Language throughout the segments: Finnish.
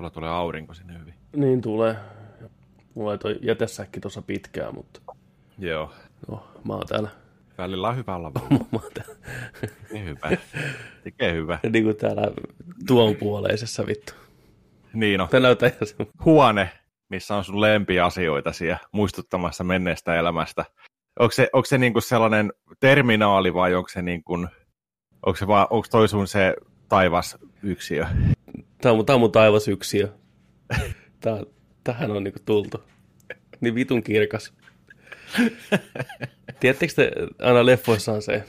Tulla tulee aurinko sinne hyvin. Niin tulee. Mulla ei toi jätesäkki tuossa pitkään, mutta Joo. no, mä oon täällä. Välillä on hyvä olla. Mä oon täällä, Niin hyvä. Tekee hyvä. niin kuin täällä tuon puoleisessa vittu. Niin on. Tää näyttää ihan se. Huone, missä on sun lempiasioita siellä muistuttamassa menneestä elämästä. Onko se, onko se niinku sellainen terminaali vai onko se, niinku, onko se vaan, onko toi sun se taivas yksiö? Tää on, mun- tää on mun taivas yksiö. Tää, tähän on niinku tultu. Niin vitun kirkas. Tiedättekö te, aina leffoissa on se,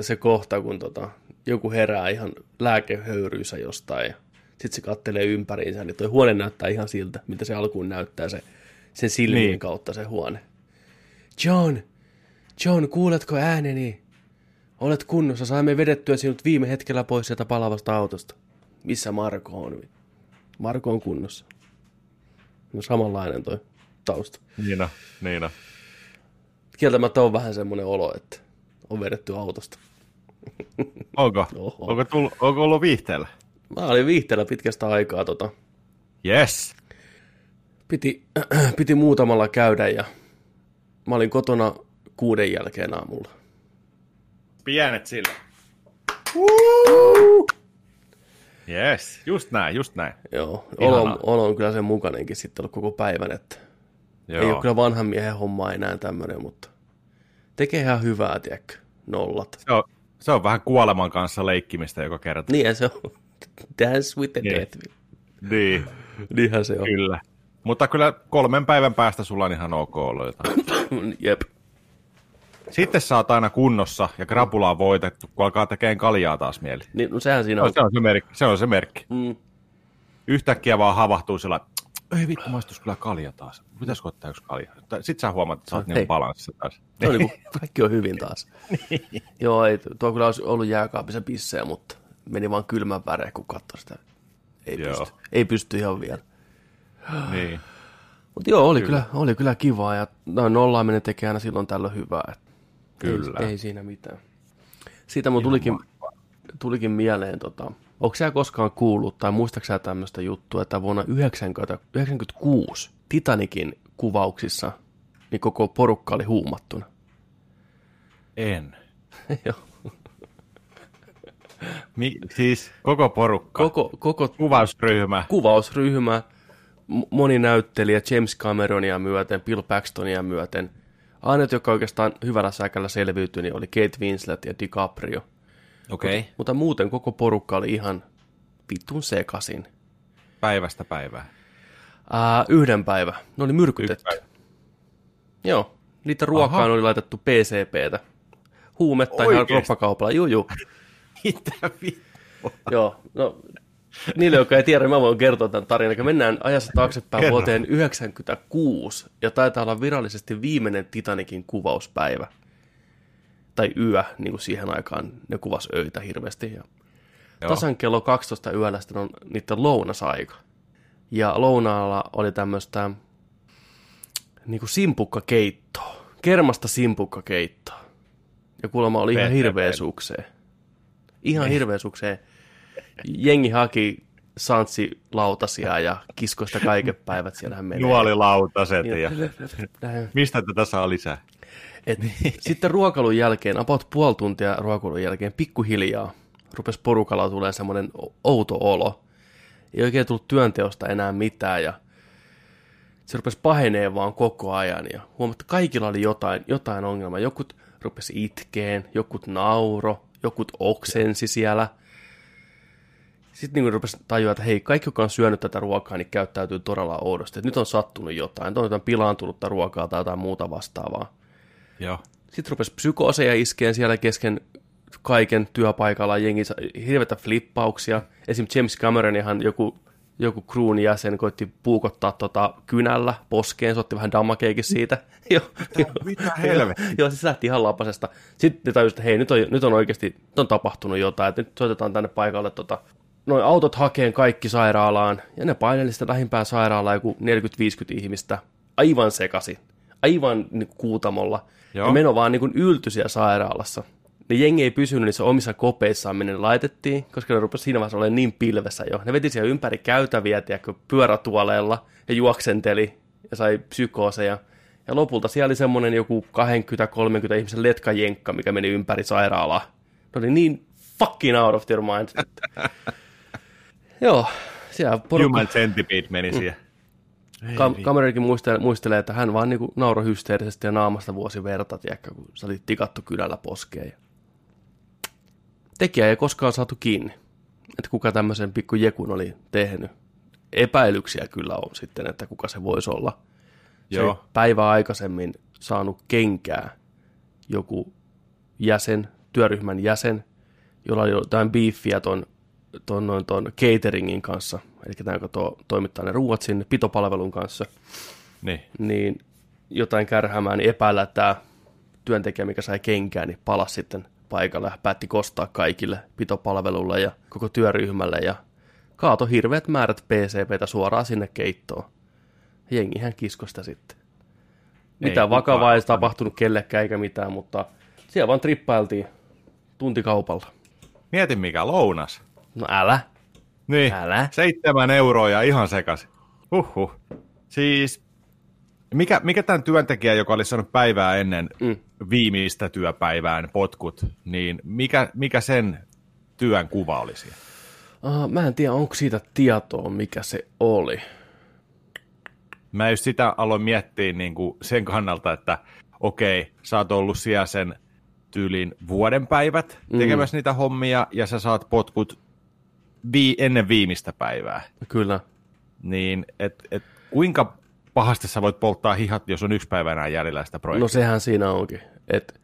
se kohta, kun tota, joku herää ihan lääkehöyryysä jostain ja sitten se kattelee ympäriinsä, niin toi huone näyttää ihan siltä, mitä se alkuun näyttää se, sen silmien Niin. kautta se huone. John, John, kuuletko ääneni? Olet kunnossa, saimme vedettyä sinut viime hetkellä pois sieltä palavasta autosta. Missä Marko on? Marko on kunnossa. No samanlainen toi tausta. Niin on, niin on. Kieltämättä on vähän semmoinen olo, että on vedetty autosta. Onko? Oho. Onko, tullut, onko ollut viihteellä? Mä olin viihteellä pitkästä aikaa. Tota. Yes. Piti, piti muutamalla käydä ja mä olin kotona kuuden jälkeen aamulla. Pienet sillä. Yes, just näin, just näin. Joo, olo, Ihanaa. olo on kyllä sen mukainenkin sitten ollut koko päivän, että Joo. ei ole kyllä vanhan miehen homma enää tämmöinen, mutta tekee ihan hyvää, tiedätkö, nollat. Se, on, se on vähän kuoleman kanssa leikkimistä joka kerta. Niin se on. Dance with the Niin. death. Niin, Niinhän se on. kyllä. Mutta kyllä kolmen päivän päästä sulla on ihan ok ollut jotain. Jep. Sitten sä oot aina kunnossa ja krapula on voitettu, kun alkaa tekemään kaljaa taas mieli. Niin, no sehän siinä No, on. se on se merkki. Se on se merkki. Mm. Yhtäkkiä vaan havahtuu sillä ei vittu, maistus kyllä kalja taas. Pitäisikö ottaa yksi kalja? Sitten sä huomaat, että sä oot niin balanssissa taas. Se on niin kuin, kaikki on hyvin taas. Joo, ei, tuo kyllä olisi ollut jääkaapissa pissejä, mutta meni vaan kylmän väreä, kun katsoi sitä. Ei Joo. pysty. Ei pysty ihan vielä. niin. Mutta joo, oli kyllä. kyllä, oli kyllä kivaa ja no, nollaaminen tekee aina silloin tällöin hyvää. Et Kyllä. Ei, ei siinä mitään. Siitä mun tulikin, tulikin mieleen, tota, onko sä koskaan kuullut tai muistatko sä tämmöistä juttua, että vuonna 90, 96 Titanikin kuvauksissa niin koko porukka oli huumattuna. En. Joo. Mi- siis koko porukka. koko, koko Kuvausryhmä. kuvausryhmä, moni näyttelijä, James Cameronia myöten, Bill Paxtonia myöten. Ainut, joka oikeastaan hyvällä säkällä selviytyi, niin oli Kate Winslet ja DiCaprio. Okei. Okay. Mutta muuten koko porukka oli ihan vitun sekasin. Päivästä päivää. Ää, yhden päivä. Ne oli myrkytetty. Joo. Niitä ruokaan Aha. oli laitettu PCPtä. Huumetta ihan Oikeesti? roppakaupalla. Juu, juu. Mitä vittu? Joo, no niille, jotka ei tiedä, mä voin kertoa tämän tarinan. Kun Mennään ajassa taaksepäin Kerro. vuoteen 96, ja taitaa olla virallisesti viimeinen Titanikin kuvauspäivä. Tai yö, niin kuin siihen aikaan ne kuvas öitä hirveästi. Ja Joo. tasan kello 12 yöllä sitten on niiden lounasaika. Ja lounaalla oli tämmöistä niin kuin simpukkakeittoa. Kermasta simpukkakeittoa. Ja kuulemma oli ihan hirveä sukseen. Ihan hirveä sukseen. Jengi haki santsilautasia ja kiskoista kaiken päivät siellähän menee. Nuolilautaset Niin, ja... näin. Mistä tätä saa lisää? Et sitten ruokalun jälkeen, about puoli tuntia ruokalun jälkeen, pikkuhiljaa rupesi porukalla tulee semmoinen outo olo. Ei oikein tullut työnteosta enää mitään ja se rupesi pahenee vaan koko ajan ja huomattu, että kaikilla oli jotain, jotain ongelmaa. Jokut rupesi itkeen, jokut nauro, jokut oksensi siellä. Sitten niin rupesi tajua, että hei, kaikki, jotka on syönyt tätä ruokaa, niin käyttäytyy todella oudosti. Että nyt on sattunut jotain, nyt on jotain pilaantunutta ruokaa tai jotain muuta vastaavaa. Joo. Sitten rupesi psykooseja iskeen siellä kesken kaiken työpaikalla, jengi hirveitä flippauksia. Esim. James Cameronihan joku, joku kruun jäsen koitti puukottaa tota kynällä poskeen, se otti vähän damakeikin siitä. Joo, joo. Mitä helvettiä? Joo, siis se lähti ihan lapasesta. Sitten ne tajusivat, että hei, nyt on, nyt on oikeasti nyt on tapahtunut jotain, että nyt soitetaan tänne paikalle tota, noin autot hakeen kaikki sairaalaan, ja ne paineli sitä lähimpään sairaalaan joku 40-50 ihmistä, aivan sekasi, aivan niin kuin kuutamolla. Joo. Ja meno vaan niin kuin yltyi siellä sairaalassa. ne jengi ei pysynyt niissä omissa kopeissaan, minne ne laitettiin, koska ne rupesi siinä vaiheessa olemaan niin pilvessä jo. Ne veti siellä ympäri käytäviä, tiedätkö, pyörätuoleilla ja juoksenteli ja sai psykooseja. Ja lopulta siellä oli semmoinen joku 20-30 ihmisen letkajenkka, mikä meni ympäri sairaalaa. Ne oli niin fucking out of their mind. Joo, siellä porukka... Human Centipede meni mm. siihen. Kam- kamerarikin muistelee, muistelee, että hän vaan niinku nauroi hysteerisesti ja naamasta vuosi verta, tiedätkö, kun se oli tikattu kylällä poskeen. Ja... Tekijä ei koskaan saatu kiinni, että kuka tämmöisen pikku jekun oli tehnyt. Epäilyksiä kyllä on sitten, että kuka se voisi olla. Se Joo. päivää aikaisemmin saanut kenkää joku jäsen, työryhmän jäsen, jolla oli jotain biiffiä ton, ton, ton, ton cateringin kanssa, eli tämä, joka to, toimittaa ne ruuat sinne pitopalvelun kanssa, niin, niin jotain kärhämää, niin epäillä, että tämä työntekijä, mikä sai kenkää, niin palasi sitten paikalle ja päätti kostaa kaikille pitopalvelulle ja koko työryhmälle ja kaato hirveät määrät PCPtä suoraan sinne keittoon. Jengihän kiskosta sitten. Mitä vakavaa ei tapahtunut kellekään eikä mitään, mutta siellä vaan trippailtiin tuntikaupalla. Mieti mikä lounas. No älä. Niin, Älä. seitsemän euroa ja ihan sekaisin. Huhhuh. Siis, mikä, mikä tämän työntekijä, joka oli saanut päivää ennen mm. viimeistä työpäivään potkut, niin mikä, mikä sen työn kuva oli siellä? Uh, mä en tiedä, onko siitä tietoa, mikä se oli. Mä just sitä aloin miettiä niin kuin sen kannalta, että okei, sä oot ollut siellä sen tyylin vuoden päivät tekemässä mm. niitä hommia, ja sä saat potkut vi- ennen viimeistä päivää. Kyllä. Niin, et, et, kuinka pahasti sä voit polttaa hihat, jos on yksi päivä enää jäljellä sitä projektia? No sehän siinä onkin. Et,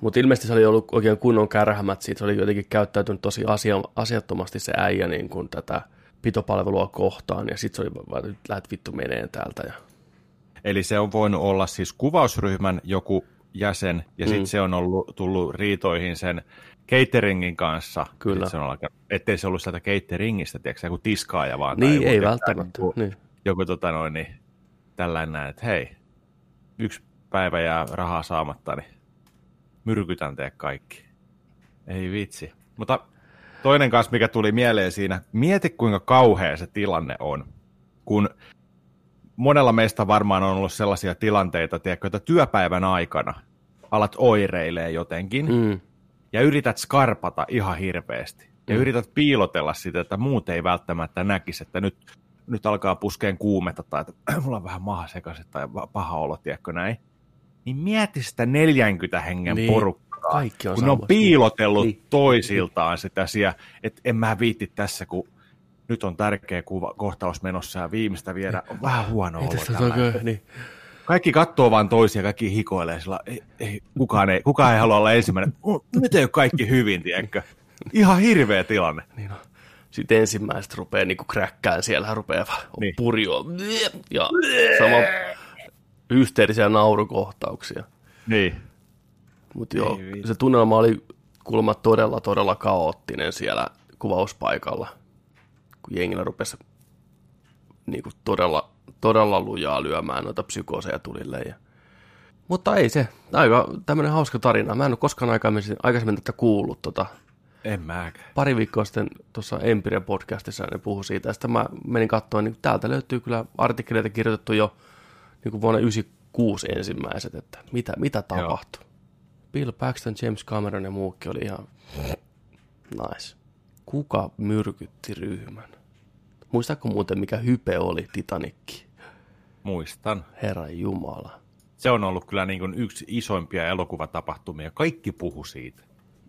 mutta ilmeisesti se oli ollut oikein kunnon kärhämät siitä. Se oli jotenkin käyttäytynyt tosi asia, asiattomasti se äijä niin kuin tätä pitopalvelua kohtaan. Ja sitten se oli vaan, että lähdet vittu meneen täältä. Ja... Eli se on voinut olla siis kuvausryhmän joku jäsen, ja sitten mm. se on ollut, tullut riitoihin sen cateringin kanssa. Kyllä. Se on alkanut, ettei se ollut sieltä cateringistä, tiedätkö, joku tiskaaja vaan. Niin, tai ei joku, välttämättä. Joku, niin. joku tota noin, niin, tällainen että hei, yksi päivä jää rahaa saamatta, niin myrkytän teet kaikki. Ei vitsi. Mutta toinen kanssa, mikä tuli mieleen siinä, mieti kuinka kauhea se tilanne on, kun monella meistä varmaan on ollut sellaisia tilanteita, tiedätkö, että työpäivän aikana alat oireilee jotenkin, Mm. Ja yrität skarpata ihan hirveästi. Ja Mm. yrität piilotella sitä, että muut ei välttämättä näkisi, että nyt, nyt alkaa puskeen kuumetta tai että mulla on vähän maha sekaisin tai paha olo, tiedätkö näin. Niin mieti sitä 40 hengen Niin, niin, porukkaa, kaikki on kun ne on piilotellut Niin. niin. toisiltaan sitä siellä, että en mä viitti tässä, kun nyt on tärkeä kuva, kohtaus menossa ja viimeistä viedä, on vähän huono olo niin. Kaikki katsoo vaan toisia, kaikki hikoilee sillä, ei, ei, kukaan, ei, kukaan ei halua olla ensimmäinen. Nyt ei ole kaikki hyvin, tiedätkö? Ihan hirveä tilanne. Niin no. Sitten ensimmäiset rupeaa niinku kräkkään siellä, hän rupeaa vaan niin. Niin. purjoa. Ja sama hysteerisiä naurukohtauksia. Niin. Mutta joo, Ei se tunnelma oli kuulemma todella, todella kaoottinen siellä kuvauspaikalla, kun jengillä rupesi niinku todella, todella lujaa lyömään noita psykooseja tulille. Ja... Mutta ei se, aika tämmöinen hauska tarina. Mä en ole koskaan aikaisemmin, aikaisemmin tätä kuullut. Tota, En mäkään. pari viikkoa sitten tuossa Empire podcastissa ne puhui siitä, ja sitten mä menin katsomaan, niin täältä löytyy kyllä artikkeleita kirjoitettu jo niin kuin vuonna 96 ensimmäiset, että mitä, mitä tapahtui. Bill Paxton, James Cameron ja muukin oli ihan nice. Kuka myrkytti ryhmän? Muistatko muuten, mikä hype oli Titanikki? Muistan. Herra Jumala. Se on ollut kyllä niin kuin yksi isoimpia elokuvatapahtumia. Kaikki puhu siitä.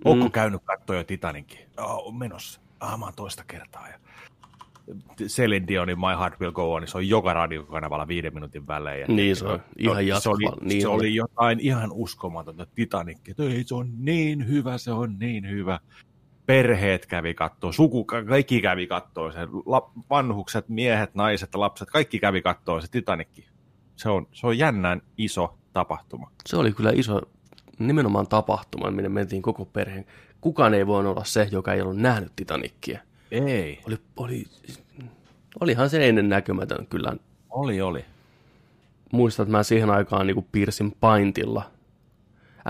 Onko Mm. käynyt katsoa jo Titanicin? Oh, menossa. Ah, mä toista kertaa. Ja Celine Dionin My Heart Will Go On, niin se on joka radiokanavalla viiden minuutin välein. Ja Niin se on, ihan se jatkuvaa. oli, Niin se oli. oli jotain ihan uskomatonta Titanic. Että ei, se on niin hyvä, se on niin hyvä. Perheet kävi kattoo, suku, kaikki kävi kattoo, se, la, vanhukset, miehet, naiset, lapset, kaikki kävi kattoo se Titanikki. Se on, se on jännän iso tapahtuma. Se oli kyllä iso nimenomaan tapahtuma, minne mentiin koko perheen. Kukaan ei voinut olla se, joka ei ollut nähnyt Titanikkia. Ei. Oli, oli, olihan se ennen näkymätön kyllä. Oli, oli. Muistan, että mä siihen aikaan niin piirsin paintilla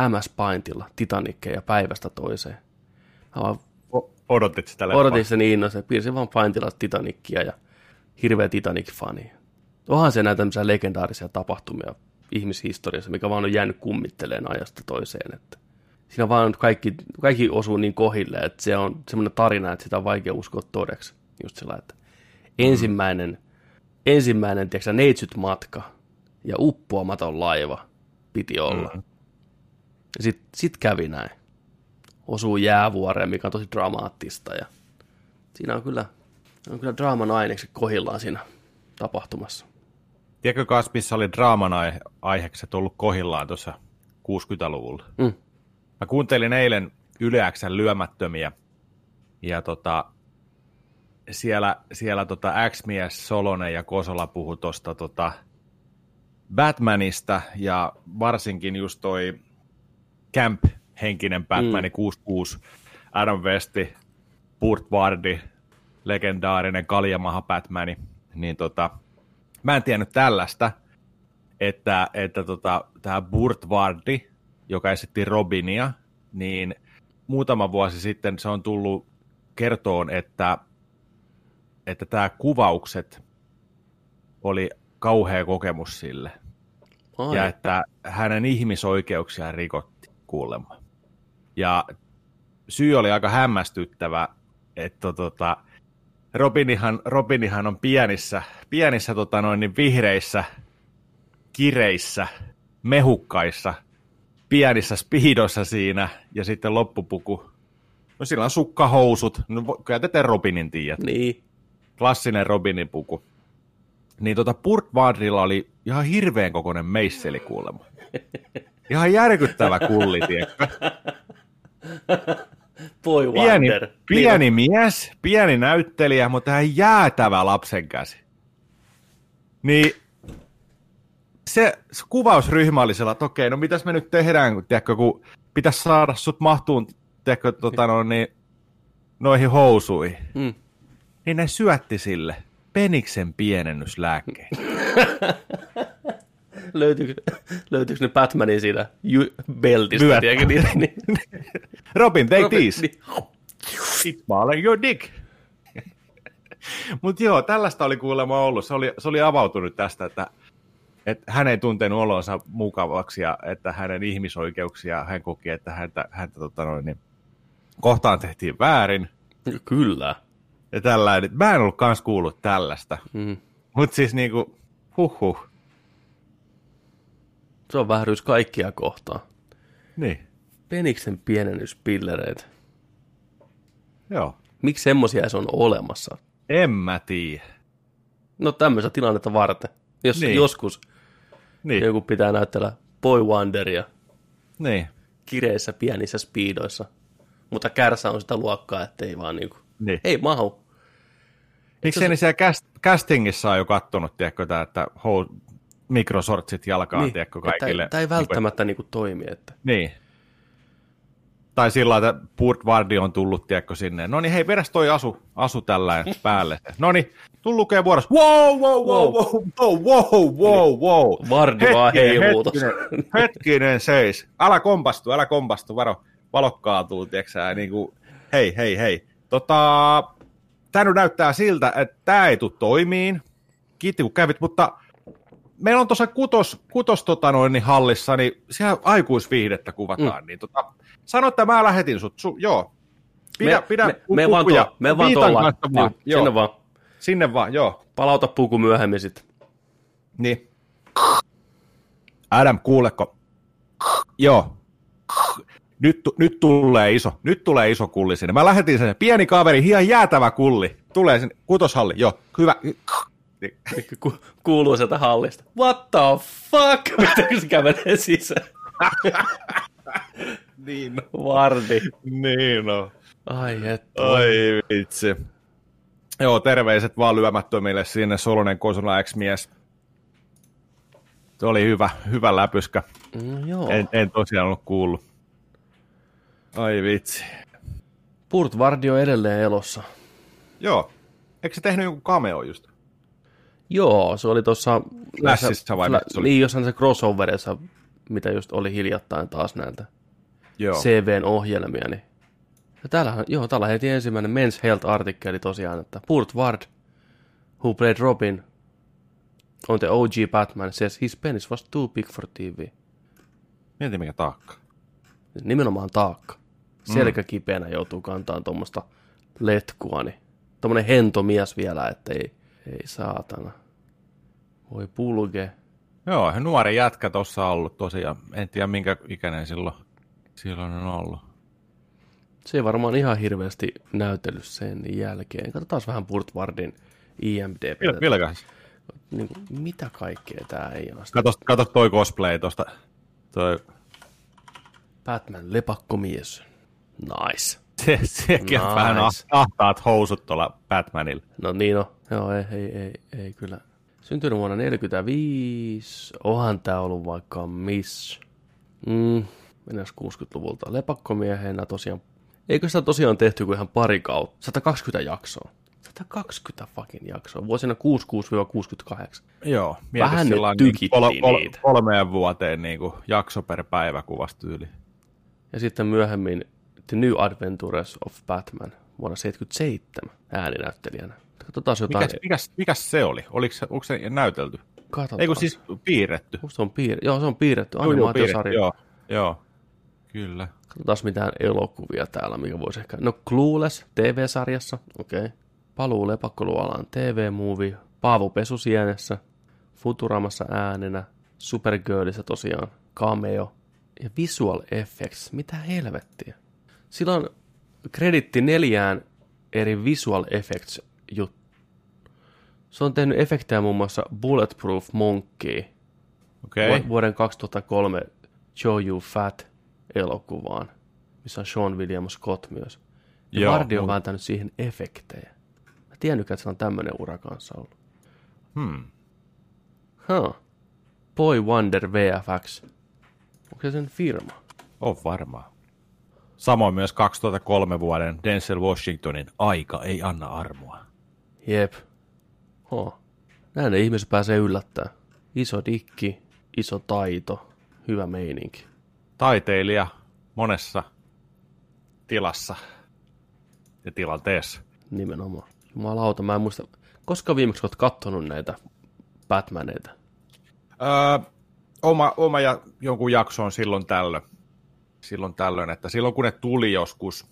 MS Paintilla Titanikkeja päivästä toiseen. Mä vaan odotit sitä leffaa. odotin sen innossa, piirsin vaan Paintilla Titanikkia ja hirveä Titanic-fani. Onhan se näitä tämmöisiä legendaarisia tapahtumia ihmishistoriassa, mikä vaan on jäänyt kummitteleen ajasta toiseen. Että siinä vaan kaikki, kaikki osuu niin kohille, että se on semmoinen tarina, että sitä on vaikea uskoa todeksi. Just sillä, että ensimmäinen, ensimmäinen tiedätkö, neitsyt matka ja uppoamaton laiva piti olla. Mm. Ja sit, sit kävi näin. Osuu jäävuoreen, mikä on tosi dramaattista. Ja siinä on kyllä, on kyllä draaman aineeksi kohillaan siinä tapahtumassa. Tiedätkö kas, missä oli draaman aihe- aiheeksi tullut kohillaan tuossa 60-luvulla? Mm. Mä kuuntelin eilen Yleäksän lyömättömiä, ja tota, siellä, siellä tota X-mies Solonen ja Kosola puhu tuosta tota Batmanista, ja varsinkin just toi Camp-henkinen Batman mm. 66, Adam Westi, Burt Vardi, legendaarinen kaljamaha Batmani, niin tota, mä en tiennyt tällaista, että, että tota, tämä Burt Vardi, joka esitti Robinia, niin muutama vuosi sitten se on tullut kertoon, että, että tämä kuvaukset oli kauhea kokemus sille. Ai, Ja että hänen ihmisoikeuksiaan rikotti kuulemma. Ja syy oli aika hämmästyttävä, että tota, Robinihan, Robinihan on pienissä, pienissä tota noin, niin vihreissä kireissä, mehukkaissa, pienissä speedossa siinä, ja sitten loppupuku. No sillä on sukkahousut, no kyllä te Robinin tiedät niin. klassinen Robinin puku. Niin tota Burt Wardilla oli ihan hirveän kokoinen meisseli kuulemma. Ihan järkyttävä kulli? Boy Pieni, Wonder. pieni mies, pieni näyttelijä, mutta hän jäätävä lapsen käsi. Niin se, se kuvausryhmä oli sellainen, että okei, no mitäs me nyt tehdään, kun, tiedätkö, kun pitäisi saada sut mahtuun tiedätkö, tota, no, niin, noihin housuihin. Mm. niin ne syötti sille peniksen pienennyslääkkeen. Löytyykö, löytyykö ne Batmanin siitä ju- beltistä? Lyöt. tiedätkö, Niin, niin, Robin, take Robin, these. niin. It's smaller your dick. Mutta joo, tällaista oli kuulemma ollut. Se oli, se oli avautunut tästä, että, että hän ei tuntenut olonsa mukavaksi ja että hänen ihmisoikeuksia hän koki, että häntä, häntä tota noin, niin, kohtaan tehtiin väärin. Kyllä. Ja tällainen. Mä en ollut kans kuullut tällaista. Mm. Mutta siis niinku, huhhuh. Se on vääryys kaikkia kohtaan. Niin, Peniksen pienennyspillereitä. joo. Miksi semmosia edes on olemassa? En mä tiedä. No tämmöistä tilannetta varten. Jos Niin. joskus Niin, joku pitää näyttellä Boy Wonderia niin, kireissä pienissä speedoissa, mutta kärsä on sitä luokkaa, ettei vaan niinku, niin. ei mahu. Miksi ne siellä cast, castingissa on jo kattonut, tiedätkö, että hou, mikrosortsit jalkaan, niin, tiedätkö, kaikille. Tämä ei välttämättä niinku toimi, että Niin. Tai sillä lailla, että Burt Vardi on tullut, tiedätkö, sinne. No niin, hei, vedäs toi asu, asu tällä päälle. No niin, tuu lukee vuorossa. Wow, wow, wow, wow, wow, wow, wow, wow. Vardi vaan heiluu tossa. hetkinen, hetkinen seis. Älä kompastu, älä kompastu, varo, valot kaatuu, tiedätkö niin kuin, hei, hei, hei. Tota, tämä nyt näyttää siltä, että tämä ei tule toimiin. Kiitti kun kävit, mutta meillä on tuossa kutos, kutos tota noin, niin hallissa, niin siellä aikuisviihdettä kuvataan. Mm. Niin tota, sano, että mä lähetin sut. Su, joo. Pidä, me, pidä me, me vaan, pukuja. tuolla, me vaan tuolla. Niin, Joo, sinne vaan. Sinne vaan, joo. Palauta puku myöhemmin sitten. Niin. Adam, kuuleko? Joo. Nyt, nyt tulee iso, nyt tulee iso kulli sinne. Mä lähetin sen, pieni kaveri, ihan jäätävä kulli. Tulee sinne, kutoshalli, joo, hyvä. Niin. Ku, kuuluu sieltä hallista. What the fuck? Mitä se kävelee sisään? Niin, Vardi. niin no. Ai että. Ai vitsi. Joo, terveiset vaan lyömättömille sinne Solonen Kosona X-mies. Se oli hyvä, hyvä läpyskä. No, joo. En, en tosiaan ollut kuullut. Ai vitsi. Burt Vardi on edelleen elossa. Joo. Eikö se tehnyt joku cameo just? Joo, se oli tuossa... Flashissa vai Fla- se oli? Niin, jossain se crossoverissa mitä just oli hiljattain taas näiltä Joo. CVn ohjelmia, niin ja täällähän, joo, täällä heti ensimmäinen Men's Health-artikkeli tosiaan, että Burt Ward, who played Robin on the OG Batman, says his penis was too big for TV. Mieti mikä taakka. Nimenomaan taakka. Selkä kipeänä joutuu kantamaan tuommoista letkua, niin tommonen hento mies vielä, että ei, saatana. Voi pulge. Joo, nuori jätkä tossa on ollut tosiaan. En tiedä minkä ikäinen silloin, silloin on ollut. Se ei varmaan ihan hirveästi näytellyt sen jälkeen. Katsotaan vähän Burt Wardin IMDb. Vil- Vilkas. Niin kuin, mitä kaikkea tää ei ole. Kato, kato toi cosplay tosta. Toi, Batman lepakkomies. Nice. Se, sekin Nice. vähän ah- ahtaat housut tuolla Batmanilla. No niin on. Joo, ei, ei, ei, ei kyllä. Syntynyt vuonna 45. Onhan tää ollut vaikka miss. Mm, mennään 60-luvulta. Lepakkomiehenä tosiaan. Eikö sitä tosiaan tehty kuin ihan pari kautta? 120 jaksoa. 120 fucking jaksoa. Vuosina 66-68. Joo, Vähän nyt tykittiin niin kol- niitä. kol- kolmeen vuoteen niin kuin jakso per päivä kuvastyyli. Ja sitten myöhemmin The New Adventures of Batman vuonna 77 ääninäyttelijänä. Katsotaan jotain. Mikäs, mikäs, mikäs se oli? Oliko se, onko se näytelty? Katsotaan. Ei kun siis piirretty. Musta se on piir... Joo, se on piirretty. Joo, joo, Animaatiosarja. piirretty, joo, joo. Kyllä. Katsotaan mitään elokuvia täällä, mikä voisi ehkä... No Clueless TV-sarjassa, okei. Okay. Paluu lepakkoluolaan TV-movie. Paavo Pesusienessä. Futuramassa äänenä. Supergirlissä tosiaan. Cameo. Ja Visual Effects. Mitä helvettiä? Sillä on kreditti neljään eri Visual Effects juttu. Se on tehnyt efektejä muun muassa Bulletproof Monkey. Vu- vuoden 2003 Joe You Fat elokuvaan, missä on Sean William Scott myös. Ja Joo, Vardi on mut- vääntänyt siihen efektejä. Mä tiennytkään, että se on tämmöinen ura kanssa ollut. Hmm. Huh. Boy Wonder VFX. Onko se sen firma? On varmaan. Samoin myös 2003 vuoden Denzel Washingtonin Aika ei anna armoa. Jep. Huh. Näin ne ihmiset pääsee yllättää. Iso dikki, iso taito, hyvä meininki. Taiteilija monessa tilassa ja tilanteessa. Nimenomaan. Jumalauta, mä en muista. Koska viimeksi olet kattonut näitä Batmaneita? Öö, oma, oma ja jonkun jakson silloin tällöin. Silloin tällöin, että silloin kun ne tuli joskus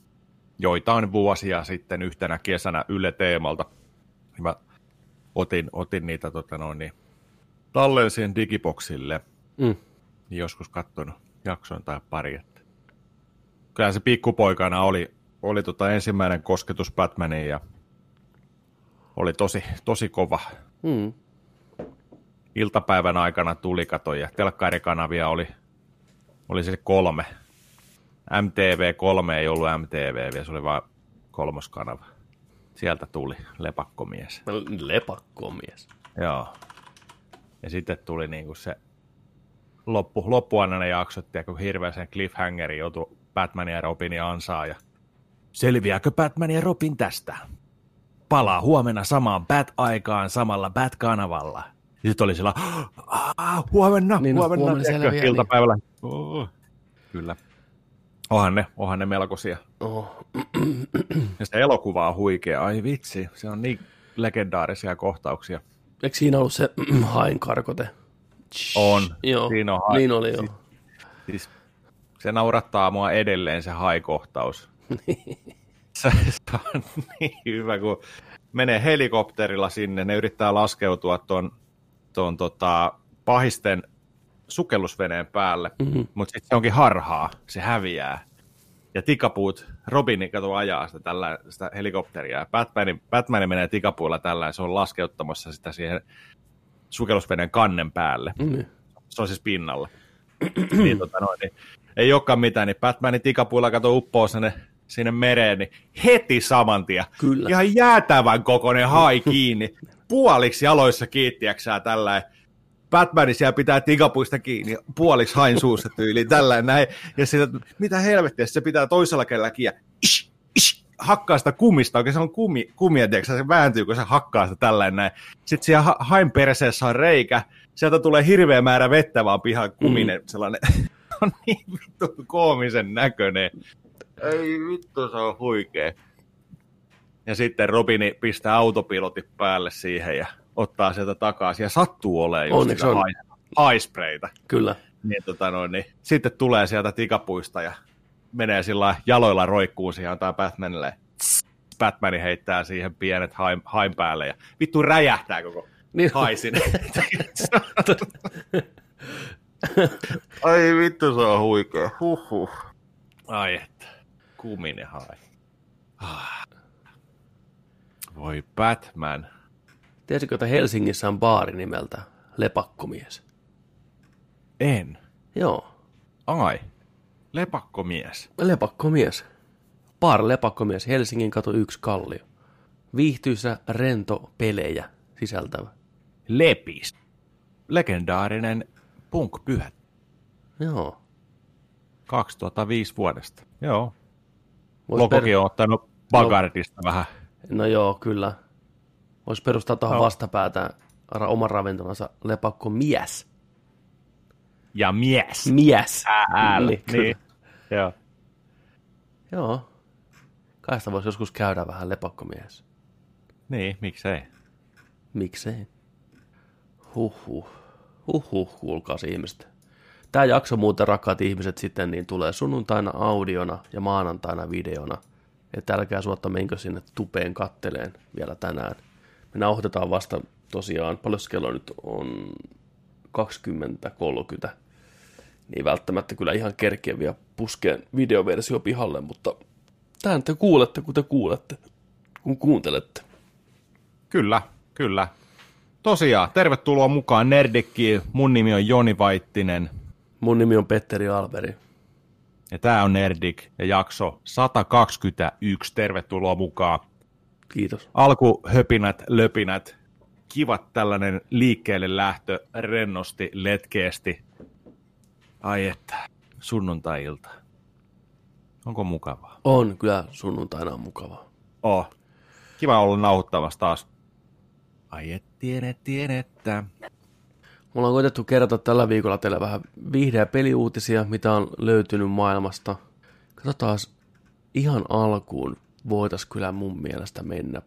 joitain vuosia sitten yhtenä kesänä Yle Teemalta, niin mä otin, otin niitä tota noin, niin, tallensin digiboksille, Mm. niin joskus katsonut jakson tai pari. Että. Kyllä se pikkupoikana oli, oli tota ensimmäinen kosketus Batmaniin ja oli tosi, tosi kova. Mm. iltapäivän aikana tuli kato ja telkkarikanavia oli, oli se kolme. MTV3 ei ollut MTV, vielä se oli vain kolmoskanava. Sieltä tuli lepakkomies. Lepakkomies. Joo. Ja sitten tuli niinku se loppu, loppuaina ne jaksot, kun hirveän sen cliffhangerin joutui Batman ja Robin ansaa. Ja selviääkö Batman ja Robin tästä? Palaa huomenna samaan Bat-aikaan samalla Bat-kanavalla. Ja sitten oli sillä, "Aa, huomenna, Niin, no, huomenna, huomenna selviää, niin. iltapäivällä. Oh. Kyllä. Onhan ne, onhan ne melkoisia. Oh. Ja se elokuva on huikea. Ai vitsi, se on niin legendaarisia kohtauksia. Eikö siinä ollut se hain karkote? On. Joo, Siinä on hai- niin oli joo. Siis se naurattaa mua edelleen se haikohtaus. se, se on niin hyvä, kun menee helikopterilla sinne, ne yrittää laskeutua tuon ton, tota, pahisten sukellusveneen päälle, mm-hmm. mutta sitten se onkin harhaa, se häviää. Ja tikapuut, Robin kato ajaa sitä, tällä, sitä helikopteria, ja Batman, Batman menee tikapuilla tällä, ja se on laskeuttamassa sitä siihen sukellusveneen kannen päälle Mm. se on siis pinnalla. niin, tota noin, niin, ei olekaan mitään, niin Batmanin tikapuilla kato uppoo sinne, sinne mereen, niin heti saman tien. Kyllä. Ihan jäätävän kokoinen hai kiinni, puoliksi jaloissa kiittiäksää tällä Batman siellä pitää tikapuista kiinni, puoliksi hain suussa tyyliin, tällä näin. Ja sitten, mitä helvettiä, se pitää toisella kädellä kiinni. Ish, ish, hakkaa sitä kumista, oikein se on kumi, kumia, tiedätkö, se vääntyy, kun se hakkaa sitä tällainen näin. Sitten siellä ha- hain perseessä on reikä, sieltä tulee hirveä määrä vettä vaan pihan kuminen, mm. sellainen, on niin vittu koomisen näköinen. Ei vittu, se on huikea. Ja sitten Robini pistää autopilotin päälle siihen ja ottaa sieltä takaisin ja sattuu olemaan just Onneksi sitä on. hai- haispreitä. Kyllä. Niin, tota noin, niin. Sitten tulee sieltä tikapuista ja menee sillä jaloilla roikkuu siihen antaa Batmanille. Batman heittää siihen pienet hain, hain päälle ja vittu räjähtää koko Niin, haisin. Ai vittu, se on huikea. Huhhuh. Ai että. Kuminen hai. Ah. Voi Batman. Tiesitkö, että Helsingissä on baari nimeltä Lepakkomies? En. Joo, Ai. Lepakkomies. Lepakkomies. Bar Lepakkomies, Helsingin katu 1 Kallio. Viihtyisä, rento, pelejä sisältävä. Lepis. Legendaarinen punk-pyhä. Joo. 2005 vuodesta. Joo. Vois Logokin on ottanut Bagardista vähän. No joo, kyllä. Voisi perustaa tuohon No. vastapäätään ra- oman ravintolansa Lepakko Mies. Ja mies. Mies. Äällä. Niin, Niin. Joo. Joo. Kai sitä voisi joskus käydä vähän Lepakkomies. Niin, miksei. Miksei? Huhhuh. Huhhuh, kuulkaas ihmiset. Tämä jakso muuten, rakkaat ihmiset, sitten niin tulee sunnuntaina audiona ja maanantaina videona. Että älkää suotta menkö sinne tupeen katteleen vielä tänään. Me nauhoitetaan vasta tosiaan, paljon kello nyt on 20.30. Niin välttämättä kyllä ihan kerkeä vielä puskeen videoversio pihalle, mutta tämän te kuulette, kun te kuulette, kun kuuntelette. Kyllä, kyllä. Tosiaan, tervetuloa mukaan Nerdikkiin. Mun nimi on Joni Vaittinen. Mun nimi on Petteri Alberi. Ja tää on Nerdik ja jakso 121. Tervetuloa mukaan. Kiitos. Alkuhöpinät, löpinät, kivat tällainen liikkeelle lähtö, rennosti, letkeesti. Ai että, sunnuntai-ilta. Onko mukavaa? On, kyllä sunnuntaina on mukavaa. Oh. Kiva olla nauhoittamassa taas. Ai et tiedä, tiedettä. Mulla on koitettu kertoa tällä viikolla teille vähän viihde- ja peliuutisia, mitä on löytynyt maailmasta. Katsotaan ihan alkuun voitais kyllä mun mielestä mennä.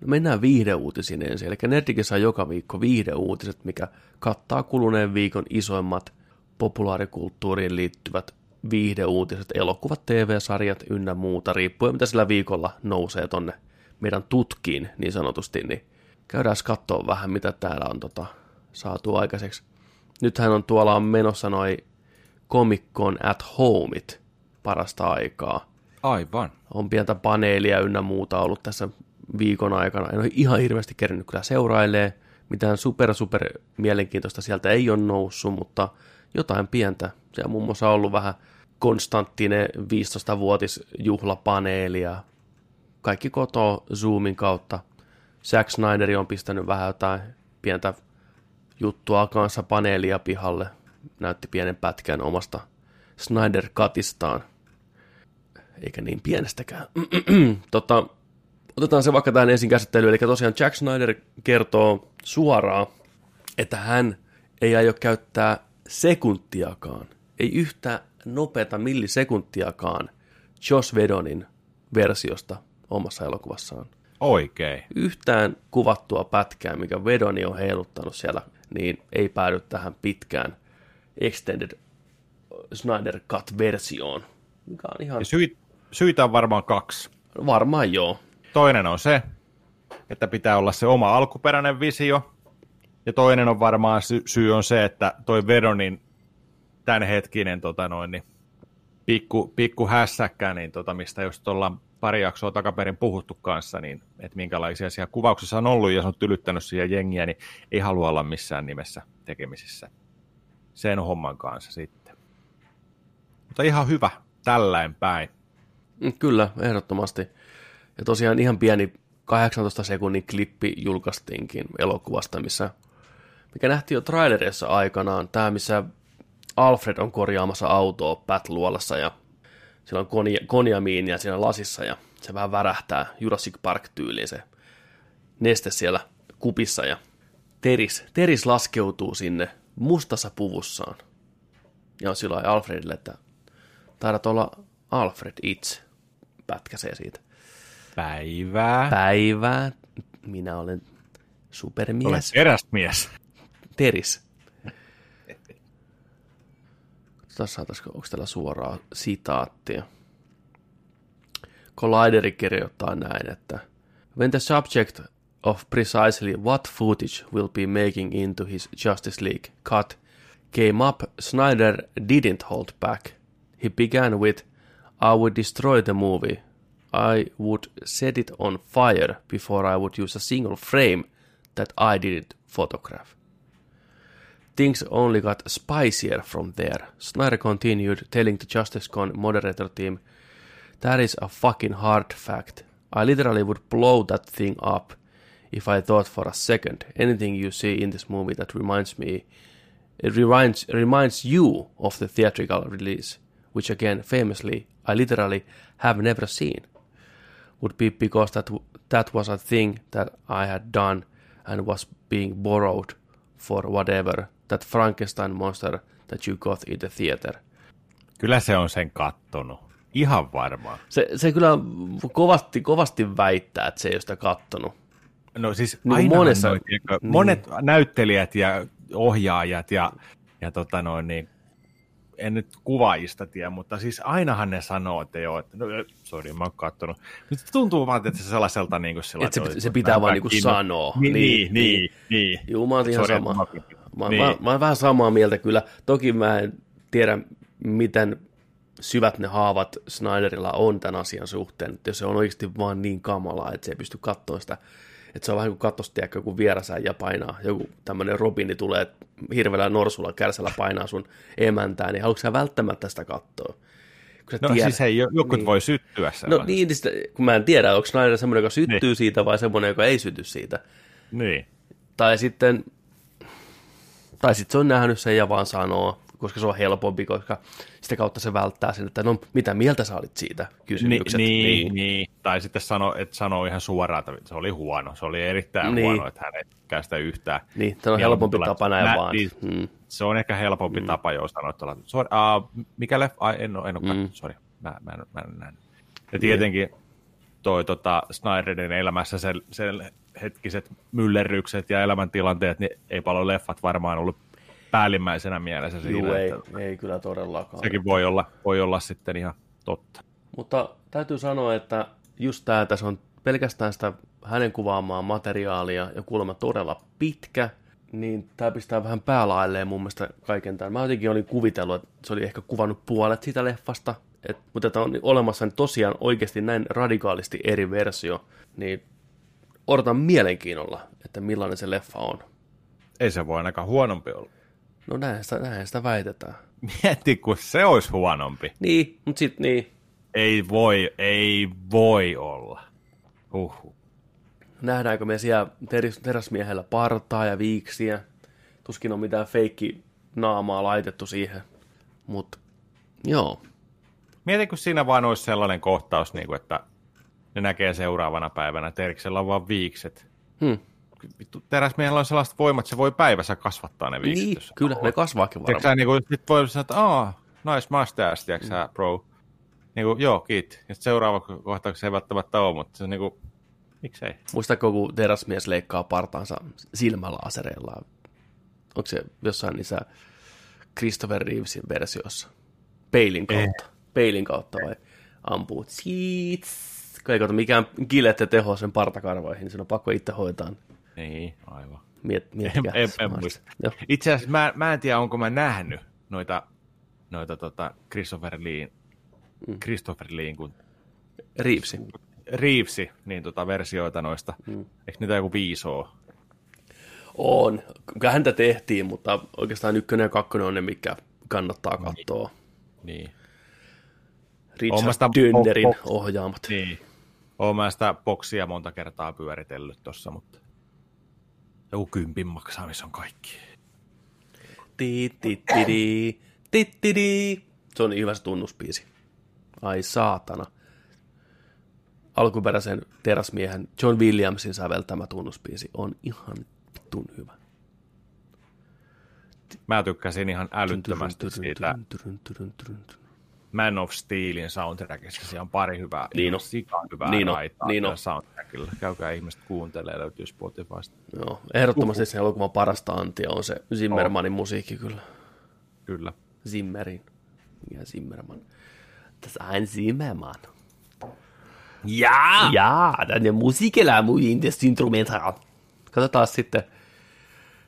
No mennään viihdeuutisiin ensin. Eli Nerdikissä on joka viikko viihdeuutiset, mikä kattaa kuluneen viikon isoimmat populaarikulttuuriin liittyvät viihdeuutiset, elokuvat, TV-sarjat ynnä muuta, riippuen mitä sillä viikolla nousee tonne meidän tutkiin niin sanotusti, niin käydään katsoa vähän, mitä täällä on tota, saatu aikaiseksi. Nythän on tuolla on menossa noi Comic Con at Homeit parasta aikaa. Aivan. On pientä paneelia ynnä muuta ollut tässä viikon aikana. En ole ihan hirveästi kerännyt kyllä seurailee. Mitään super super mielenkiintoista sieltä ei ole noussut, mutta jotain pientä. On muun muassa ollut vähän Konstanttinen 15-vuotisjuhlapaneeli ja kaikki kotoa Zoomin kautta. Zack Snyder on pistänyt vähän jotain pientä juttua kanssa paneelia pihalle. Näytti pienen pätkän omasta Snyder Cutistaan. Eikä niin pienestäkään. tota, otetaan se vaikka tähän ensin käsittelyyn. Eli tosiaan Jack Snyder kertoo suoraan, että hän ei aio käyttää sekuntiakaan, ei yhtä nopeata millisekuntiakaan Josh Vedonin versiosta omassa elokuvassaan. Oikein. Yhtään kuvattua pätkää, mikä Vedoni on heiluttanut siellä, niin ei päädy tähän pitkään Extended Snyder Cut-versioon, mikä on ihan Ja syy, syitä on varmaan kaksi. varmaan joo. Toinen on se, että pitää olla se oma alkuperäinen visio. Ja toinen on varmaan sy- syy on se, että toi Veronin tämänhetkinen tota noin, niin pikku, pikku hässäkkä, niin tota, mistä just ollaan pari jaksoa takaperin puhuttu kanssa, niin että minkälaisia siellä kuvauksissa on ollut ja se on tylyttänyt siihen jengiä, niin ei halua olla missään nimessä tekemisissä sen homman kanssa sitten. Mutta ihan hyvä, tällain päin. Mm, Kyllä, ehdottomasti. Ja tosiaan ihan pieni 18 sekunnin klippi julkaistiinkin elokuvasta, missä, mikä nähtiin jo trailerissa aikanaan. Tämä, missä Alfred on korjaamassa autoa Pat-luolassa ja sillä on konia, konjamiinia siinä lasissa ja Se vähän värähtää Jurassic Park-tyyliin se neste siellä kupissa ja Teris, Teris laskeutuu sinne mustassa puvussaan. Ja on silloin Alfredille, että taidat olla Alfred itse. Pätkäsee siitä. Päivää. Päivää. Minä olen supermies. Olet eräsmies. Teris. Tässä saataisiko, onko täällä suoraa sitaattia? Collideri kirjoittaa näin, että When the subject of precisely what footage will be making into his Justice League cut came up, Snyder didn't hold back. He began with, I would destroy the movie. I would set it on fire before I would use a single frame that I didn't photograph. Things only got spicier from there. Snyder continued, telling the JusticeCon moderator team, That is a fucking hard fact. I literally would blow that thing up if I thought for a second anything you see in this movie that reminds me it reminds reminds you of the theatrical release, which again famously I literally have never seen. Would be because that that was a thing that I had done and was being borrowed for whatever that Frankenstein monster that you got in the theater. Kyllä se on sen kattonut. Ihan varmaan. Se, se kyllä kovasti, kovasti väittää, että se ei ole sitä kattonut. No siis Niin monessa- noi, tiedätkö, niin. monet näyttelijät ja ohjaajat ja, ja tota noin, niin, en nyt kuvaajista tiedä, mutta siis ainahan ne sanoo, että joo, että no, sorry, mä oon kattonut. Nyt se tuntuu vaan, että se sellaiselta niin kuin sillä, Että se, se pitää vaan niinku kiinno- sanoa. Niin, niin, niin. niin. Juu, mä oon ihan Sorry, sama. mä- Mä, Niin. mä, mä oon vähän samaa mieltä kyllä. Toki mä en tiedä, miten syvät ne haavat Snyderilla on tämän asian suhteen. Että jos se on oikeasti vaan niin kamalaa, että se ei pysty katsoa sitä. Että se on vähän kuin katsoisi, tiedätkö, joku vierasä ja painaa. Joku tämmöinen Robini tulee hirveällä norsulla kärsällä painaa sun emäntää, niin haluatko sä välttämättä sitä katsoa? Kun No tiedät- siis ei, jokut Niin. voi syttyä No sellaisesta. niin, niin sitä, kun mä en tiedä, onko Snyder semmoinen, joka syttyy Niin. siitä vai semmoinen, joka ei syty siitä. niin. Tai sitten, tai sitten se on nähnyt sen ja vaan sanoo, koska se on helpompi, koska sitä kautta se välttää sen, että no mitä mieltä sä olit siitä Ni, kysymykset. niin, niin, niin, tai sitten sano, että sanoo ihan suoraan, että se oli huono, se oli erittäin Niin. huono, että hän ei tykkää sitä yhtään. niin se on helpompi tulee- tapa näin nä- vaan. Niin, Mm. Se on ehkä helpompi mm. tapa, jos sanoa, että sorry, uh, mikä leffa, ai, en ole, en ole Mm. sorry, mä, mä, en, mä en nähnyt. Ja tietenkin toi tota, Snyderin elämässä sen, sen hetkiset myllerrykset ja elämäntilanteet, niin ei paljon leffat varmaan ollut päällimmäisenä mielessä siinä. Juu, ei, että ei kyllä todellakaan. Sekin voi olla, voi olla sitten ihan totta. Mutta täytyy sanoa, että just tämä, tässä on pelkästään sitä hänen kuvaamaan materiaalia ja kuulemma todella pitkä, niin tämä pistää vähän päälailleen mun mielestä kaiken tämän. Mä jotenkin olin kuvitellut, että se oli ehkä kuvannut puolet siitä leffasta, et, mutta että on olemassa nyt tosiaan oikeasti näin radikaalisti eri versio, niin odotan mielenkiinnolla, että millainen se leffa on. Ei se voi ainakaan huonompi olla. No näin sitä, näin sitä väitetään. Mieti, kun se olisi huonompi. Niin, mutta sitten niin, Ei voi, ei voi olla. Uhu. Nähdäänkö me siellä teräs, teräsmiehellä partaa ja viiksiä. Tuskin on mitään feikki naamaa laitettu siihen. Mutta joo, Mieti, kun siinä vaan olisi sellainen kohtaus, niin kuin, että ne näkee seuraavana päivänä, että Eriksellä on vaan viikset. hmm. Vittu, teräsmiehellä on sellaiset voimat, se voi päivässä kasvattaa ne viikset. niin, kyllä, ne kasvaakin Tiedätkö varmaan. sä, niin kuin, sit voi sanoa, että aah, nice mustache, tiedätkö sä, bro. Niin kuin, joo, kiit. Ja seuraava kohtaus se ei välttämättä ole, mutta se on niin kuin, miksei. Muistatko, kun teräsmies leikkaa partaansa silmälaasereilla? Onko se jossain niissä Christopher Reevesin versiossa? Peilin kautta. Peilin kautta vai ampuu. Tsiits. Kun ei mikään kilette teho sen partakarvoihin, niin sen on pakko itse hoitaa. Niin, aivan. Miet, miettikää. En, en, en muista. Joo. Itse asiassa mä, mä en tiedä, onko mä nähnyt noita, noita tota Christopher Leen, Mm. Christopher Leen, kun Reevesi. Reevesi, niin tota versioita noista. Mm. Eikö niitä joku viisi ole? On. Kyllä häntä tehtiin, mutta oikeastaan ykkönen ja kakkonen on ne, mikä kannattaa katsoa. Niin. Richard o- ohjaamat. niin. Oon mä sitä boksia monta kertaa pyöritellyt tossa, mutta joku kympin maksaa, missä on kaikki. Ti, ti, ti, di, ti, ti, di. Se on niin hyvä se tunnuspiisi. Ai saatana. alkuperäisen terasmiehen John Williamsin säveltämä tunnuspiisi on ihan vitun hyvä. Mä tykkäsin ihan älyttömästi siitä Man of Steelin soundtrackista. Siellä on pari hyvää, niin on. sika hyvää niin on. raitaa niin on. soundtrackilla. Käykää ihmiset kuuntelee, löytyy Spotifysta. Joo, ehdottomasti se elokuvan parasta antia on se Zimmermanin oh. musiikki kyllä. Kyllä. Zimmerin. Ja Zimmerman. Das ein Zimmerman. Ja! Ja, den musiikelämuin des instrumental. Katsotaan sitten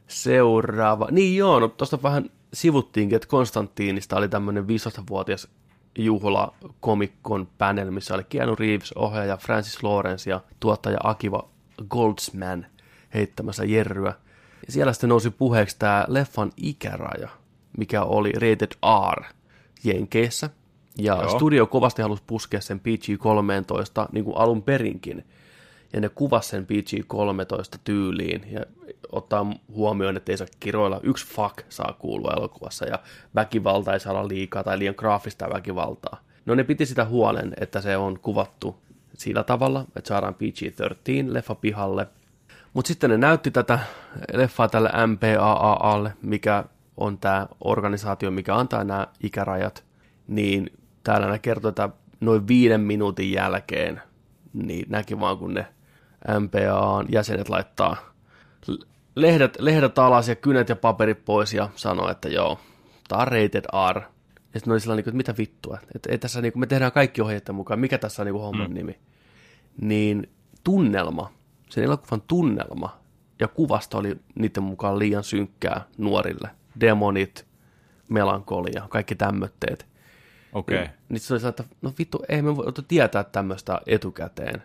seuraava. Niin joo, no tuosta vähän sivuttiinkin, että Konstantiinista oli tämmöinen 15-vuotias juhla komikkon panel, missä oli Keanu Reeves, ohjaaja Francis Lawrence ja tuottaja Akiva Goldsman heittämässä jerryä. Ja siellä sitten nousi puheeksi tämä leffan ikäraja, mikä oli rated R Jenkeissä. Ja Joo. studio kovasti halusi puskea sen PG-13 niin kuin alun perinkin. Ja ne kuvasi sen PG-13 tyyliin ja ottaa huomioon, että ei saa kiroilla. Yksi fuck saa kuulua elokuvassa ja väkivalta ei saa olla liikaa tai liian graafista väkivaltaa. No ne piti sitä huolen, että se on kuvattu sillä tavalla, että saadaan PG-13 leffa pihalle. Mutta sitten ne näytti tätä leffaa tälle MPAAlle, mikä on tämä organisaatio, mikä antaa nämä ikärajat, niin täällä ne kertoo, että noin viiden minuutin jälkeen niin näki vaan, kun ne MPAan jäsenet laittaa lehdet, lehdet alas ja kynet ja paperit pois ja sanoo, että joo, tämä on rated R. Ja sitten oli sellainen, että mitä vittua, että ei tässä, niin kuin, me tehdään kaikki ohjeiden mukaan, mikä tässä on niin kuin homman mm. nimi. Niin tunnelma, sen elokuvan tunnelma ja kuvasta oli niiden mukaan liian synkkää nuorille. Demonit, melankolia, kaikki tämmötteet. Okei. Okay. Niin, niin se oli sellainen, että no vittu, ei me voi tietää tämmöistä etukäteen.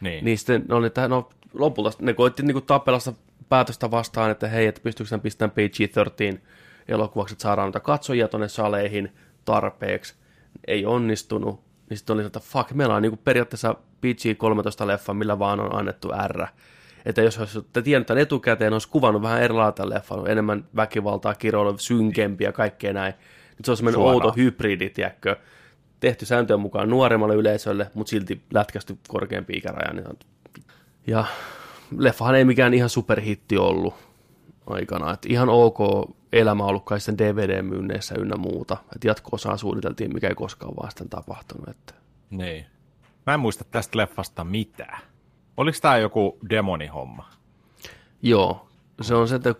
Niin. Niin sitten ne oli, että no lopulta ne koitti niin tapella päätöstä vastaan, että hei, että pystyykö sen pistämään PG-13 elokuvaksi, että saadaan noita katsojia tuonne saleihin tarpeeksi. Ei onnistunut. Niin sitten oli, että fuck, meillä on niin kuin periaatteessa PG-13 leffa, millä vaan on annettu R. Että jos olisitte tiennyt tämän etukäteen, olisi kuvannut vähän erilaista leffaa, enemmän väkivaltaa, kiroilua, synkempiä ja kaikkea näin. Nyt se on semmoinen outo hybridi, tiedätkö? Tehty sääntöjen mukaan nuoremmalle yleisölle, mutta silti lätkästy korkeampi ikäraja. Niin ja leffahan ei mikään ihan superhitti ollut aikana. Et ihan ok elämä ollut kai sen DVD-myynneissä ynnä muuta. Et jatko-osaa suunniteltiin, mikä ei koskaan vaan sitten tapahtunut. Että. Niin. Mä en muista tästä leffasta mitään. Oliko tämä joku demonihomma? Joo. Se on se, että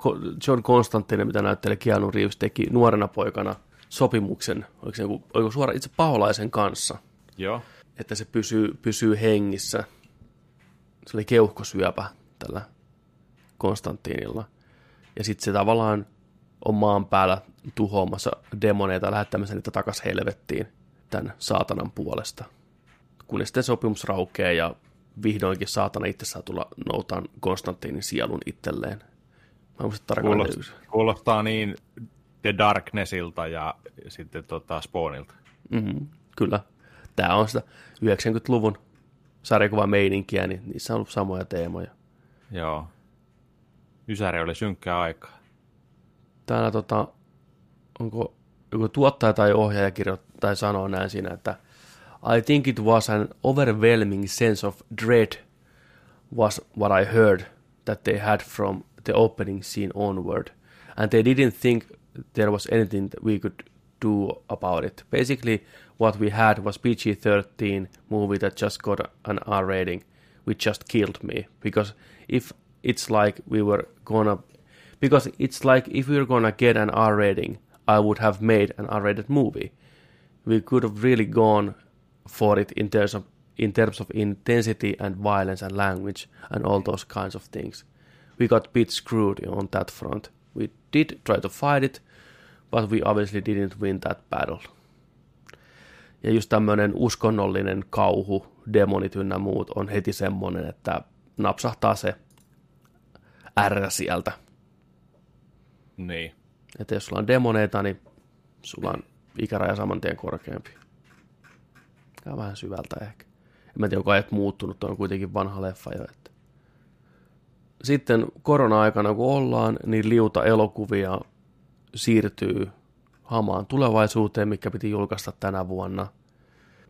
John Constantine, mitä näyttelee Keanu Reeves, teki nuorena poikana sopimuksen, oliko se joku, oliko suora itse paholaisen kanssa. Joo. Että se pysyy, pysyy hengissä. Se oli keuhkosyöpä tällä Konstantinilla. Ja sitten se tavallaan on maan päällä tuhoamassa demoneita lähettämässä niitä takas helvettiin tämän saatanan puolesta. Kunnes sitten sopimus raukeaa ja vihdoinkin saatana itse saa tulla noutaan Konstantinin sielun itselleen. Mä kuulostaa, kuulostaa niin The Darknessilta ja sitten tota Spawnilta. Mm-hmm, kyllä. Tämä on sitä 90-luvun sarjakuva meininkiä, niin niissä on ollut samoja teemoja. Joo. Ysäri oli synkkää aikaa. Täällä tota, onko joku tuottaja tai ohjaaja kirjoittaa tai sanoo näin siinä, että I think it was an overwhelming sense of dread was what I heard that they had from the opening scene onward. And they didn't think there was anything that we could do about it. Basically, what we had was PG-13 movie that just got an R rating, which just killed me because if it's like we were gonna because it's like if we were gonna get an R rating, I would have made an R-rated movie. We could have really gone for it in terms of in terms of intensity and violence and language and all those kinds of things. We got a bit screwed on that front. We did try to fight it, but we obviously didn't win that battle. Ja just tämmöinen uskonnollinen kauhu, demonit ynnä muut on heti semmoinen, että napsahtaa se R sieltä. Niin. Että jos sulla on demoneita, niin sulla on ikäraja saman tien korkeampi. Käy vähän syvältä ehkä. En mä tiedä, onko ajat muuttunut, on kuitenkin vanha leffa jo. Että. Sitten korona-aikana, kun ollaan, niin liuta elokuvia siirtyy hamaan tulevaisuuteen, mikä piti julkaista tänä vuonna.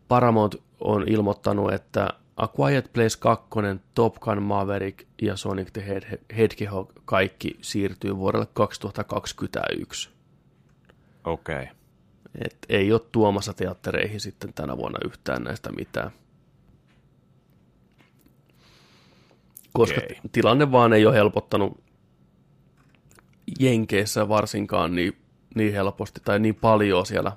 Paramount on ilmoittanut, että A Quiet Place 2, Top Gun Maverick ja Sonic the Hedgehog kaikki siirtyy vuodelle 2021. Okei. Okay. Et ei ole tuomassa teattereihin sitten tänä vuonna yhtään näistä mitään. Koska okay. tilanne vaan ei ole helpottanut Jenkeissä varsinkaan niin, niin helposti tai niin paljon siellä,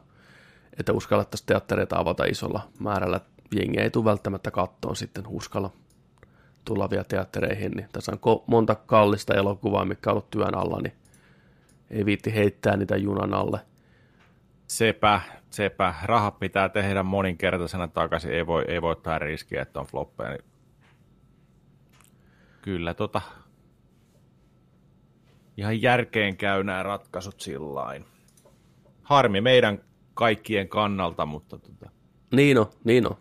että uskallettaisiin teattereita avata isolla määrällä. Jengi ei tule välttämättä kattoon sitten uskalla tullavia teattereihin. Niin tässä on monta kallista elokuvaa, mikä on ollut työn alla, niin ei viitti heittää niitä junan alle – Sepä, sepä. Rahat pitää tehdä moninkertaisena takaisin. Ei voi, ei voi ottaa riskiä, että on floppeja. Niin... Kyllä tota, ihan järkeen käy nämä ratkaisut sillain. Harmi meidän kaikkien kannalta, mutta tota, niin on, niin on.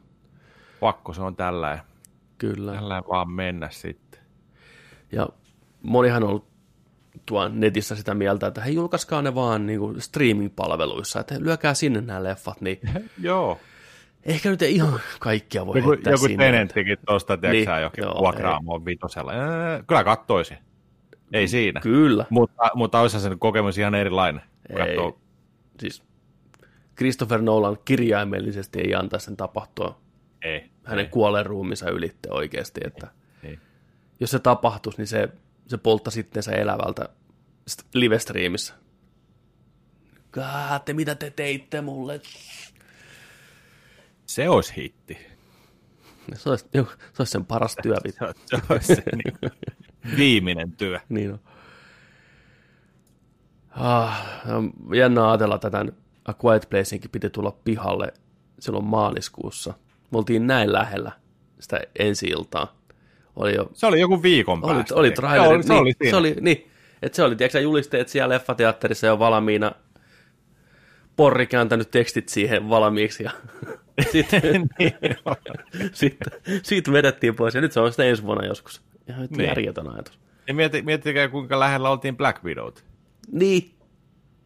Pakko se on tällä. Kyllä. Tällä vaan mennä sitten. Ja monihan on ollut tuo netissä sitä mieltä, että hei julkaiskaa ne vaan niin kuin streaming-palveluissa, että lyökää sinne nämä leffat, niin Joo. Ehkä nyt ei ihan kaikkia voi joku, heittää joku sinne. Joku tenenttikin tuosta, tiedätkö niin, jokin vuokraamoon vitosella. Kyllä kattoisin. Ei siinä. Kyllä. Mutta, mutta olisi se kokemus ihan erilainen. Ei. Siis Christopher Nolan kirjaimellisesti ei antaisi sen tapahtua ei, hänen ei. kuolen ruumiinsa ylitte oikeasti. Että ei. Niin. Jos se tapahtuisi, niin se se poltta sitten se elävältä live-striimissä. Kaatte, mitä te teitte mulle? Se olisi hitti. Se olisi, se olisi sen paras työ. se olisi se niin, viimeinen työ. niin on. Ah, jännä ajatella tätä. A Quiet Placeinkin piti tulla pihalle silloin maaliskuussa. Me oltiin näin lähellä sitä ensi iltaa oli jo... Se oli joku viikon oli, päästä. Oli traileri. Oli, se, niin, oli se oli niin, että se oli, tiedätkö julisteet siellä leffateatterissa jo valmiina, porri kääntänyt tekstit siihen valmiiksi ja sitten, niin, sitten, siitä vedettiin pois ja nyt se on sitten ensi vuonna joskus. Ihan niin. järjetön ajatus. Ja mieti, miettikää, kuinka lähellä oltiin Black Widow. Niin.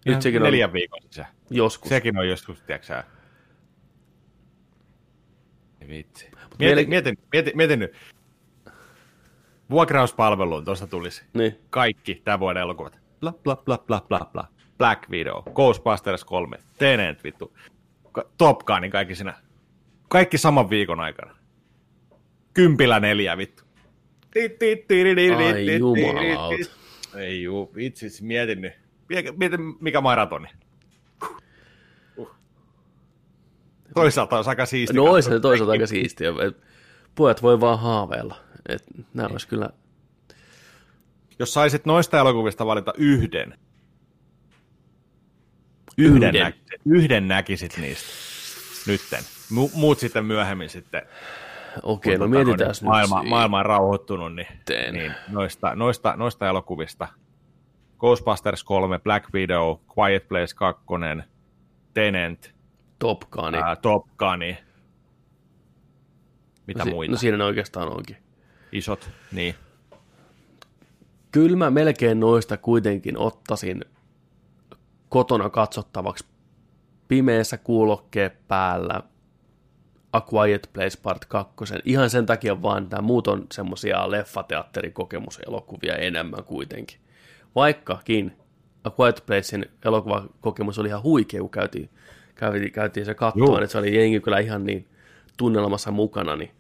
Nyt sekin neljän on, viikon sisään. Joskus. Sekin on joskus, tiedätkö Vitsi. Mieti, mieti, mieti, mieti nyt. Vuokrauspalveluun tuosta tulisi. Niin. Kaikki tämän vuoden elokuvat. Bla, bla, bla, bla, bla, bla. Black Widow, Ghostbusters 3, Tenet vittu, Top Gunin kaikki siinä. Kaikki saman viikon aikana. Kympillä neljä vittu. Ai jumalauta. Ei juu, itse mietin nyt. Mietin mikä maratoni. Toisaalta on aika siistiä. No olisi se toisaalta aika siistiä. Pojat voi vaan haaveilla. Et nämä olisi kyllä... Jos saisit noista elokuvista valita yhden, yhden, yhden, näkisit, yhden näkisit niistä nytten. Muut sitten myöhemmin sitten. Okei, okay, no tota mietitään nyt. Maailma, maailma on rauhoittunut, niin, niin noista, noista, noista elokuvista. Ghostbusters 3, Black Widow, Quiet Place 2, Tenant, Top Gun. Ää, Top Gun. Mitä no, si- muita? No siinä ne oikeastaan onkin isot, niin. Kyllä mä melkein noista kuitenkin ottaisin kotona katsottavaksi pimeässä kuulokkeet päällä A Quiet Place Part 2. Ihan sen takia vaan, että muut on semmoisia leffateatterikokemuselokuvia enemmän kuitenkin. Vaikkakin A Quiet Placein elokuvakokemus oli ihan huikea, kun käytiin, käytiin, käytiin se kattoon, että se oli jengi kyllä ihan niin tunnelmassa mukana, niin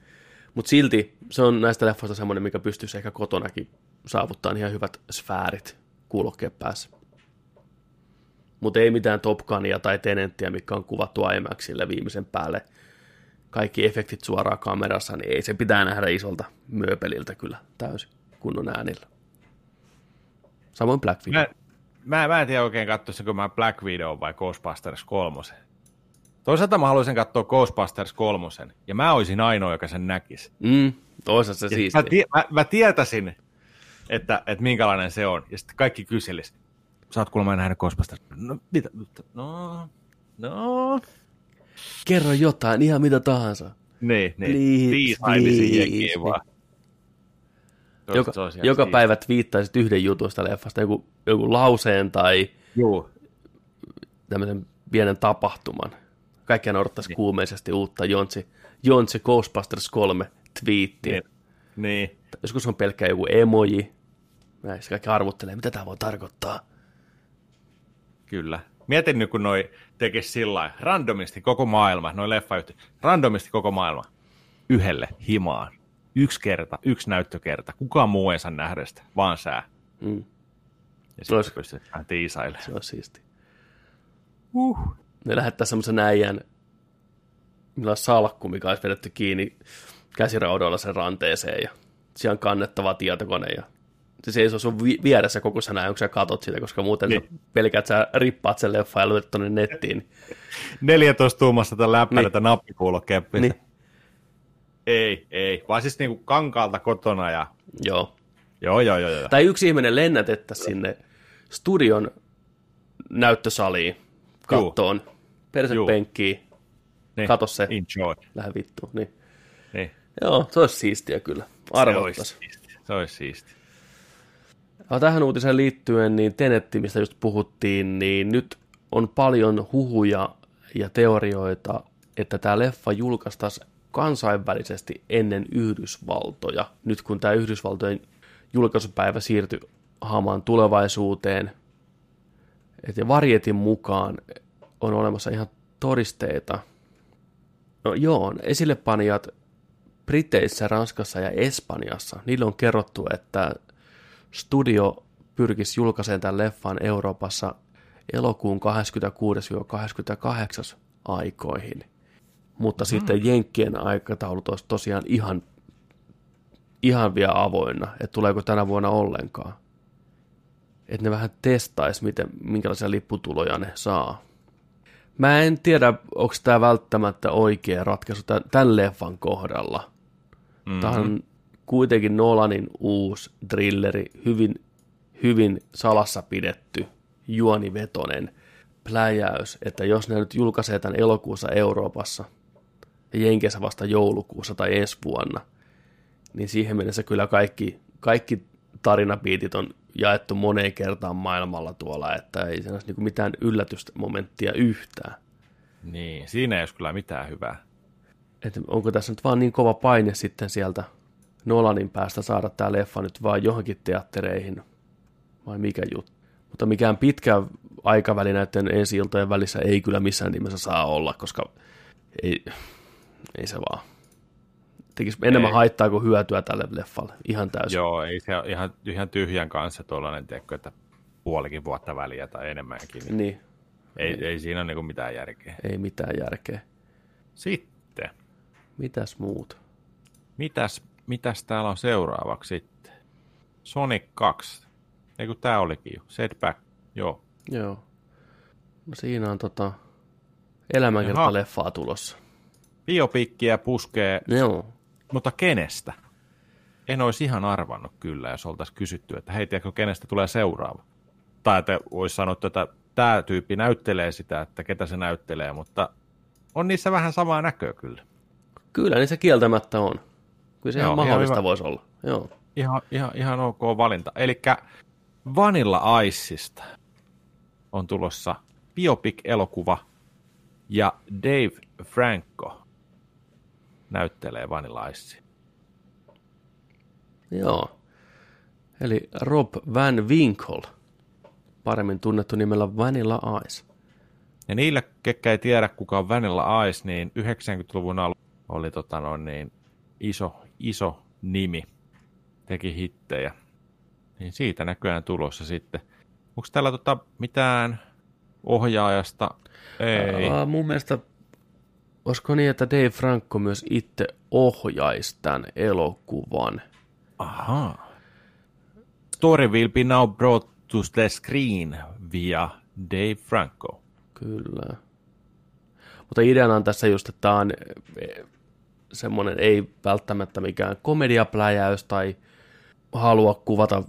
mutta silti se on näistä leffoista semmoinen, mikä pystyisi ehkä kotonakin saavuttaa ihan hyvät sfäärit kuulokkeen päässä. Mutta ei mitään Top Gunia tai Tenenttiä, mikä on kuvattu IMAXille viimeisen päälle. Kaikki efektit suoraan kamerassa, niin ei se pitää nähdä isolta myöpeliltä kyllä täysin kunnon äänillä. Samoin Black Widow. Mä, mä, mä en tiedä oikein katsoisinko mä Black Widow vai Ghostbusters 3. Toisaalta mä haluaisin katsoa Ghostbusters 3, ja mä olisin ainoa, joka sen näkisi. Mm, toisaalta se siistiä. Mä, tie, mä, mä, tietäisin, että, että minkälainen se on, ja sitten kaikki kyselis. Sä oot kuulemma nähnyt Ghostbusters. No, mitä? No, no. Kerro jotain, ihan mitä tahansa. Niin, niin. Please, please. vaan. Joka, joka päivä twiittaisit yhden jutusta leffasta, joku, joku lauseen tai Juu. tämmöisen pienen tapahtuman. Kaikkiaan odottaisi niin. kuumeisesti uutta Jontsi, Jontsi Ghostbusters 3 twiittiä. Niin. niin. Joskus on pelkkä joku emoji. Näissä kaikki arvottelee, mitä tämä voi tarkoittaa. Kyllä. Mietin nyt, kun noi tekisi sillä randomisti koko maailma, noi leffayhtiöt, randomisti koko maailma yhdelle himaan. Yksi kerta, yksi näyttökerta. Kukaan muu ei saa nähdä sitä, vaan sää. Mm. Ja sitten olisi... pystyt vähän tiisailemaan. Se on siisti. Uh. Ne lähettää semmoisen äijän, millä on salkku, mikä olisi vedetty kiinni käsiraudoilla sen ranteeseen ja siellä on kannettava tietokone ja seisoo sun vi- vieressä koko sen ajan, kun sä katot sitä, koska muuten niin. sä pelkät, sä rippaat sen leffa ja lyöt tonne nettiin. 14 tuumasta tämän läppärätä niin. nappikuulokeppi. Niin. Ei, ei, vaan siis niinku kankaalta kotona ja... Joo. Joo, joo, joo. joo. Tai yksi ihminen lennätettä sinne studion näyttösaliin kattoon, persepenkkiin, Niin. kato se, Enjoy. lähde vittuun. Niin. Niin. Joo, se olisi siistiä kyllä. Se olisi Arvottaisi. siisti. Se olisi siisti. Ja tähän uutiseen liittyen, niin Tenetti, mistä just puhuttiin, niin nyt on paljon huhuja ja teorioita, että tämä leffa julkaistaisiin kansainvälisesti ennen Yhdysvaltoja. Nyt kun tämä Yhdysvaltojen julkaisupäivä siirtyi hamaan tulevaisuuteen, että Varjetin mukaan on olemassa ihan todisteita. No joo, esillepanijat Briteissä, Ranskassa ja Espanjassa, niille on kerrottu, että studio pyrkisi julkaiseen tämän leffan Euroopassa elokuun 26-28 aikoihin. Mutta mm. sitten Jenkkien aikataulut olisi tosiaan ihan, ihan vielä avoinna, että tuleeko tänä vuonna ollenkaan. Että ne vähän testaisi, miten, minkälaisia lipputuloja ne saa. Mä en tiedä, onko tämä välttämättä oikea ratkaisu tämän, tämän leffan kohdalla. Mm-hmm. Tämä on kuitenkin Nolanin uusi thrilleri, hyvin, hyvin salassa pidetty, juonivetonen pläjäys, että jos ne nyt julkaisee tämän elokuussa Euroopassa ja Jenkeissä vasta joulukuussa tai ensi vuonna, niin siihen mennessä kyllä kaikki, kaikki tarinapiitit on jaettu moneen kertaan maailmalla tuolla, että ei se olisi niin mitään yllätystä momenttia yhtään. Niin, siinä ei olisi kyllä mitään hyvää. Että onko tässä nyt vaan niin kova paine sitten sieltä Nolanin päästä saada tämä leffa nyt vaan johonkin teattereihin, vai mikä juttu. Mutta mikään pitkä aikaväli näiden ensi välissä ei kyllä missään nimessä saa olla, koska ei, ei se vaan. Tekisi enemmän Ei. haittaa kuin hyötyä tälle leffalle, ihan täysin. Joo, ei se ihan, ihan tyhjän kanssa tuollainen, tiedätkö, että puolikin vuotta väliä tai enemmänkin. Niin Niin, ei, ei siinä ole niin mitään järkeä. ei mitään järkeä. Sitten, Mitäs muut? mitäs, mitäs täällä on seuraavaksi sitten? Sonic 2. Ei kun tää olikin jo. Setback. Joo. Joo. No siinä on tota elämänkerta-leffaa tulossa. Biopikkiä puskee, Joo. mutta kenestä? En olisi ihan arvannut kyllä, jos oltaisiin kysytty, että hei, tiedätkö, kenestä tulee seuraava? Tai että olisi sanottu, että tämä tyyppi näyttelee sitä, että ketä se näyttelee, mutta on niissä vähän samaa näköä kyllä. Kyllä, niin se kieltämättä on. Kyllä se Joo, ihan ihan mahdollista hyvä. voisi olla. Joo. Ihan, ihan, ihan ok valinta. Eli Vanilla Iceista on tulossa biopic-elokuva ja Dave Franco näyttelee Vanilla Icea. Joo. Eli Rob Van Winkle, paremmin tunnettu nimellä Vanilla Ice. Ja niille, ketkä ei tiedä, kuka on Vanilla Ice, niin 90-luvun alussa oli tota noin, niin iso, iso nimi. Teki hittejä. Niin siitä näköjään tulossa sitten. Onko täällä tota mitään ohjaajasta? Ei. Ää, mun mielestä, olisiko niin, että Dave Franco myös itse ohjaisi tämän elokuvan? Aha. Story will be now brought to the screen via Dave Franco. Kyllä. Mutta ideana on tässä just, että tämä on semmoinen ei välttämättä mikään komediapläjäys tai halua kuvata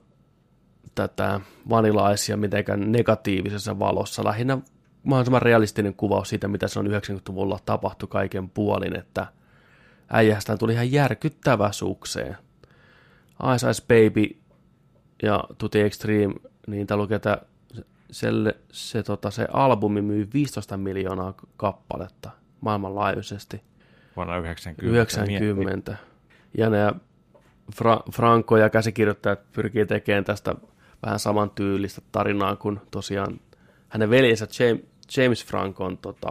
tätä vanilaisia mitenkään negatiivisessa valossa. Lähinnä mahdollisimman realistinen kuvaus siitä, mitä se on 90-luvulla tapahtui kaiken puolin, että äijästään tuli ihan järkyttävä sukseen. Ice Ice Baby ja Tutti Extreme, niin täällä lukee, että se, se, tota, se albumi myy 15 miljoonaa kappaletta maailmanlaajuisesti. Vuonna 90. 90. Ja ne Fra- Franco ja käsikirjoittajat pyrkii tekemään tästä vähän samantyylistä tarinaa kuin tosiaan hänen veljensä James, James Francon tota,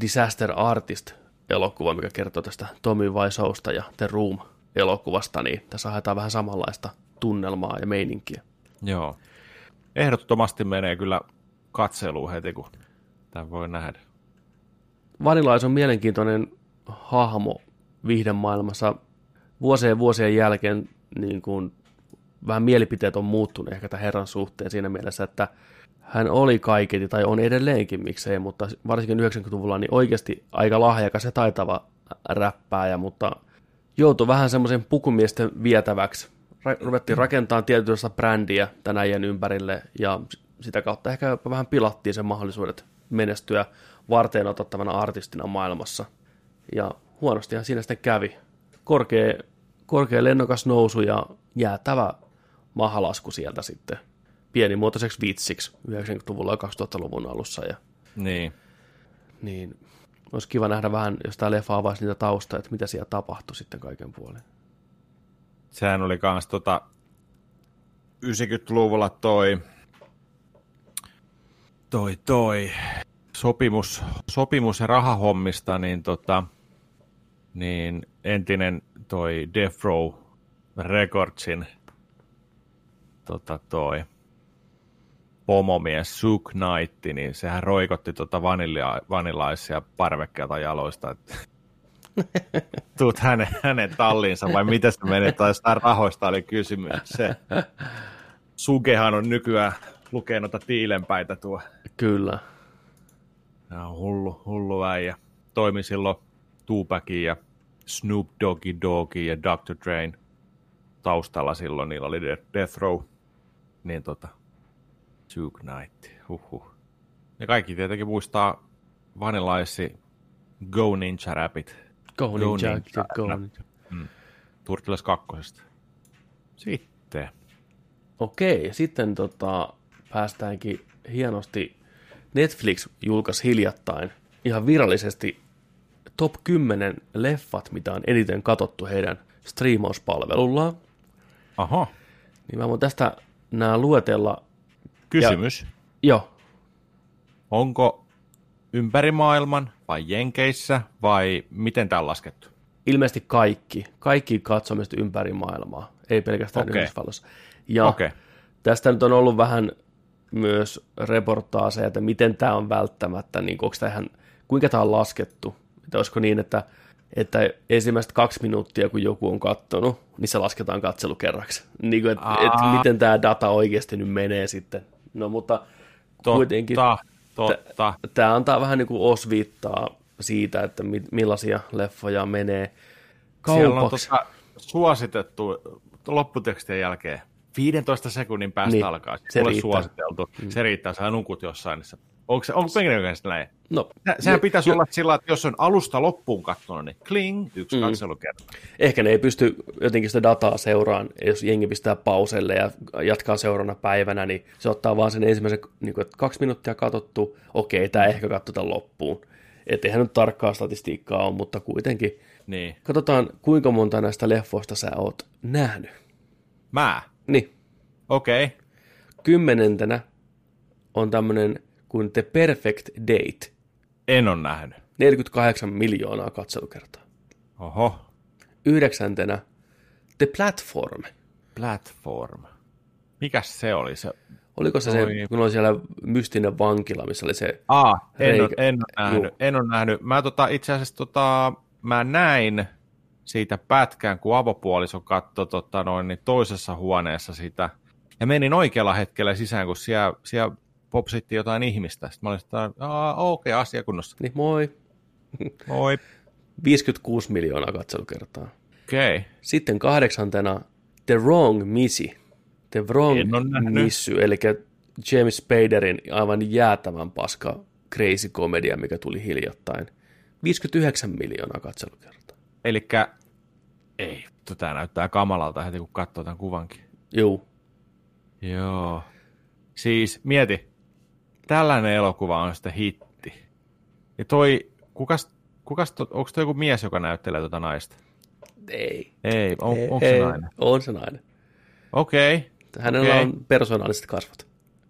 Disaster Artist elokuva, mikä kertoo tästä Tommy Wiseausta ja The Room elokuvasta, niin tässä haetaan vähän samanlaista tunnelmaa ja meininkiä. Joo. Ehdottomasti menee kyllä katseluun heti, kun tämän voi nähdä. Vanilais on mielenkiintoinen hahmo viihden maailmassa. Vuosien vuosien jälkeen niin kuin, vähän mielipiteet on muuttunut ehkä tämän herran suhteen siinä mielessä, että hän oli kaiketi, tai on edelleenkin miksei, mutta varsinkin 90-luvulla niin oikeasti aika lahjakas ja taitava räppääjä, mutta joutui vähän semmoisen pukumiesten vietäväksi. Ra- ruvettiin rakentamaan tietynlaista brändiä tänä ajan ympärille, ja sitä kautta ehkä vähän pilattiin sen mahdollisuudet menestyä varteen otettavana artistina maailmassa. Ja huonostihan siinä sitten kävi. Korkea, korkea lennokas nousu ja jäätävä mahalasku sieltä sitten pienimuotoiseksi vitsiksi 90-luvulla ja 2000-luvun alussa. Ja, Niin. niin olisi kiva nähdä vähän, jos tämä leffa avaisi niitä taustoja, että mitä siellä tapahtui sitten kaiken puolin. Sehän oli kans tota 90-luvulla toi toi toi sopimus, sopimus ja rahahommista, niin tota, niin entinen toi Death Row Recordsin tota toi pomomies Suk Knight, niin sehän roikotti tota vanilja, vanilaisia parvekkeita jaloista, että tuut hänen, hänen talliinsa vai mitä se menee, tai jostain rahoista oli kysymys. Se Sugehan on nykyään lukee noita tiilenpäitä tuo. Kyllä. Ja on hullu, hullu äijä. Toimi silloin Tupacin ja Snoop Doggy Doggy ja Dr. Drain taustalla silloin. Niillä oli Death Row. Niin tota, Suge Knight. Huhhuh. Ja kaikki tietenkin muistaa vanilaisi Go Ninja Rapid. Go Go Ninja, Ninja. Go Ninja. Turtles kakkosesta. Sitten. Okei, sitten tota, päästäänkin hienosti. Netflix julkaisi hiljattain ihan virallisesti top 10 leffat, mitä on eniten katottu heidän striimauspalvelullaan. Aha. Niin mä voin tästä nämä luetella. Kysymys. Joo, Onko ympäri maailman vai Jenkeissä vai miten tämä on laskettu? ilmeisesti kaikki. Kaikki katsomiset ympäri maailmaa, ei pelkästään Okei. Yhdysvalloissa. Ja Okei. Okay. tästä nyt on ollut vähän myös reportaaseja, että miten tämä on välttämättä, niin onko tämä ihan, kuinka tämä on laskettu. Että olisiko niin, että, että ensimmäiset kaksi minuuttia, kun joku on kattonut, niin se lasketaan katselukerraksi. Niin kuin, että, että miten tämä data oikeasti nyt menee sitten. No mutta kuitenkin Totta, totta. tämä antaa vähän niin kuin osviittaa siitä, että mi- millaisia leffoja menee Siellä on kaupaksi. tota, suositettu lopputekstien jälkeen 15 sekunnin päästä Niin, alkaa. se Se riittää. suositeltu. Mm. Se riittää, sä nukut jossain. Niin se, onko se, onko penkin näin? No, Se- Sehän jo- pitäisi jo- olla sillä, että jos on alusta loppuun katsonut, niin kling, yksi mm. katselukerta. Ehkä ne ei pysty jotenkin sitä dataa seuraan, jos jengi pistää pauselle ja jatkaa seuraavana päivänä, niin se ottaa vaan sen ensimmäisen, niin kuin, että kaksi minuuttia katsottu, okei, tämä ehkä katsotaan loppuun. Että eihän nyt tarkkaa statistiikkaa ole, mutta kuitenkin. Niin. Katsotaan, kuinka monta näistä leffoista sä oot nähnyt. Mä? Niin, Okei. Okay. kymmenentenä on tämmöinen kuin The Perfect Date. En ole nähnyt. 48 miljoonaa katselukertaa. Oho. Yhdeksäntenä The Platform. Platform. Mikäs se oli se? Oliko se Oi. se, kun oli siellä mystinen vankila, missä oli se... Aa, en, Reikä. ole, en, ole nähnyt, Juu. en ole nähnyt. Mä tota, itse asiassa tota, mä näin siitä pätkän, kun avopuoliso katsoi tota, noin, niin toisessa huoneessa sitä. Ja menin oikealla hetkellä sisään, kun siellä, siellä popsitti jotain ihmistä. Sitten mä olin, että "Aa, okei, okay, asia kunnossa. Niin moi. Moi. 56 miljoonaa katselukertaa. Okei. Okay. Sitten kahdeksantena The Wrong Missy. The Wrong. Missy, eli James Spaderin aivan jäätävän paska crazy komedia, mikä tuli hiljattain. 59 miljoonaa katselukertaa. Elikkä, ei, tämä näyttää kamalalta heti, kun katsoo tämän kuvankin. Juu, Joo. Siis mieti, tällainen elokuva on sitten hitti. Ja toi, kukas, kukas to, onko toi joku mies, joka näyttelee tuota naista? Ei. Ei, on, ei, onko se ei, nainen? On se nainen. Okei. Okay. Hänellä Okei. on persoonalliset kasvot.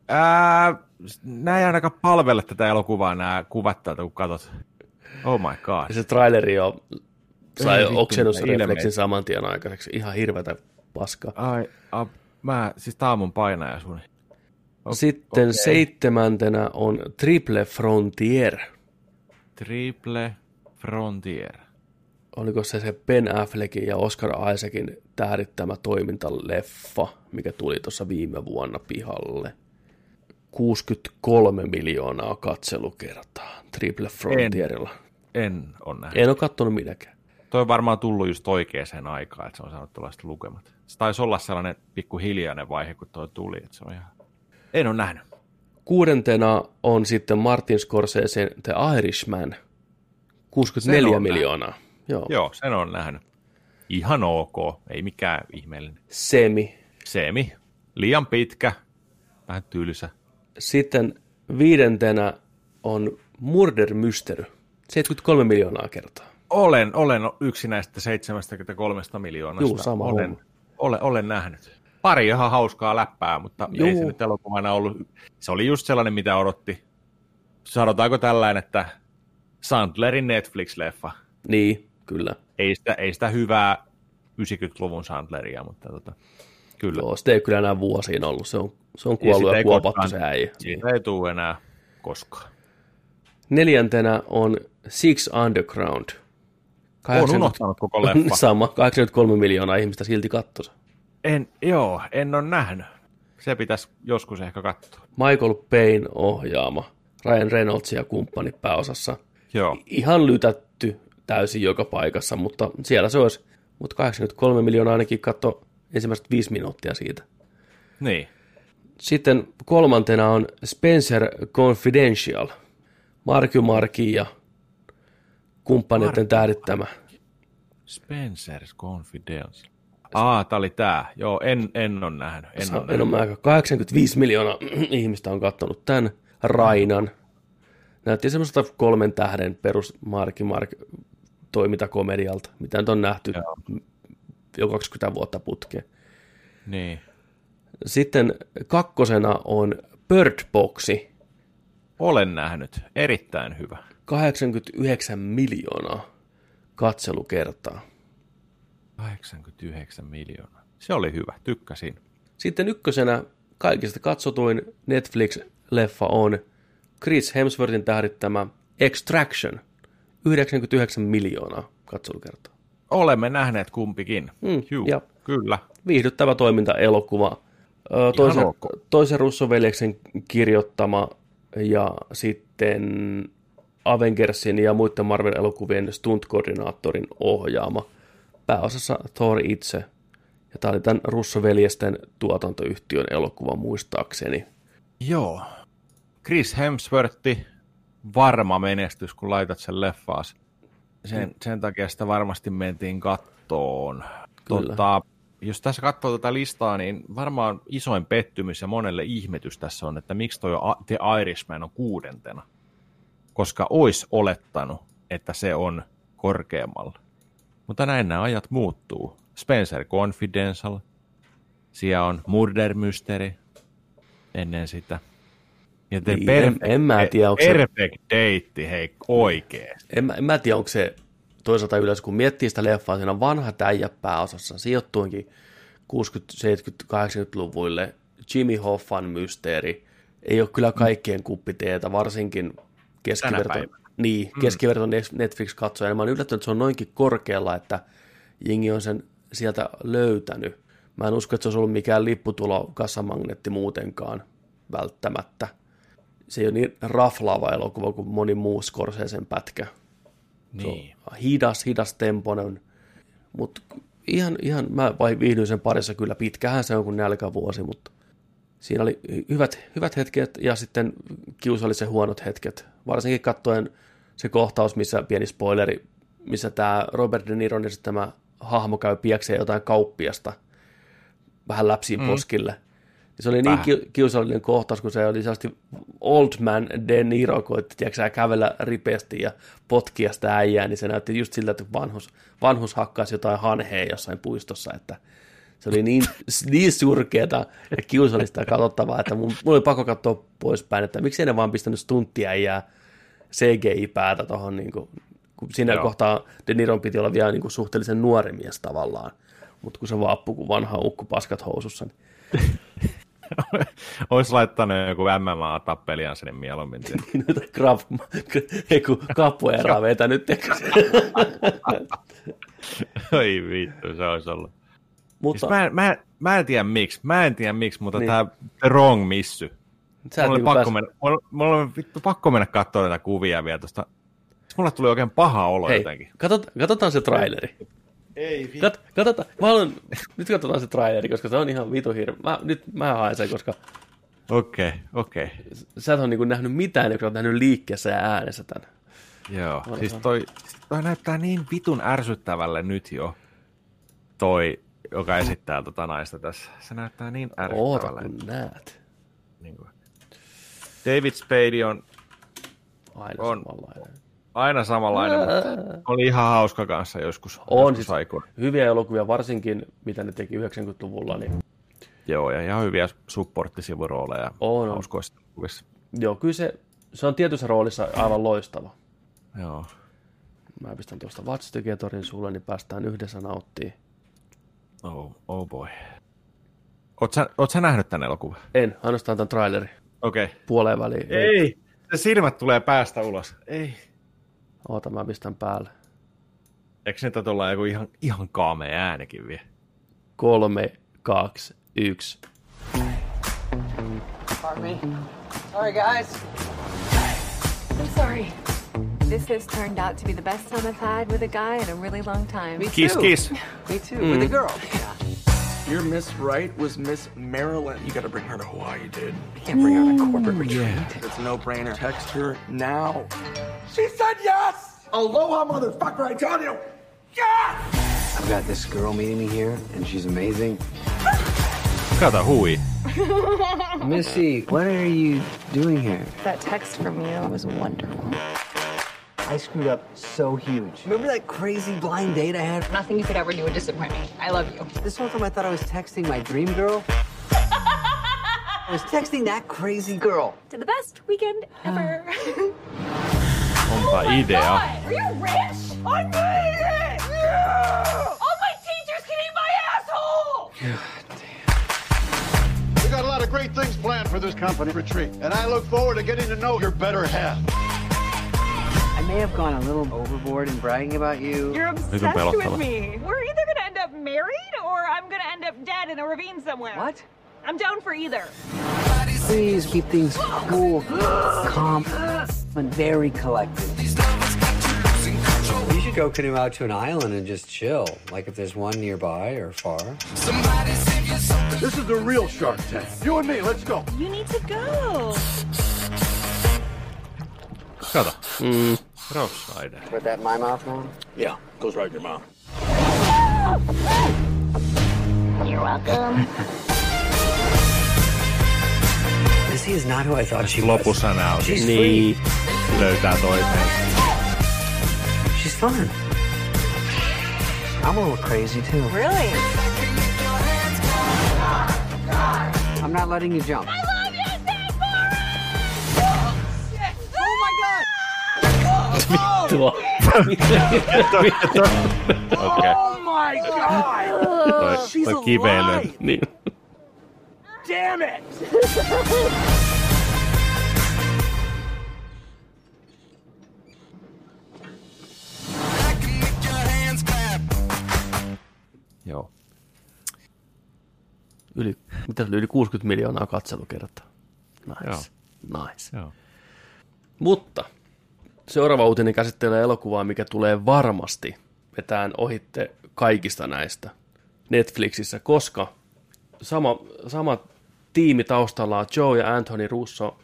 Ää, nämä ei ainakaan palvele tätä elokuvaa, nämä kuvat täältä, kun katsot. Oh my god. Ja se traileri jo sai oksennusrefleksin saman tien aikaiseksi. Ihan hirveätä paskaa. Ai, a, mä, siis tää on mun painaja sun. Sitten okei. seitsemäntenä on Triple Frontier. Triple Frontier. Oliko se se Ben Affleckin ja Oscar Isaacin tähdittämä toimintaleffa, mikä tuli tuossa viime vuonna pihalle? 63 miljoonaa katselukertaa Triple Frontierilla. En on nähnyt. En ole kattonut minäkään. Toi on varmaan tullut just oikeaan aikaan, että se on saanut tällaiset lukemat. Se taisi olla sellainen pikku hiljainen vaihe, kun toi tuli, että se on ihan... En ole nähnyt. Kuudentena on sitten Martin Scorsese The Irishman. 64 Sen on miljoonaa. Joo. Joo, sen on nähnyt. Ihan ok, ei mikään ihmeellinen. Semi. Semi, liian pitkä, vähän tylsä. Sitten viidentenä on Murder Mystery. 73 miljoonaa kertaa. Olen, olen yksi näistä 73 miljoonasta. Juu, sama olen, olen, olen nähnyt. Pari ihan hauskaa läppää, mutta Juu. ei se nyt elokuvana ollut. Se oli just sellainen, mitä odotti. Sanotaanko tällainen, että Sandlerin Netflix-leffa. Niin, kyllä. Ei sitä, ei sitä hyvää 90-luvun Sandleria, mutta tota, kyllä. Joo, sitä ei kyllä enää vuosiin ollut. Se on, se on Ja kuollut ja, ei kuopattu se äijä. Siitä ei tule enää koskaan. Neljäntenä on Six Underground. Olen unohtanut koko leffa. Sama, 83 miljoonaa ihmistä silti kattosa. En, joo, en ole nähnyt. Se pitäisi joskus ehkä katsoa. Michael Payne ohjaama, Ryan Reynolds ja kumppani pääosassa. Joo. Ihan lytätty täysin joka paikassa, mutta siellä se olisi. Mutta 83 miljoonaa ainakin katto ensimmäiset viisi minuuttia siitä. Niin. Sitten kolmantena on Spencer Confidential. Marky Marki ja kumppaneiden Marky tähdittämä. Spencer's Confidence. Aa, tää oli tää. Joo, en, en ole nähnyt. En Sa- ole En nähnyt. ole aika 85 miljoonaa ihmistä on kattonut tämän Rainan. Näytti semmoista kolmen tähden perus Marki Mark toimintakomedialta, mitä nyt on nähty Joo. jo 20 vuotta putkeen. Niin. Sitten kakkosena on Bird Boxi, Olen nähnyt. Erittäin hyvä. 89 miljoonaa katselukertaa. 89 miljoonaa. Se oli hyvä. Tykkäsin. Sitten ykkösenä kaikista katsotuin Netflix-leffa on Chris Hemsworthin tähdittämä Extraction. 99 miljoonaa katselukertaa. Olemme nähneet kumpikin. Mm, Juu, ja- kyllä. Viihdyttävä toimintaelokuva. Toisen, toisen russoveljeksen kirjoittama ja sitten Avengersin ja muiden Marvel-elokuvien stunt-koordinaattorin ohjaama. Pääosassa Thor itse. Ja tämä oli tämän russoveljesten tuotantoyhtiön elokuva muistaakseni. Joo. Chris Hemsworth, varma menestys, kun laitat sen leffaas. Sen, sen takia sitä varmasti mentiin kattoon. Kyllä. Tota, jos tässä katsoo tätä listaa, niin varmaan isoin pettymys ja monelle ihmetys tässä on, että miksi toi The Irishman on kuudentena. Koska ois olettanut, että se on korkeammalla. Mutta näin nämä ajat muuttuu. Spencer Confidential, siellä on Murder Mystery ennen sitä. Ja The Niin, en- en mä tiedä, onko se- Perfect Date, hei, oikeesti. En, en mä tiedä, onko se toisaalta yleensä, kun miettii sitä leffaa, siinä on vanha äijä pääosassa, sijoittuinkin 60-, 70-, 80-luvuille, Jimmy Hoffan mysteeri, ei ole kyllä kaikkien kuppiteetä, varsinkin keskiverto. Niin, keskiverto Netflix-katsoja. Mä oon yllättynyt, että se on noinkin korkealla, että jengi on sen sieltä löytänyt. Mä en usko, että se olisi ollut mikään lipputulo kassamagneetti muutenkaan välttämättä. Se ei ole niin raflaava elokuva kuin moni muu Scorsesen pätkä. Niin. Hidas, hidas temponen, mutta ihan, ihan, mä vai viihdyin sen parissa kyllä pitkähän se on kuin nälkävuosi, mutta siinä oli hyvät, hyvät hetket ja sitten kiusallisen huonot hetket. Varsinkin katsoen se kohtaus, missä pieni spoileri, missä tämä Robert De Niron esittämä hahmo käy piekseen jotain kauppiasta vähän läpsiin mm. poskille. Se oli niin ki- kiusallinen kohtaus, kun se oli sellaisesti old man De Niro koitti, tiedätkö, kävellä ripeästi ja potkia sitä äijää, niin se näytti just siltä, että vanhus, vanhus hakkaisi jotain hanhea jossain puistossa, että se oli niin, niin surkeata ja kiusallista ja katsottavaa, että mun, mun oli pakko katsoa poispäin, että miksi ne vaan pistänyt stunttia ja CGI-päätä tuohon, niin kuin, kun siinä Joo. kohtaa De Niron piti olla vielä niin kuin suhteellisen nuori mies tavallaan, mutta kun se vaappu kuin vanha ukku paskat housussa, niin Olisi laittanut joku MMA-tappelijan sinne mieluummin. Noita krap, eiku kapueraa vetänyt. Oi vittu, se olisi ollut. Mutta... Siis mä, mä, mä en tiedä miksi, mä en tiedä miksi, mutta niin. tämä wrong missy. Sä mulla oli, pakko pääs... mennä, mulla, mulla oli vittu pakko mennä katsoa näitä kuvia vielä tuosta. Mulla tuli oikein paha olo Hei, jotenkin. Katsot, katsotaan se traileri. Ei vittu. Kat, katsotaan, mä haluan, nyt katsotaan se traileri, koska se on ihan vitu hirveä. Mä, nyt mä haen sen, koska... Okei, okay, okei. Okay. Sä et ole niin nähnyt mitään, joka on nähnyt liikkeessä ja äänessä tämän. Joo, Odotan. siis toi, toi näyttää niin vitun ärsyttävälle nyt jo. Toi joka esittää tota naista tässä. Se näyttää niin ärsyttävälle. Oota, kun näet. Niin kuin. David Spade on aina on, samanlainen. Aina samanlainen, mutta oli ihan hauska kanssa joskus. On joskus siis hyviä elokuvia, varsinkin mitä ne teki 90-luvulla. Niin... Joo, ja ihan hyviä supporttisivurooleja on, hauskoissa Joo, kyllä se, se on tietyssä roolissa aivan loistava. Joo. Mä pistän tuosta Watch sulle, niin päästään yhdessä nauttimaan. Oh, oh boy. Oot sä, oot sä nähnyt tämän elokuvan? En, ainoastaan tämän traileri. Okei. Okay. Puoleen väliin. Ei, se silmät tulee päästä ulos. Ei. Oota, mä pistän päälle. Eikö niitä tulla joku ihan, ihan kaamea äänekin vielä? Kolme, kaksi, yksi. Pardon me. Sorry, guys. I'm sorry. This has turned out to be the best time I've had with a guy in a really long time. Me too. Kiss, kiss. Me too, mm. with a girl. Yeah. Your Miss Wright was Miss Maryland. You gotta bring her to Hawaii, dude. You can't bring her on a corporate retreat. Yeah. It's a no-brainer. Text her now. She said yes! Aloha, motherfucker, I tell you! Yes! I've got this girl meeting me here, and she's amazing. Kato hui. Missy, what are you doing here? That text from you was wonderful. I screwed up so huge. Remember that crazy blind date I had? Nothing you could ever do would disappoint me. I love you. This whole time I thought I was texting my dream girl. I was texting that crazy girl. To the best weekend ever. Onpa oh idea. God. Are you rich? I made it! Yeah! All my teachers can eat my asshole! God damn. We got a lot of great things planned for this company retreat, and I look forward to getting to know your better half. I may have gone a little overboard in bragging about you. You're obsessed with me. We're either going to end up married or I'm going to end up dead in a ravine somewhere. What? I'm down for either. Please keep things cool, calm, and very collected. You should go canoe out to an island and just chill, like if there's one nearby or far. This is the real Shark Tank. You and me, let's go. You need to go. Kato. Mm. Rough Rider. Put that in my mouth now? Yeah, goes right in your mouth. You're welcome. Missy is not who I thought she was. Lopussa näytin. She's niin. free. Löytää toisen. She's fun. I'm a little crazy too. Really? I'm not letting you jump. Vittua. Okei. Oh my god! Toi, toi kiveily. Niin. Damn it! Joo. Yli, mitä yli 60 miljoonaa katselukertaa. Nice. Joo. Nice. Joo. Mutta Seuraava uutinen käsittelee elokuvaa, mikä tulee varmasti vetään ohitte kaikista näistä Netflixissä, koska sama, sama tiimi taustalla on Joe ja Anthony Russo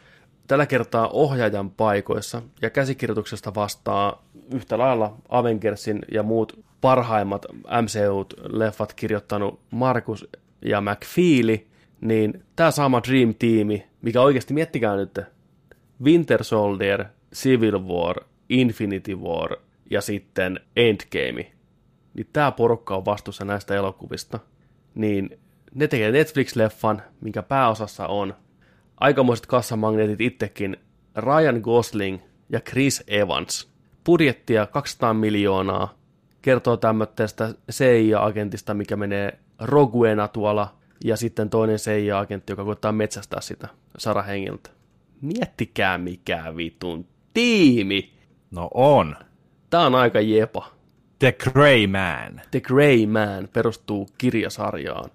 tällä kertaa ohjaajan paikoissa ja käsikirjoituksesta vastaa yhtä lailla Avengersin ja muut parhaimmat MCU-leffat kirjoittanut Markus ja McFeely, niin tämä sama Dream-tiimi, mikä oikeasti miettikää nyt, Winter Soldier, Civil War, Infinity War ja sitten Endgame, niin tämä porukka on vastuussa näistä elokuvista, niin ne tekee Netflix-leffan, minkä pääosassa on aikamoiset kassamagneetit itsekin Ryan Gosling ja Chris Evans. Budjettia 200 miljoonaa, kertoo tämmöistä CIA-agentista, mikä menee Roguena tuolla, ja sitten toinen CIA-agentti, joka koittaa metsästää sitä Sara Hengiltä. Miettikää mikä vitun tiimi! No on. Tää on aika jepa. The Grey Man. The Grey Man perustuu kirjasarjaan.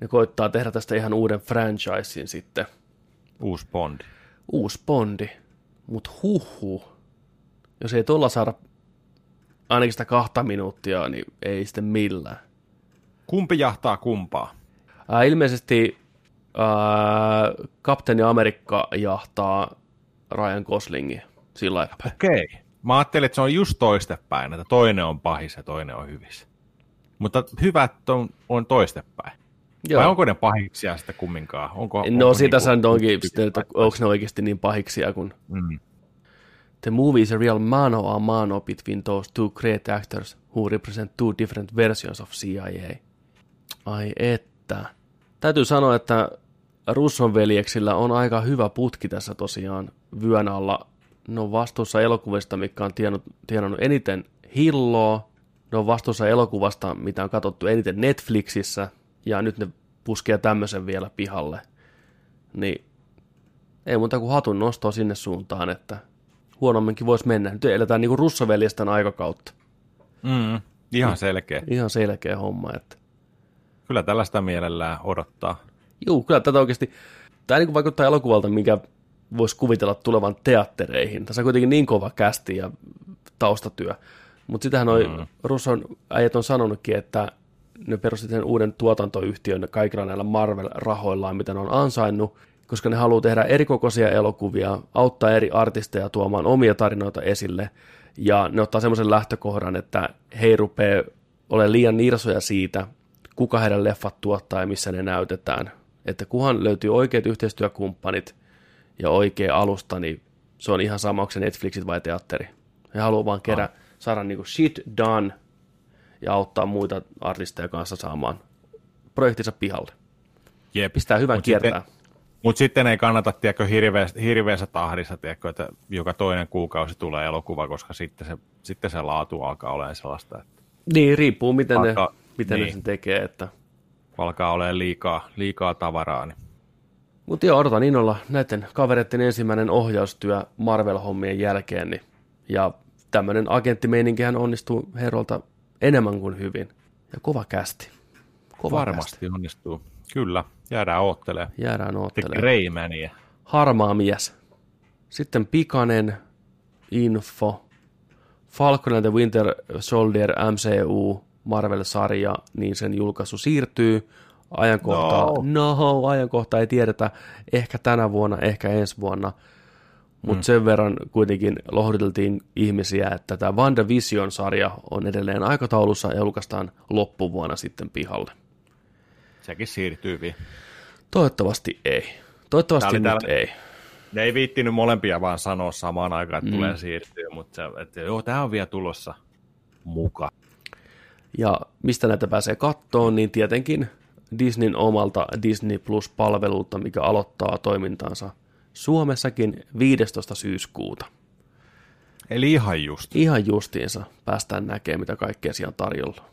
Ne koittaa tehdä tästä ihan uuden franchisein sitten. Uusi Bondi. Uusi Bondi. Mut huhu. Jos ei tuolla saada ainakin sitä kahta minuuttia, niin ei sitten millään. Kumpi jahtaa kumpaa? Ää, ilmeisesti ää, Kapteeni Amerikka jahtaa Ryan Goslingin sillä lailla. Okei. Okay. Mä ajattelin, että se on just toistepäin, että toinen on pahis ja toinen on hyvissä. Mutta hyvät on, on toistepäin. Joo. Vai onko ne pahiksia sitten kumminkaan? Onko, no onko sitä niinku, onkin, sitten, että onko ne oikeasti niin pahiksia kuin... Mm. The movie is a real mano a mano between those two great actors who represent two different versions of CIA. Ai että. Täytyy sanoa, että Russon veljeksillä on aika hyvä putki tässä tosiaan vyön alla. Ne on vastuussa elokuvista, mikä on tienannut, tienannut eniten hilloa. Ne on vastuussa elokuvasta, mitä on katsottu eniten Netflixissä. Ja nyt ne puskee tämmöisen vielä pihalle. Niin ei muuta kuin hatun nostoa sinne suuntaan, että huonomminkin voisi mennä. Nyt eletään niin kuin russoveljesten aikakautta. Mm, ihan selkeä. Ihan selkeä homma, että Kyllä tällaista mielellään odottaa. Juu, kyllä tätä oikeasti, tämä niin vaikuttaa elokuvalta, mikä voisi kuvitella tulevan teattereihin. Tässä on kuitenkin niin kova kästi ja taustatyö. Mutta sitähän noin mm. Russon äijät on sanonutkin, että ne perusti sen uuden tuotantoyhtiön kaikilla näillä Marvel-rahoillaan, mitä ne on ansainnut, koska ne haluaa tehdä erikokoisia elokuvia, auttaa eri artisteja tuomaan omia tarinoita esille, ja ne ottaa semmoisen lähtökohdan, että he ei rupea olemaan liian nirsoja siitä, kuka heidän leffat tuottaa ja missä ne näytetään. Että kunhan löytyy oikeat yhteistyökumppanit ja oikea alusta, niin se on ihan sama, onko se Netflixit vai teatteri. He haluaa vaan kerää, ah. saada niinku shit done ja auttaa muita artisteja kanssa saamaan projektinsa pihalle. Jep. Pistää hyvän Mut kiertää. Mutta sitten ei kannata, tiedätkö, hirveässä, hirveässä tahdissa, tiedätkö, että joka toinen kuukausi tulee elokuva, koska sitten se, sitten se laatu alkaa olemaan sellaista, että Niin, riippuu miten, Alkaa- ne, miten niin. ne sen tekee. Että. alkaa olemaan liikaa, liikaa tavaraa. Niin. Mutta joo, odotan innolla näiden kavereiden ensimmäinen ohjaustyö Marvel-hommien jälkeen. Niin, ja tämmöinen agenttimeininkihän onnistuu herolta enemmän kuin hyvin. Ja kova kästi. Kova Varmasti Kästi. onnistuu. Kyllä, jäädään oottelemaan. Jäädään oottelemaan. Greymania. Harmaa mies. Sitten pikainen info. Falcon and the Winter Soldier MCU Marvel-sarja, niin sen julkaisu siirtyy. Ajankohtaa, no. no, ajankohta ei tiedetä, ehkä tänä vuonna, ehkä ensi vuonna. Mutta mm. sen verran kuitenkin lohduteltiin ihmisiä, että tämä WandaVision-sarja on edelleen aikataulussa ja julkaistaan loppuvuonna sitten pihalle. Sekin siirtyy vielä. Toivottavasti ei. Toivottavasti nyt täällä- ei. Ne ei viittinyt molempia vaan sanoa samaan aikaan, että Mm. tulee siirtyä, mutta se, että joo, tämä on vielä tulossa mukaan. Ja mistä näitä pääsee kattoon, niin tietenkin Disneyn omalta Disney Plus-palvelulta, mikä aloittaa toimintaansa Suomessakin 15. syyskuuta. Eli ihan just. Ihan justiinsa päästään näkemään, mitä kaikkea siellä on tarjolla.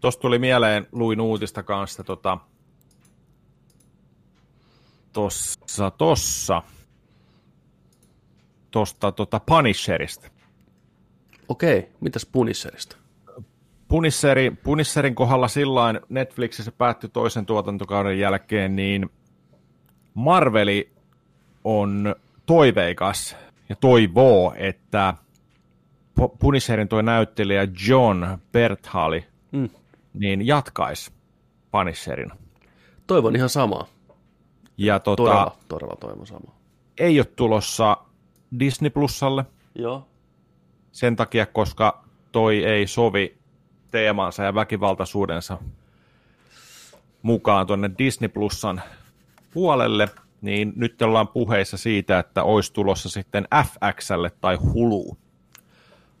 Tuosta tuli mieleen, luin uutista kanssa tota, tossa, tossa, tosta tota Punisherista. Okei, mitäs Punisherista? Punisheri, Punisherin kohdalla sillain Netflixissä päättyi toisen tuotantokauden jälkeen, niin Marveli on toiveikas ja toivoo, että Pu- Punisherin tuo näyttelijä John Berthali Mm. niin jatkaisi Punisherin. Toivon ihan samaa. Ja tota, Todella, todella toivon samaa. ei ole tulossa Disney Plusalle Joo. sen takia, koska toi ei sovi teemansa ja väkivaltaisuudensa mukaan tuonne Disney Plusan puolelle, niin nyt ollaan puheissa siitä, että olisi tulossa sitten FXlle tai Hulu.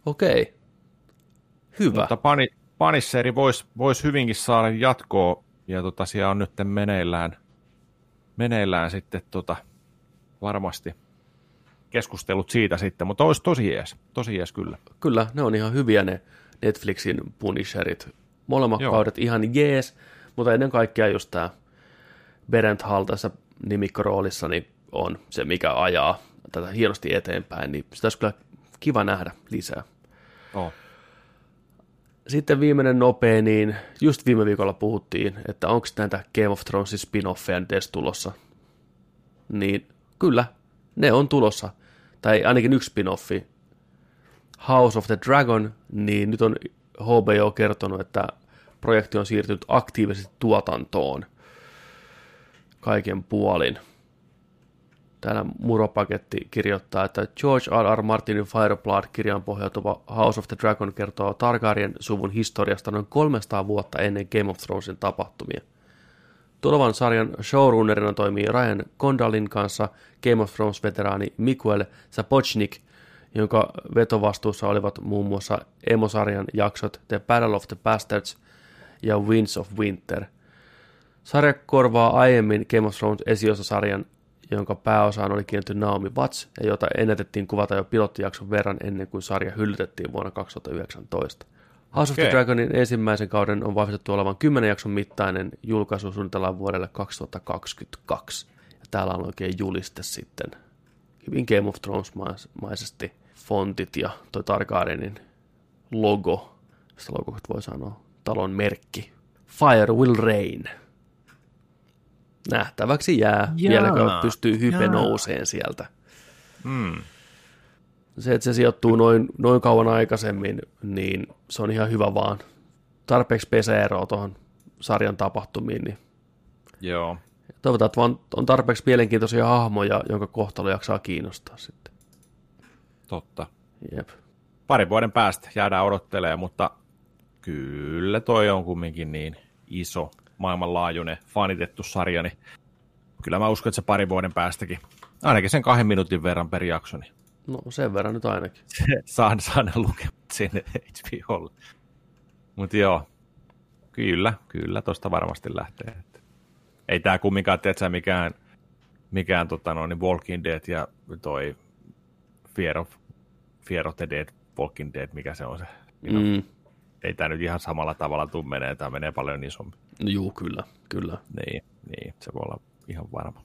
Okei. Hyvä. Mutta pani, Panisseri voisi vois hyvinkin saada jatkoa, ja tota, siellä on nyt meneillään, meneillään sitten tota, varmasti keskustelut siitä sitten, mutta olisi tosi jees, tosi jees kyllä. Kyllä, ne on ihan hyviä ne Netflixin Punisherit. Molemmat Joo. kaudet ihan jees, mutta ennen kaikkea just tämä Berent Hall tässä nimikkoroolissa niin on se, mikä ajaa tätä hienosti eteenpäin, niin sitä olisi kyllä kiva nähdä lisää. Oh. Sitten viimeinen nopea, niin just viime viikolla puhuttiin, että onko näitä Game of Thronesin spin-offeja nyt edes tulossa. Niin kyllä, ne on tulossa. Tai ainakin yksi spin-offi. House of the Dragon, niin nyt on HBO kertonut, että projekti on siirtynyt aktiivisesti tuotantoon kaiken puolin. Täällä Muropaketti kirjoittaa, että George R. R. Martinin Fireblood-kirjaan pohjautuva House of the Dragon kertoo Targaryen suvun historiasta noin 300 vuotta ennen Game of Thronesin tapahtumia. Tulevan sarjan showrunnerina toimii Ryan Condalin kanssa Game of Thrones-veteraani Miguel Sapochnik, jonka vetovastuussa olivat muun muassa emosarjan jaksot The Battle of the Bastards ja Winds of Winter. Sarja korvaa aiemmin Game of Thrones esiosasarjan, jonka pääosaan oli kiinnitty Naomi Watts ja jota ennätettiin kuvata jo pilottijakson verran ennen kuin sarja hyllytettiin vuonna 2019. House of the. Dragonin ensimmäisen kauden on vahvistettu olevan 10 jakson mittainen julkaisu suunnitellaan vuodelle 2022. Ja täällä on oikein juliste sitten hyvin Game of Thrones-maisesti fontit ja toi Targaryenin logo, sitä logo voi sanoa, talon merkki. Fire will rain. Nähtäväksi jää, Jaa, vieläkö pystyy hype jaa. nouseen sieltä. Mm. Se, että se sijoittuu noin, noin kauan aikaisemmin, niin se on ihan hyvä vaan. Tarpeeksi peseeroa tuohon sarjan tapahtumiin, niin Joo. toivotaan, että vaan on tarpeeksi mielenkiintoisia hahmoja, jonka kohtalo jaksaa kiinnostaa sitten. Totta. Jep. Pari vuoden päästä jäädään odottelemaan, mutta kyllä toi on kumminkin niin iso, maailmanlaajuinen, fanitettu sarja, niin kyllä mä uskon, että se pari vuoden päästäkin, ainakin sen kahden minuutin verran per jakso, niin No sen verran nyt ainakin. saan, saan ne lukemat sinne HBOlle. Mutta joo, kyllä, kyllä tosta varmasti lähtee. Ei tää kumminkaan, tiedätkö, mikään, mikään tota noin, niin Walking Dead ja toi Fear of, Fear of the Dead, Walking Dead, mikä se on se. Mm. Mm. Ei tämä nyt ihan samalla tavalla tuu menee, tämä menee paljon isommin. No juu, kyllä, kyllä. Niin, niin, se voi olla ihan varma.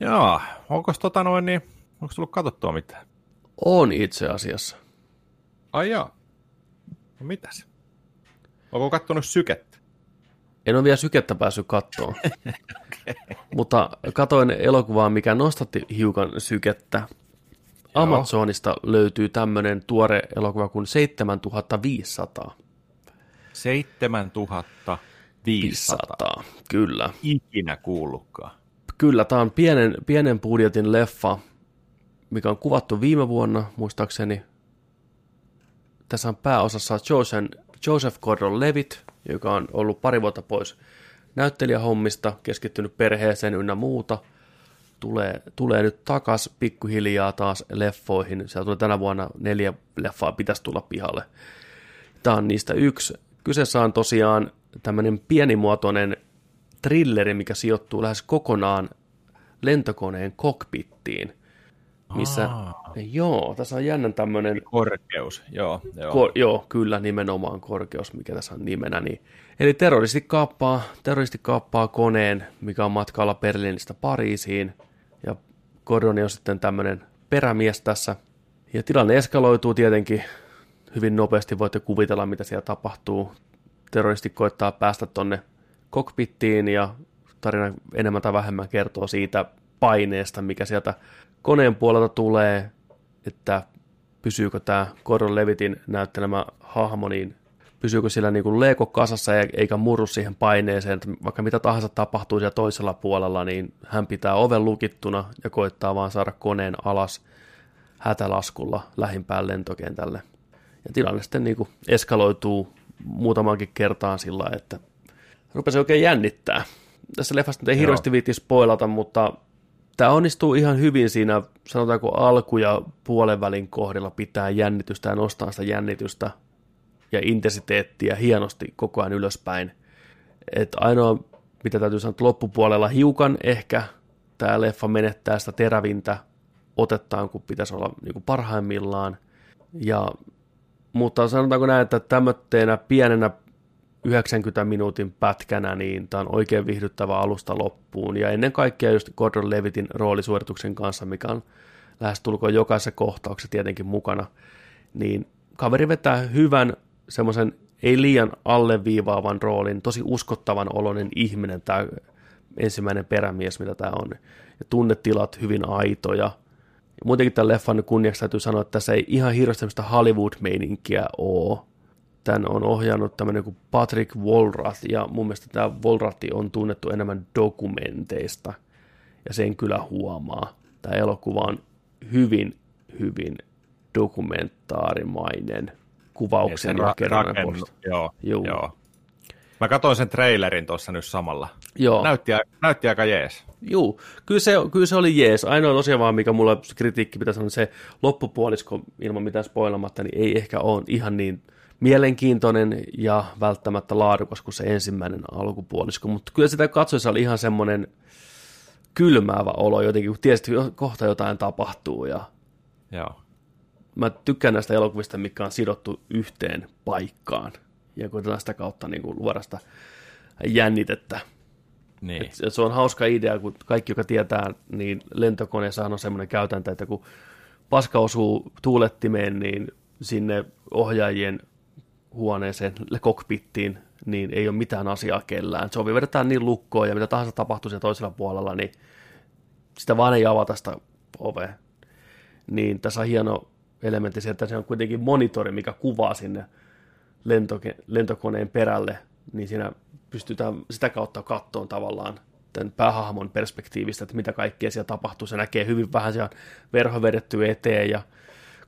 Joo, onko tota noin, niin, onko tullut katsottua mitään? On itse asiassa. Ai joo. No mitäs? Onko kattonut sykettä? En ole vielä sykettä päässyt kattoon. Mutta katoin elokuvaa, mikä nostatti hiukan sykettä. Amazonista löytyy tämmöinen tuore elokuva kuin 7500. 7500. 500, kyllä. Ikinä kuullutkaan. Kyllä, tämä on pienen, pienen budjetin leffa, mikä on kuvattu viime vuonna, muistaakseni. Tässä on pääosassa Joseph, Joseph Gordon-Levitt, joka on ollut pari vuotta pois näyttelijähommista, keskittynyt perheeseen ynnä muuta. Tulee, tulee nyt takas pikkuhiljaa taas leffoihin. Siellä tulee tänä vuonna neljä leffaa, pitäisi tulla pihalle. Tämä on niistä yksi. Kyseessä on tosiaan tämmöinen pienimuotoinen trilleri, mikä sijoittuu lähes kokonaan lentokoneen kokpittiin. Missä, Aa. joo, tässä on jännän tämmöinen, Korkeus, joo. joo. ko, joo, kyllä nimenomaan korkeus, mikä tässä on nimenä. Niin. Eli terroristi kaappaa, terroristi kaappaa koneen, mikä on matkalla Berliinistä Pariisiin, ja Gordon on sitten tämmöinen perämies tässä. Ja tilanne eskaloituu tietenkin hyvin nopeasti, voitte kuvitella, mitä siellä tapahtuu. Terroristi koittaa päästä tonne kokpittiin ja tarina enemmän tai vähemmän kertoo siitä paineesta, mikä sieltä koneen puolelta tulee, että pysyykö tämä Gordon Levitin näyttelemä hahmo, niin pysyykö sillä niin kuin Lego kasassa ja- eikä murru siihen paineeseen, että vaikka mitä tahansa tapahtuu siellä toisella puolella, niin hän pitää oven lukittuna ja koittaa vaan saada koneen alas hätälaskulla lähimpään lentokentälle. Ja tilanne sitten niin kuin eskaloituu muutamankin kertaan sillä että rupesi oikein jännittää. Tässä leffasta nyt ei hirveästi viitti spoilata, mutta tämä onnistuu ihan hyvin siinä, sanotaanko alku- ja puolen välin kohdilla pitää jännitystä ja nostaa sitä jännitystä ja intensiteettiä hienosti koko ajan ylöspäin. Et ainoa, mitä täytyy sanoa, että loppupuolella hiukan ehkä tämä leffa menettää sitä terävintä otettaan, kun pitäisi olla niin kuin parhaimmillaan. Ja, mutta sanotaanko näin, että tämmöisenä pienenä 90 minuutin pätkänä, niin tämä on oikein viihdyttävä alusta loppuun. Ja ennen kaikkea just Gordon Levitin roolisuorituksen kanssa, mikä on lähestulkoon jokaisessa kohtauksessa tietenkin mukana, niin kaveri vetää hyvän semmoisen ei liian alleviivaavan roolin, tosi uskottavan oloinen ihminen tämä ensimmäinen perämies, mitä tämä on. Ja tunnetilat hyvin aitoja. Ja muutenkin tämän leffan kunniaksi täytyy sanoa, että tässä ei ihan hirveästi Hollywood-meininkiä ole. Tämän on ohjannut tämmöinen kuin Patrick Wolrath, ja mun mielestä tämä Wolrath on tunnettu enemmän dokumenteista, ja sen kyllä huomaa. Tämä elokuva on hyvin, hyvin dokumentaarimainen kuvauksen ja, ra- rakennu, joo, Juu. joo. Mä katsoin sen trailerin tuossa nyt samalla. Joo. Näytti, näytti aika jees. Joo, kyllä se, kyllä se oli jees. Ainoa tosiaan vaan, mikä mulla kritiikki pitäisi sanoa, se loppupuolisko ilman mitään spoilamatta, niin ei ehkä ole ihan niin mielenkiintoinen ja välttämättä laadukas kuin se ensimmäinen alkupuolisko, mutta kyllä sitä katsoessa oli ihan semmoinen kylmäävä olo jotenkin, kun tiesit, että kohta jotain tapahtuu ja Joo. Mä tykkään näistä elokuvista, mikä on sidottu yhteen paikkaan ja koitetaan sitä kautta niin kuin luoda sitä jännitettä. Niin. Et se on hauska idea, kun kaikki, joka tietää, niin lentokoneessa on semmoinen käytäntö, että kun paska osuu tuulettimeen, niin sinne ohjaajien huoneeseen, kokpittiin, niin ei ole mitään asiaa kellään. Se on vedetään niin lukkoon ja mitä tahansa tapahtuu siellä toisella puolella, niin sitä vaan ei avata sitä ovea. Niin tässä on hieno elementti se, että se on kuitenkin monitori, mikä kuvaa sinne lentoke- lentokoneen perälle, niin siinä pystytään sitä kautta kattoon tavallaan tämän päähahmon perspektiivistä, että mitä kaikkea siellä tapahtuu. Se näkee hyvin vähän siellä verho vedetty eteen ja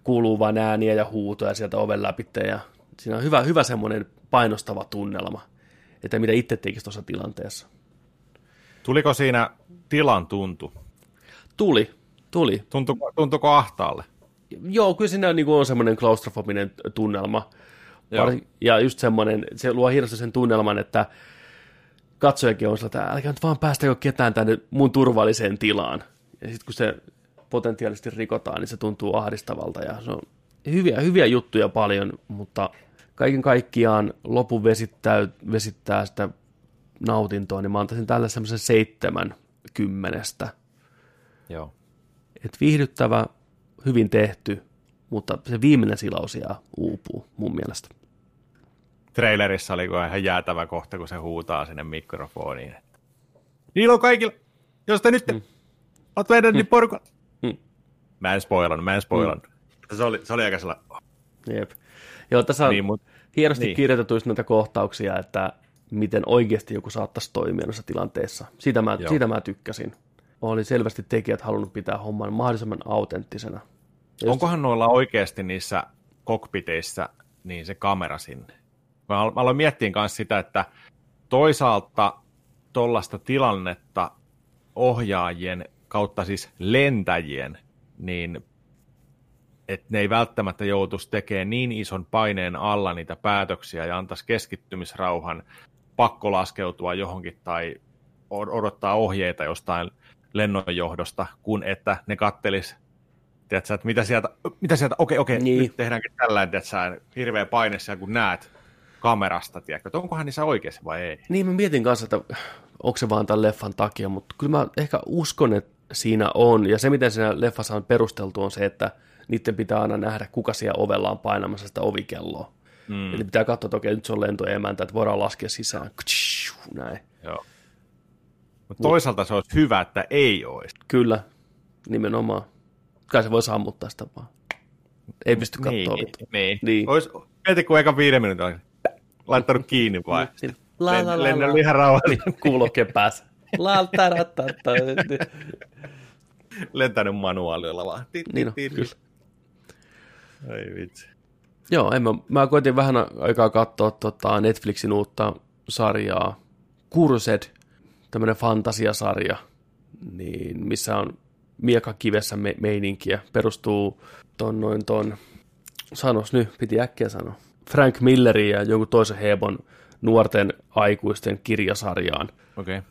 kuuluu vain ääniä ja huutoja sieltä oven läpi. Ja siinä on hyvä, hyvä semmoinen painostava tunnelma, että mitä itse tekisi tuossa tilanteessa. Tuliko siinä tilan tuntu? Tuli, tuli. Tuntuko, tuntuko ahtaalle? Joo, kyllä siinä niin on semmoinen klaustrofobinen tunnelma. Joo. Ja just semmoinen, se luo hirveästi sen tunnelman, että katsojakin on sillä, että älkää nyt vaan päästäkö ketään tänne mun turvalliseen tilaan. Ja sitten kun se potentiaalisesti rikotaan, niin se tuntuu ahdistavalta ja se on hyviä, hyviä juttuja paljon, mutta kaiken kaikkiaan lopun vesittää, vesittää sitä nautintoa, niin mä antaisin tälle semmoisen seitsemän kymmenestä. Joo. Et viihdyttävä, hyvin tehty, mutta se viimeinen silaus jää uupuu mun mielestä. Trailerissa oli ihan jäätävä kohta, kun se huutaa sinne mikrofoniin. Niillä on kaikilla, jos te nyt mm. oot vedän, niin porukalla. Mm. Mä en spoilannut, mä en spoilannut. Mm. Se, oli, se oli aika sellainen, Jep. Joo, tässä on Niin, niin, mut- hienosti niin. kirjoitettu näitä kohtauksia, että miten oikeasti joku saattaisi toimia noissa tilanteissa. Siitä mä, Joo. siitä mä tykkäsin. Oli selvästi tekijät halunnut pitää homman mahdollisimman autenttisena. Just- onkohan noilla oikeasti niissä kokpiteissa niin se kamera sinne? Mä al- mä aloin miettiä myös sitä, että toisaalta tuollaista tilannetta ohjaajien kautta siis lentäjien, niin että ne ei välttämättä joutuisi tekemään niin ison paineen alla niitä päätöksiä ja antaisi keskittymisrauhan pakko laskeutua johonkin tai od- odottaa ohjeita jostain lennonjohdosta, kun että ne kattelis, tiedätkö, että mitä sieltä, mitä sieltä, okei, okei, Niin. nyt tehdäänkin tällainen, tiedätkö, hirveä paine siellä, kun näet kamerasta, tiedätkö, että onkohan niissä oikeassa vai ei. Niin mä mietin kanssa, että onko se vaan tämän leffan takia, mutta kyllä mä ehkä uskon, että siinä on. Ja se, miten siinä leffassa on perusteltu, on se, että niiden pitää aina nähdä, kuka siellä ovella on painamassa sitä ovikelloa. Mm. Eli pitää katsoa, että okei, nyt se on lentoemäntä, että voidaan laskea sisään. Näin. Joo. Mutta toisaalta se olisi hyvä, että ei olisi. Kyllä, nimenomaan. Kai se voi sammuttaa sitä vaan. Ei pysty katsoa. Niin, vittu. niin. Niin. Ois, mieti, kun eka viiden minuutin olisi laittanut kiinni vai? Niin. La, la, la, Lennellä la. ihan rauhallisesti. Niin, kuulokkeen päässä. La, ta, ta, ta, lentänyt manuaalilla vaan. Tit, Niin on, kyllä. Ai vitsi. Joo, en mä, mä koitin vähän aikaa katsoa tota Netflixin uutta sarjaa Kursed, tämmöinen fantasiasarja, niin missä on miekakivessä me- meininkiä, perustuu ton noin ton, sanos nyt, piti äkkiä sanoa, Frank Millerin ja joku toisen Hebon nuorten aikuisten kirjasarjaan. Okei. Okay.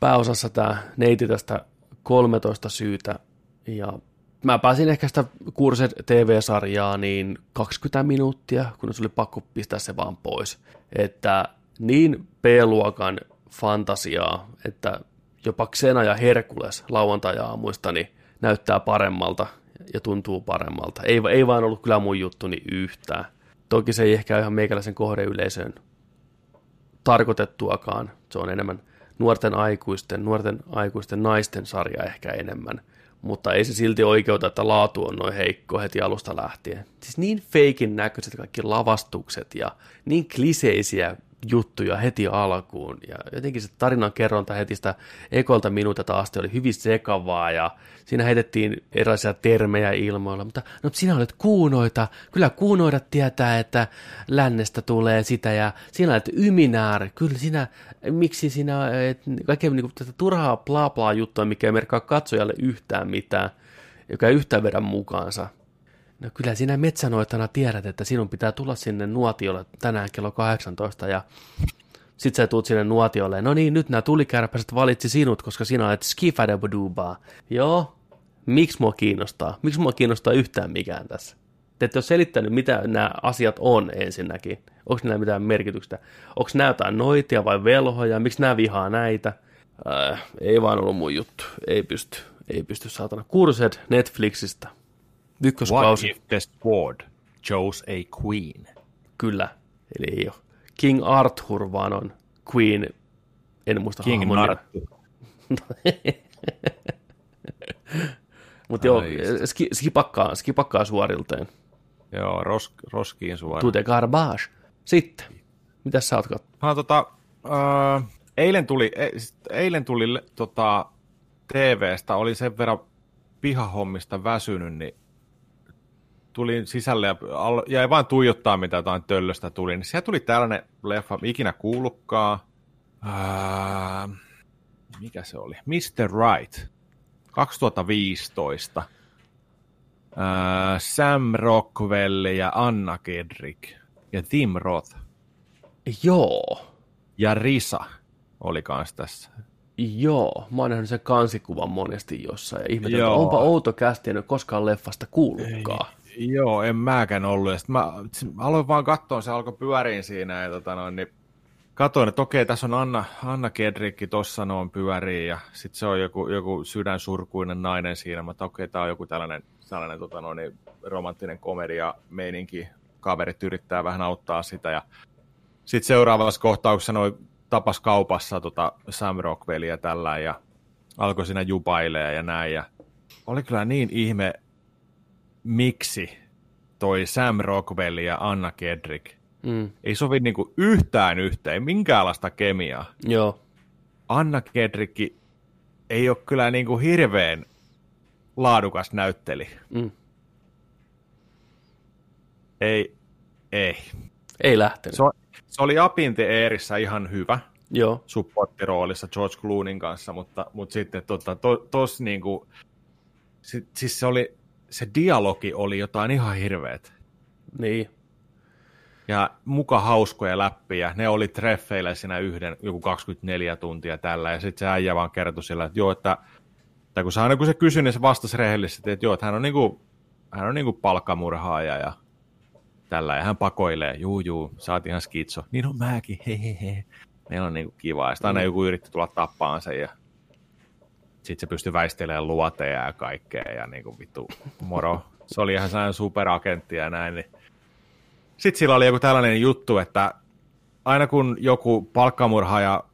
Pääosassa tämä neiti tästä 13 syytä, ja mä pääsin ehkä sitä Kurset TV-sarjaa niin 20 minuuttia, kun se oli pakko pistää se vaan pois. Että niin B-luokan fantasiaa, että jopa Xena ja Herkules lauantai-aamuista niin näyttää paremmalta ja tuntuu paremmalta. Ei, ei vaan ollut kyllä mun juttuni yhtään. Toki se ei ehkä ihan meikäläisen kohdeyleisöön tarkoitettuakaan. Se on enemmän nuorten aikuisten, nuorten aikuisten naisten sarja ehkä enemmän. Mutta ei se silti oikeuta, että laatu on noin heikko heti alusta lähtien. Siis niin feikin näköiset kaikki lavastukset ja niin kliseisiä juttuja heti alkuun. Ja jotenkin se tarinan kerronta heti sitä ekolta minuutilta asti oli hyvin sekavaa ja siinä heitettiin erilaisia termejä ilmoilla, mutta no sinä olet kuunoita, kyllä kuunoida tietää, että lännestä tulee sitä ja sinä olet yminär, kyllä sinä, miksi sinä, et, kaikkea niin tätä turhaa bla bla juttua, mikä ei merkkaa katsojalle yhtään mitään, joka ei yhtään vedä mukaansa. No kyllä sinä metsänoitana tiedät, että sinun pitää tulla sinne nuotiolle tänään kello 18 ja sit sä tuut sinne nuotiolle. No niin, nyt nämä tulikärpäset valitsi sinut, koska sinä olet skifadabudubaa. Joo, miksi mua kiinnostaa? Miksi mua kiinnostaa yhtään mikään tässä? Te ette ole selittänyt, mitä nämä asiat on ensinnäkin. Onko nämä mitään merkitystä? Onko nämä jotain noitia vai velhoja? Miksi nämä vihaa näitä? Äh, ei vaan ollut mun juttu. Ei pysty. Ei pysty saatana. Kurset Netflixistä. What Ykköskausi. if the sword chose a queen? Kyllä. Eli ei ole King Arthur, vaan on Queen, en muista King hahmon. Narttu. Mutta joo, ski, skipakkaa, skipakkaa suorilteen. Joo, ros, roskiin suoraan. Tute garbage. Sitten, mitä sä oot kattonut? Mä, tota, äh, eilen tuli, e, eilen tuli tota, TVstä, oli sen verran pihahommista väsynyt, niin tulin sisälle ja jäi vain tuijottaa, mitä jotain töllöstä tuli. Niin siellä tuli tällainen leffa, ikinä kuullutkaan. Äh, mikä se oli? Mr. Right, 2015. Äh, Sam Rockwell ja Anna Kedrick ja Tim Roth Joo, ja Risa oli kanssa tässä. joo. Mä oon nähnyt sen kansikuvan monesti jossain ja ihmetellyt, onpa outo kästi, en ole koskaan leffasta kuullutkaan. Joo, en mäkään ollut. Ja sit mä s- aloin vaan katsoa, se alkoi pyöriin siinä ja tota noin, niin katoin, että okei, tässä on Anna, Anna Kedrikki tossa noin pyörii ja sitten se on joku, joku sydänsurkuinen nainen siinä. Mä että okei, tää on joku tällainen, tällainen tota noin, niin romanttinen komedia meininki. Kaverit yrittää vähän auttaa sitä ja sitten seuraavassa kohtauksessa noin tapas kaupassa tota Sam Rockwellia tällä ja alkoi siinä jupailee ja näin. Ja oli kyllä niin ihme, miksi toi Sam Rockwell ja Anna Kedrick Mm, ei sovi niinku yhtään yhteen, minkäänlaista kemiaa. joo, Anna Kedrikki ei ole kyllä niinku hirveän laadukas näytteli. mm. Ei, ei. ei lähtenyt. Se, se oli Apinte Eerissä ihan hyvä Joo, supporttiroolissa George Cloonin kanssa, mutta, mutta sitten tota, to, tos niinku, si, siis se oli, se dialogi oli jotain ihan hirveet. niin. Ja muka hauskoja läppiä. Ne oli treffeillä siinä yhden, joku 24 tuntia tällä. Ja sitten se äijä vaan kertoi sillä, että joo, että, että kun, se aina kun se kysyi, niin se vastasi rehellisesti, että joo, että hän on niinku, hän on niinku palkkamurhaaja ja tällä. Ja hän pakoilee, juu, juu, sä oot ihan skitso. Niin on mäkin, hehehe. Meillä on niinku kiva. Ja sitten aina joku yritti tulla tappaan sen ja sitten se pystyi väistelemään luoteja ja kaikkea ja niinku vittu moro. Se oli ihan sellainen superagentti ja näin, niin sitten sillä oli joku tällainen juttu, että aina kun joku palkkamurhaaja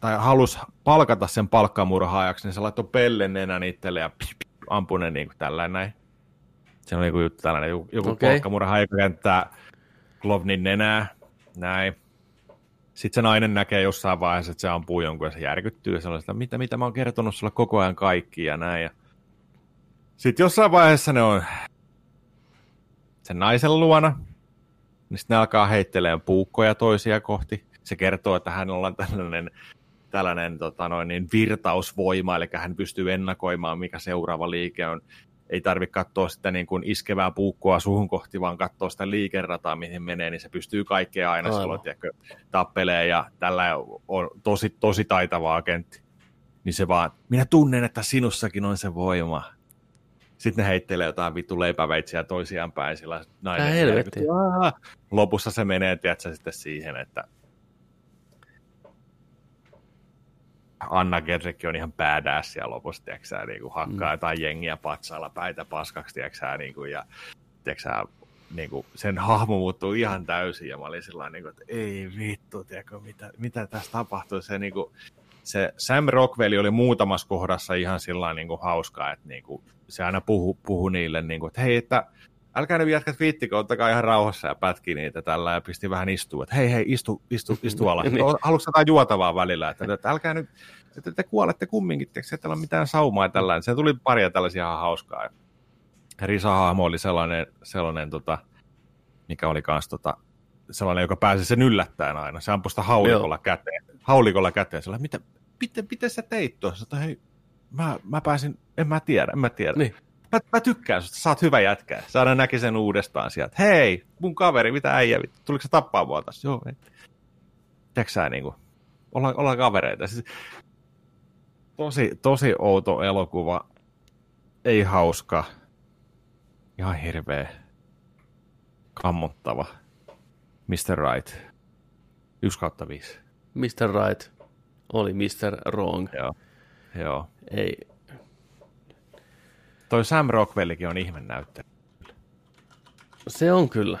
tai halus palkata sen palkkamurhaajaksi, niin se laittoi pellen nenän itselle ja ampui ne niin kuin tällainen näin. Se on joku juttu tällainen, joku, okay. palkkamurhaaja, joka kenttää Glovnin nenää, näin. Sitten se nainen näkee jossain vaiheessa, että se ampuu jonkun ja se järkyttyy ja sellaista, mitä, mitä mä oon kertonut sulle koko ajan kaikki ja näin. Ja... Sitten jossain vaiheessa ne on sen naisen luona, niin sitten ne alkaa heittelemään puukkoja toisia kohti. se kertoo, että hänellä on tällainen, tällainen tota noin, niin virtausvoima, eli hän pystyy ennakoimaan, mikä seuraava liike on. Ei tarvitse katsoa sitä niin kuin iskevää puukkoa suhun kohti, vaan katsoa sitä liikerataa, mihin menee, niin se pystyy kaikkea aina Aivan. silloin, tiedätkö, tappelee ja tällä on tosi, tosi taitava agentti. Niin se vaan, minä tunnen, että sinussakin on se voima. Sitten ne heittelee jotain vittu leipäveitsiä toisiaan päin, sillä nainen... Lopussa se menee, tiedätkö, sitten siihen, että Anna Gedrick on ihan badass ja lopussa, tiedätkö, sä, niin kuin hakkaa mm. jotain jengiä patsailla päitä paskaksi, tiedätkö, sä, niin kuin, ja tiedätkö, sä, niin kuin, sen hahmo muuttuu ihan täysin, ja mä olin sillä niin kuin, että ei vittu, tiedätkö, mitä, mitä tässä tapahtuu, se niin kuin, se Sam Rockwell oli muutamassa kohdassa ihan sillä niin kuin hauskaa, että niin kuin, se aina puhu, puhu niille, niin kuin, että hei, että älkää nyt jätkät viittikö, ottakaa ihan rauhassa ja pätki niitä tällä ja pisti vähän istua, että hei hei, istu, istu, istu alas. Niin. Haluatko jotain juotavaa välillä, että, että älkää nyt, että te kuolette kumminkin, että ei ole mitään saumaa ja tällainen. Se tuli paria tällaisia ihan hauskaa. Risa-hahmo oli sellainen, sellainen tota, mikä oli kans tota, sellainen, joka pääsi sen yllättäen aina. Se ampui sitä haulikolla käteen. Haulikolla käteen. Sellainen, mitä, miten, miten sä teit tuossa? Hei, mä, mä pääsin, en mä tiedä, en mä tiedä. Niin. Mä, mä tykkään susta, sä oot hyvä jätkä. Saada näki sen uudestaan sieltä. Hei, mun kaveri, mitä äijä, tuliko se tappaa mua tässä? Joo, ei. Tiedätkö sä, niin kuin, ollaan, ollaan kavereita. Siis, tosi, tosi outo elokuva. Ei hauska. Ihan hirveä. Kammottava. Mr. Right. 1 kautta 5. Mr. Right oli Mr. Wrong. Joo. Joo. Ei, Toi Sam Rockwellikin on ihme näyttelijä. se on kyllä.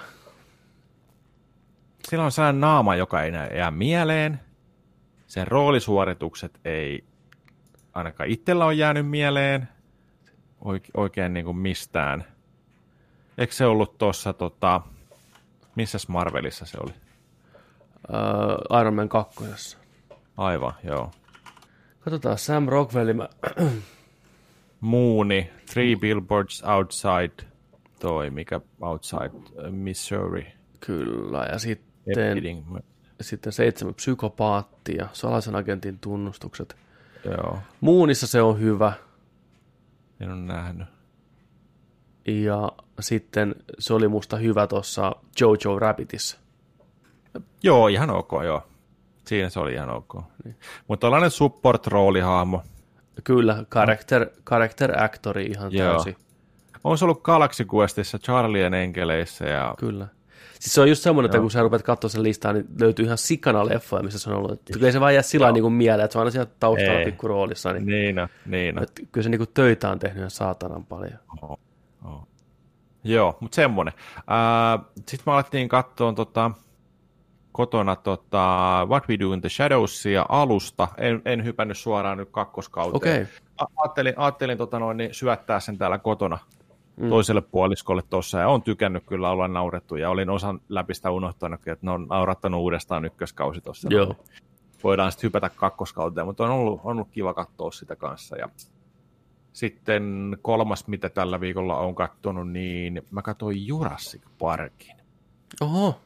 Sillä on sellainen naama, joka ei jää mieleen. Sen roolisuoritukset ei ainakaan itsellä ole jäänyt mieleen oike- oikein niin kuin mistään. Eikö se ollut tuossa, tota, missäs Marvelissa se oli? Uh, Iron Man 2. Aivan, joo. Katsotaan, Sam Rockwell, mä... Mooni, Three Billboards Outside, toi mikä Outside äh, Missouri. kyllä, ja sitten, sitten seitsemän psykopaattia, salaisen agentin tunnustukset. Joo, Muunissa se on hyvä, en ole nähnyt. ja sitten se oli musta hyvä tuossa Jojo Rabbitissa. Joo, ihan ok, joo. Siinä se oli ihan ok. Niin. Mutta tällainen support-roolihahmo. Kyllä, character, character actori ihan Joo. täysin. On se ollut Galaxy Questissa, Charlien enkeleissä ja Kyllä. Siis se on just semmoinen, että kun sä rupeat katsoa sen listaa, niin löytyy ihan sikana leffoja, missä se on ollut. Että kyllä ei se vaan jää sillä niin kuin mieleen, että se on aina siellä taustalla Ei. pikku roolissa. Niin, niin on, niin on. että kyllä se niin kuin töitä on tehnyt ihan saatanan paljon. Joo, mutta semmoinen. Sitten me alettiin katsoa tota, kotona tota, What We Do in the Shadows ja alusta. En, en hypännyt suoraan nyt kakkoskauteen. Okei. A- Ajattelin, ajattelin tota noin, niin syöttää sen täällä kotona mm. toiselle puoliskolle tuossa ja on tykännyt kyllä olla naurettu ja olin osan läpi sitä unohtanut, että ne on naurattanut uudestaan ykköskausi tuossa. Joo. Voidaan sitten hypätä kakkoskauteen, mutta on ollut, on ollut kiva katsoa sitä kanssa ja sitten kolmas, mitä tällä viikolla on katsonut, niin mä katsoin Jurassic Parkin. Oho,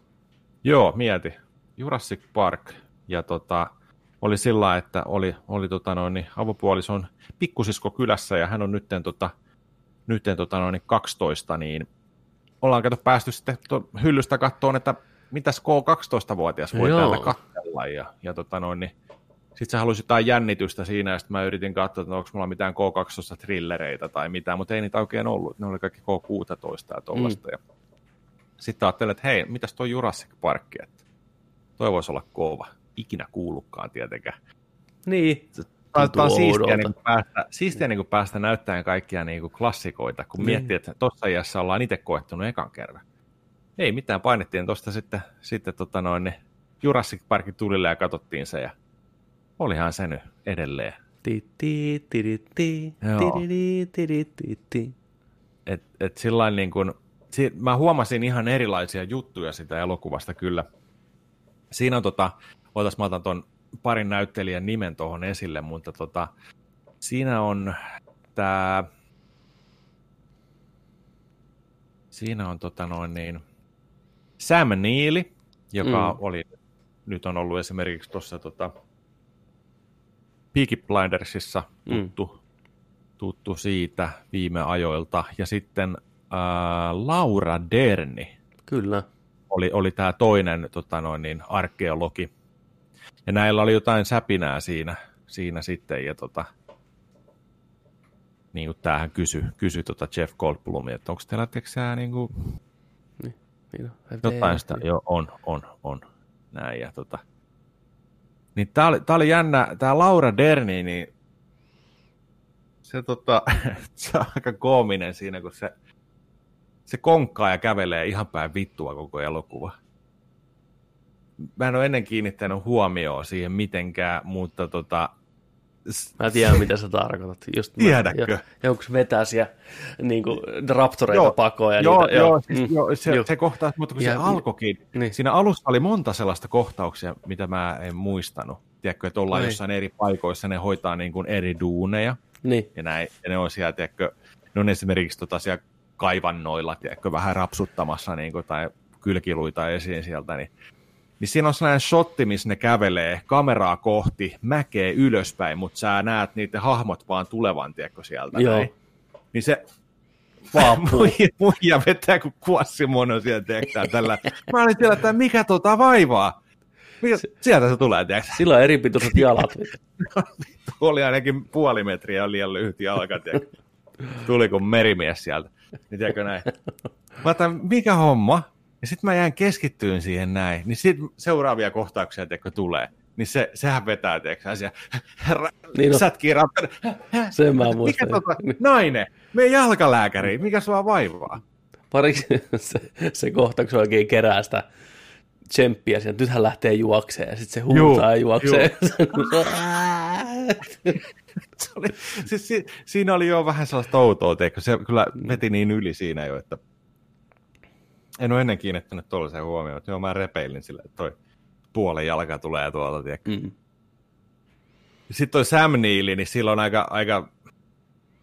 Joo, mieti. Jurassic Park. Ja tota, oli sillä että oli, oli tota noin, niin avopuolison pikkusisko kylässä ja hän on nytten, tota, nytten tota noin, niin 12, niin ollaan kato päästy sitten to, hyllystä kattoon, että mitäs K12-vuotias voi Joo. täältä katsella. Ja, ja tota noin, niin sitten se halusi jotain jännitystä siinä, ja sitten mä yritin katsoa, että onko mulla mitään K12-trillereitä tai mitään, mutta ei niitä oikein ollut. Ne oli kaikki K16 ja tollaista. Mm. Ja sitten ajattelin, että hei, mitäs tuo Jurassic Park, että toi voisi olla kova. Ikinä kuullutkaan tietenkään. niin. Tämä on siistiä, niin kuin päästä, siistiä niin kuin päästä näyttämään kaikkia niin kuin klassikoita, kun Niin. miettii, että tuossa iässä ollaan itse koettunut ekan kerran. Ei mitään, painettiin tuosta sitten, sitten tota noin, niin Jurassic Parkin tulille ja katsottiin se ja olihan se nyt edelleen. Ti, ti, ti, ti, ti, ti, ti, ti, ti, ti, ti. Et, et sillain niin kuin, si- mä huomasin ihan erilaisia juttuja sitä elokuvasta kyllä. Siinä on tota, otas mä otan ton parin näyttelijän nimen tuohon esille, mutta tota, siinä on tää, siinä on tota noin niin, Sam Neill, joka Mm. mm. oli nyt on ollut esimerkiksi tuossa tota, Peaky Blindersissa tuttu, mm. tuttu siitä viime ajoilta. Ja sitten Laura Derni Kyllä. oli, oli tämä toinen tota noin, niin, arkeologi. Ja näillä oli jotain säpinää siinä, siinä sitten. Ja tota, niin kuin tämähän kysyi kysy tota Jeff Goldblumia, että onko teillä teksää niin kuin, Niin, on. jotain sitä, joo, on, on, on, näin, ja tota, niin tää oli, tää oli jännä, tää Laura Derni, niin se, tota, se on aika koominen siinä, kun se, se konkkaa ja kävelee ihan päin vittua koko elokuva. Mä en ole ennen kiinnittänyt huomioon siihen mitenkään, mutta tota, Mä tiedän, mitä sä tarkoitat. Just mä- Tiedätkö? jo- Joku se vetää siellä niin kuin, raptoreita Joo, pakoon. Ja joo, niitä, joo, siis, mm, joo, se, joo. se kohtaus, mutta kun Ja- se alkoikin, niin. siinä alussa oli monta sellaista kohtauksia, mitä mä en muistanut. Tiedätkö, että ollaan Niin. jossain eri paikoissa, ne hoitaa niin kuin eri duuneja, Niin, ja näin, ja ne on siellä, tiedätkö, ne on esimerkiksi tota siellä kaivannoilla, tiedätkö, vähän rapsuttamassa niin kuin, tai kylkiluita esiin sieltä, niin niin siinä on sellainen shotti, missä ne kävelee kameraa kohti, mäkeä ylöspäin, mutta sä näet niiden hahmot vaan tulevan, tiedätkö, sieltä Joo. näin. Niin se Vaappu. muija, muija vetää kuin kuossimono sieltä, tiedätkö, tällä. Mä olin siellä, että mikä tota vaivaa? Mikä, sieltä se tulee, tiedätkö? sillä on eri pituiset jalat. Oli ainakin puoli metriä liian lyhyt jalka, tiedätkö? Tuli kuin merimies sieltä. Niin tiedätkö näin? Mä ajattelin, mikä homma? Ja sitten mä jään keskittyyn siihen näin. Niin sit seuraavia kohtauksia, tiedätkö, tulee. Niin se, sehän vetää, tiedätkö, asia. Niin Niin on. sätkii. Sen mä Mikä muistan. tota, nainen, me jalkalääkäri, mikä sua vaivaa? Pariksi se, se kohta, kun se oikein kerää sitä tsemppiä sieltä, nyt hän lähtee juokseen ja sitten se huutaa ja juoksee. Se oli, siis si, siinä oli jo vähän sellaista outoa, teikö? se kyllä veti niin yli siinä jo, että en ole ennen kiinnittänyt tuollaiseen huomioon, että joo, mä repeilin sille, että toi puolen jalka tulee tuolta, tiedätkö? Mm. Sitten toi Sam Neill, niin sillä on aika, aika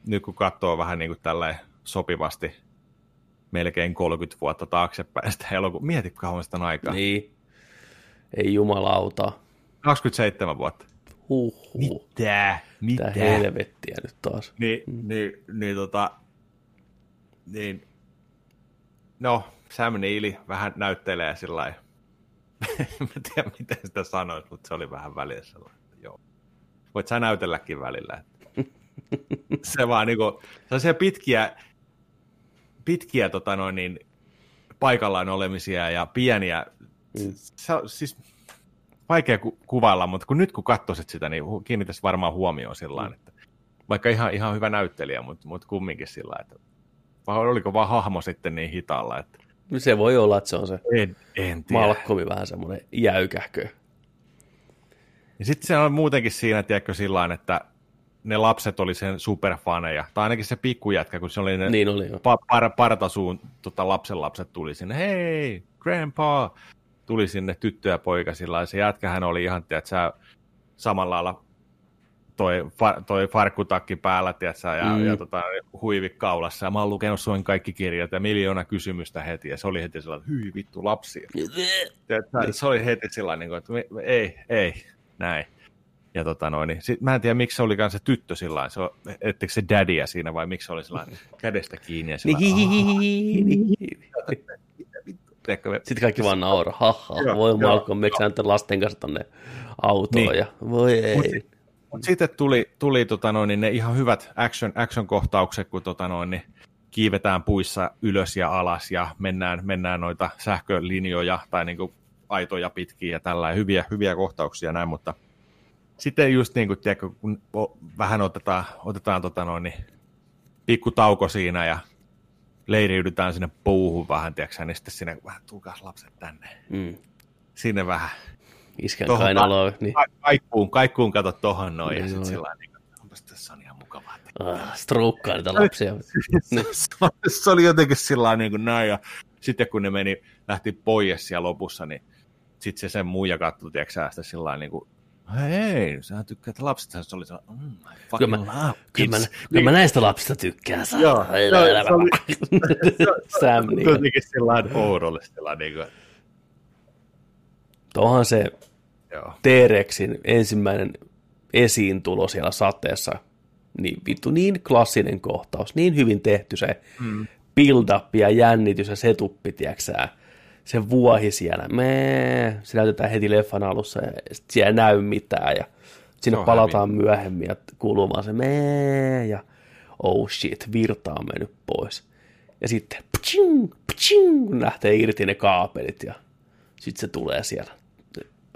nyt kun katsoo vähän niin kuin tälleen sopivasti melkein 30 vuotta taaksepäin sitä elokuvaa. Mieti, kauan sitä aikaa. Niin. Ei jumalauta. 27 vuotta. Huhhuh. Mitä? Mitä? Mitä helvettiä nyt taas. Niin, niin, niin tota, niin, no, Sam Neill vähän näyttelee sillä en tiedä, miten sitä sanoisi, mutta se oli vähän väliä sellainen. Joo. Voit sä näytelläkin välillä. että se vaan niinku, sellaisia pitkiä, pitkiä tota noin, niin, paikallaan olemisia ja pieniä, Mm. se, siis vaikea ku, kuvailla, mutta kun nyt kun katsoisit sitä, niin kiinnittäisi varmaan huomioon sillä lailla, että vaikka ihan, ihan hyvä näyttelijä, mutta, mutta kumminkin sillä että vai oliko vaan hahmo sitten niin hitaalla, että Se voi olla, että se on se en, en tiedä. Malkkomi vähän semmoinen jäykähkö. Ja sitten se on muutenkin siinä, tiedätkö, sillä että ne lapset oli sen superfaneja, tai ainakin se pikkujätkä, kun se oli ne Niin oli jo. pa- par- partasuun tota, lapsen lapset tuli sinne, hei, grandpa, tuli sinne tyttö ja poika sillä. Se jätkähän oli ihan, tiedätkö, sä, samalla lailla toi, fa- toi farkkutakki päällä, tiedätkö, ja, Mm. ja tota, huivi kaulassa, ja mä oon lukenut Suomen kaikki kirjat ja miljoona kysymystä heti, ja se oli heti sellainen, hyi vittu lapsia. Tiedätkö, se oli heti sellainen, että me, me, ei, ei, näin. Ja tota noin, niin sit, mä en tiedä, miksi se olikaan se tyttö sillä se, etteikö se daddyä siinä, vai miksi se oli sellainen kädestä kiinni ja sillä Sitten kaikki vaan nauraa, haha, voi Malcolm, miksi näyttää lasten kanssa tonne autoon Niin. ja voi ei. Mutta sitten tuli, tuli tota noin, niin ne ihan hyvät action, action-kohtaukset, kun tota noin, niin kiivetään puissa ylös ja alas ja mennään, mennään noita sähkölinjoja tai niinku aitoja pitkin ja tällä hyviä, hyviä kohtauksia näin, mutta sitten just niin kuin, tiedätkö, kun vähän otetaan, otetaan tota noin, niin pikku tauko siinä ja leiriydytään sinne puuhun vähän, tiedätkö, niin sitten sinne vähän tulkaas lapset tänne. Mm. Sinne vähän Iskän Tohon kainaloon, niin ka- kaikkuun, kaikkuun kato tohon noin ja Niin sitten sillä niin, onpas tässä on ihan mukavaa. ah, stroukkaa niitä lapsia. Se, oli jotenkin sillä niin kuin näin, ja sitten kun ne meni, lähti pois siellä lopussa, niin sitten se sen muija katsoi, tiedätkö sitä sillä niin kuin, hei, sä tykkäät lapsista, se oli sellainen, mm, Kyllä mä- love Kyllä mä, kyllä mä näistä lapsista tykkään. saa. Joo, joo, se oli- Sam, Se niin. jotenkin sillä niin kuin, Onhan se Joo. T-Rexin ensimmäinen esiintulo siellä sateessa, niin vittu niin klassinen kohtaus, niin hyvin tehty se mm. build-up ja jännitys ja setuppi, tiiäksä, se vuohi siellä, mee, se näytetään heti leffan alussa ja sit siellä ei näy mitään ja sinne on palataan myöhemmin ja kuuluu vaan se mee ja oh shit, virta on mennyt pois. Ja sitten pching, pching, lähtee irti ne kaapelit ja sitten se tulee siellä,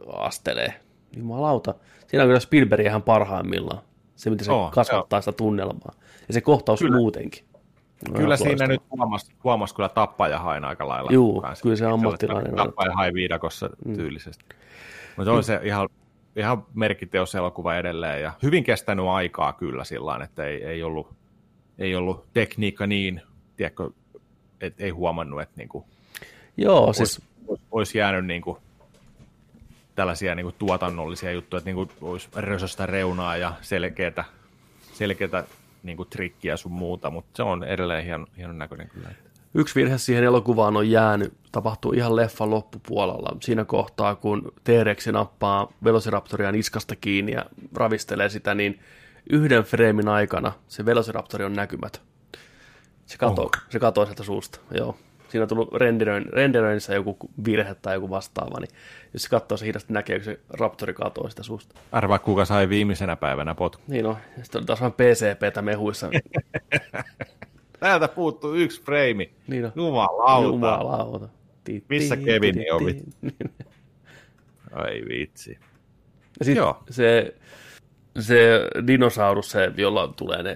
astelee. Jumalauta. Siinä on kyllä Spielberg ihan parhaimmillaan. Se, miten se Oo, kasvattaa sitä tunnelmaa. Ja se kohtaus kyllä. muutenkin. Kyllä ihan siinä loistava. nyt huomasi, huomasi kyllä tappajahain aika lailla. Juu, kyllä se ammattilainen on. Tappajahain viidakossa mm. tyylisesti. Mutta on se ihan, ihan merkkiteos elokuva edelleen ja hyvin kestänyt aikaa kyllä sillä että ei, ei, ollut, ei ollut tekniikka niin, tiedätkö, et ei huomannut, että niinku, Joo, siis olisi, olisi jäänyt niinku, tällaisia niinku tuotannollisia juttuja, että niinku olisi rösöstä reunaa ja selkeätä, selkeätä niinku trikkiä sun muuta, mutta se on edelleen hienon, hienon näköinen kyllä. Yksi virhe siihen elokuvaan on jäänyt, tapahtuu ihan leffan loppupuolella. Siinä kohtaa, kun T-Rex nappaa Velociraptoria niskasta kiinni ja ravistelee sitä, niin yhden freemin aikana se Velociraptori on näkymätön. Se katoo, se katoo sieltä suusta, joo. Siinä on tullut renderöin, renderöinnissä joku virhe tai joku vastaava, niin jos se katsoo, se hidasti näkee, kun se raptori katoo sitä suusta. Arvaa, kuka sai viimeisenä päivänä potku. Niin on, ja sitten on taas vain PCPtä mehuissa. Täältä puuttuu yksi freimi. Niin on. Jumalauta. Jumalauta. Ti- Missä Kevin oli? ti- Ai vitsi. Ja sitten Joo. se, se dinosaurus, se, jolla tulee ne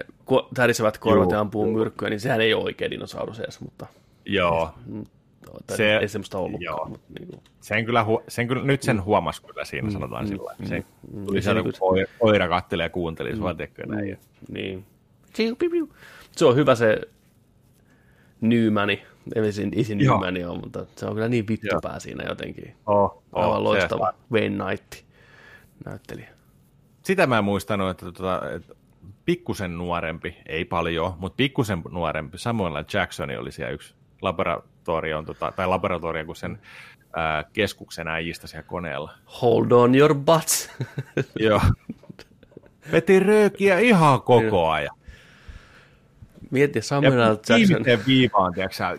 tärisevät korvat ja ampuu myrkkyä, niin sehän ei ole oikea dinosaurus edes, mutta Joo. tai Se- ei semmoista ollutkaan. joo. Mutta, niin kuin, Sen kyllä, hu- sen kyllä, nyt Mm. sen huomasi kyllä siinä, sanotaan sillä lailla. Se tuli Se se oli joku kyllä- koira, koira katteli ja kuunteli sua, tiedätkö näin. Niin. Se on hyvä se Nymani, ei se isi Joo. Nymani on, mutta se on kyllä niin vittupää siinä jotenkin. Oh, Aivan se- loistava Wayne Knight näyttelijä. Sitä mä en muistanut, että, tota, että pikkusen nuorempi, ei paljon, mutta pikkusen nuorempi, Samuel L. Jackson oli siellä yksi laboratorion, tota, tai laboratorio, kun sen ää, keskuksen äijistä siellä koneella. Hold on your butts. Joo. Veti röökiä ihan koko ajan. Mieti Ja Samuel L. Jackson. viimeiseen viivaan, tiedätkö sä,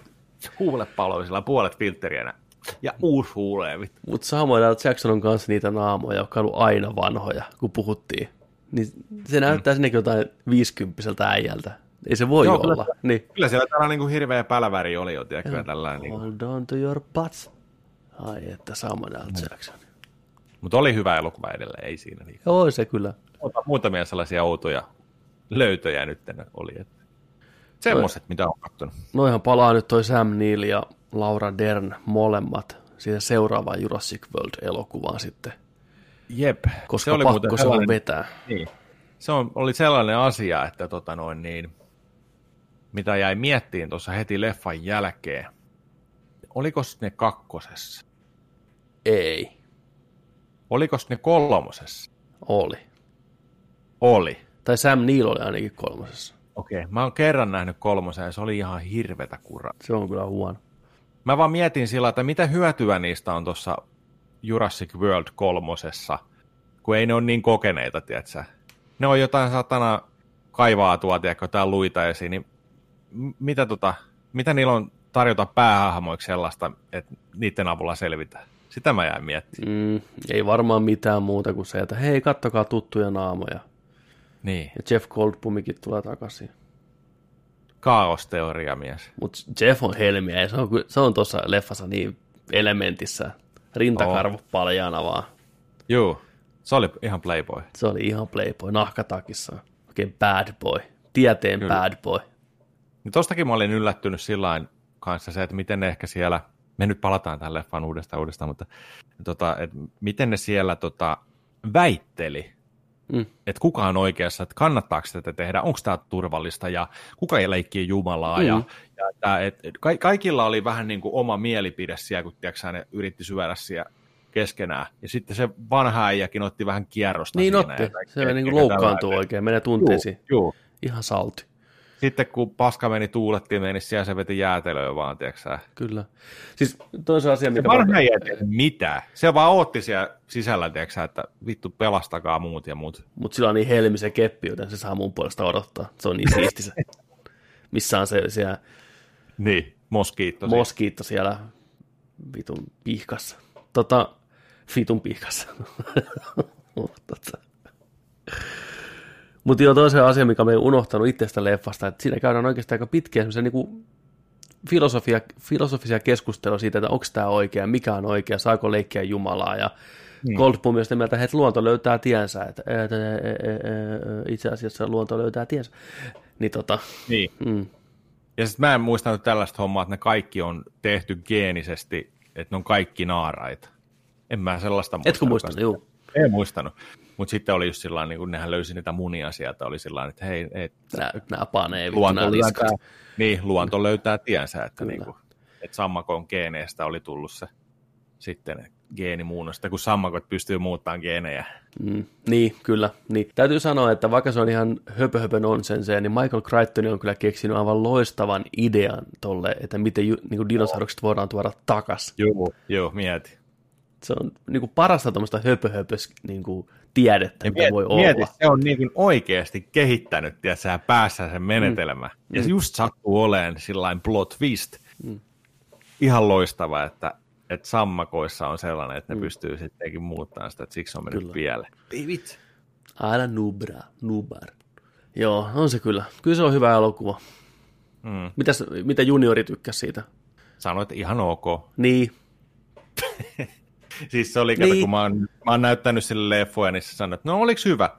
huulepaloisilla puolet filtterienä. Ja uusi huulee. Mutta Samuel L. Jackson on kanssa niitä naamoja, jotka on ollut aina vanhoja, kun puhuttiin. Niin se näyttää mm. sinnekin jotain viisikymppiseltä äijältä. Ei se voi Joo, kyllä olla. se- Niin. Kyllä siellä tällainen niin hirveä pälväri oli jo, tiedätkö, ja tällainen. Niin Hold on to your butts. Ai että Samuel L. Jackson. Mutta oli hyvä elokuva edelleen, ei siinä. Niin. Joo, se kyllä. Muuta- Muutamia sellaisia outoja löytöjä nyt oli. Että. Semmoiset, mitä on katsonut. Noihan palaa nyt toi Sam Neill ja Laura Dern molemmat siihen seuraavaan Jurassic World-elokuvaan sitten. Jep. Koska se oli pakko se on vetää. Niin. Se on, oli sellainen asia, että tota noin niin, mitä jäi miettiin tuossa heti leffan jälkeen. Oliko ne kakkosessa? Ei. Oliko ne kolmosessa? Oli. Oli. Tai Sam Neill oli ainakin kolmosessa. Okei, mä oon kerran nähnyt kolmosen ja se oli ihan hirvetä kuraa. Se on kyllä huono. Mä vaan mietin sillä, että mitä hyötyä niistä on tuossa Jurassic World kolmosessa, kun ei ne ole niin kokeneita, tiedätkö? Ne on jotain satana kaivaa tuo, tiedätkö, jotain luita esiin, niin mitä, tota, mitä niillä on tarjota päähahmoiksi sellaista, että niiden avulla selvitään? Sitä mä jäin miettimään. Mm, ei varmaan mitään muuta kuin se, että hei, kattokaa tuttuja naamoja. Niin, Ja Jeff Goldblumikin tulee takaisin. kaosteoria mies. Mutta Jeff on helmiä ja se on, se on tuossa leffassa niin elementissä. Rintakarvo paljaana vaan. Juu, se oli ihan playboy. Se oli ihan playboy nahkatakissa. Oikein bad boy. Tieteen Kyllä. bad boy. Niin tostakin mä olin yllättynyt sillä kanssa se, että miten ne ehkä siellä, me nyt palataan tähän leffaan uudestaan uudestaan, mutta tota, että miten ne siellä tota, väitteli, Mm. että kuka on oikeassa, että kannattaako tätä tehdä, onko tämä turvallista ja kuka ei leikkii Jumalaa. Mm. Ja, ja tää, et, et, ka- kaikilla oli vähän niin kuin oma mielipide siellä, kun tiiäksä, ne yritti syödä siellä keskenään. Ja sitten se vanha äijäkin otti vähän kierrosta Niin otti. Se niin kuin tällainen. oikein. Menee tunteisiin. Ihan salti. Sitten kun paska meni tuulettimeen, niin siellä se veti jäätelöä vaan, tiedätkö? Kyllä. Siis toinen asia, Se mikä... vanha ei tehnyt mitään. Se vaan otti siellä sisällä, tiedätkö että vittu pelastakaa muut ja muut. Mutta sillä on niin helmi se keppi, joten se saa mun puolesta odottaa. Se on niin siisti se. Missä on se siellä Niin, moskiitto. siis. moskiitto siellä vitun pihkassa. Tota, vitun pihkassa. tota. Mutta joo, toisen asia, mikä me ei unohtanut itsestä leffasta, että siinä käydään oikeastaan aika pitkiä semmoisia niin filosofia, filosofisia keskusteluja siitä, että onko tämä oikea, mikä on oikea, saako leikkiä Jumalaa, ja hmm. Goldblum on sitä mieltä, että luonto löytää tiensä, että ää, ää, ää, itse asiassa luonto löytää tiensä. Niin tota, Niin. mm, Ja sitten mä en muistanut tällaista hommaa, että ne kaikki on tehty geenisesti, että ne on kaikki naaraita. En mä sellaista muistanut. etkö muistanut? Juu. En muistanut. Mutta sitten oli just sillä niin kun nehän löysi niitä munia sieltä, oli sillä että hei, et, Nää, nää panee, luonto, löytää, niin, luonto löytää tiensä, että, Kyllä. niin kuin, että sammakon geeneistä oli tullut se sitten geenimuunnosta, kun sammakot pystyy muuttamaan geenejä. Mm, niin, kyllä. Niin. Täytyy sanoa, että vaikka se on ihan höpö höpö nonsensea, niin Michael Crichton on kyllä keksinyt aivan loistavan idean tolle, että miten ju, niin kuin dinosaurukset voidaan tuoda takas. Joo, joo, mieti. Se on niin kuin parasta tuommoista höpö höpös niin kuin tiedettä, Ja mitä mieti, voi mieti, olla. se on niin kuin oikeasti kehittänyt tiedätkö, päässä sen menetelmä. Mm. Ja se just sattuu olemaan sillain plot twist. Mm. Ihan loistava, että, että sammakoissa on sellainen, että ne mm. pystyy sittenkin muuttamaan sitä, että siksi on mennyt Kyllä. pieleen. Ei vitsi. Aina nubra, nubar. Joo, on se kyllä. Kyllä se on hyvä elokuva. Mm. Mitäs, mitä juniori tykkäsi siitä? Sanoit, että ihan ok. Niin, Siis se oli, Niin. kun mä oon, mä oon näyttänyt sille leffoja, niin se sanoi, että no oliks hyvä?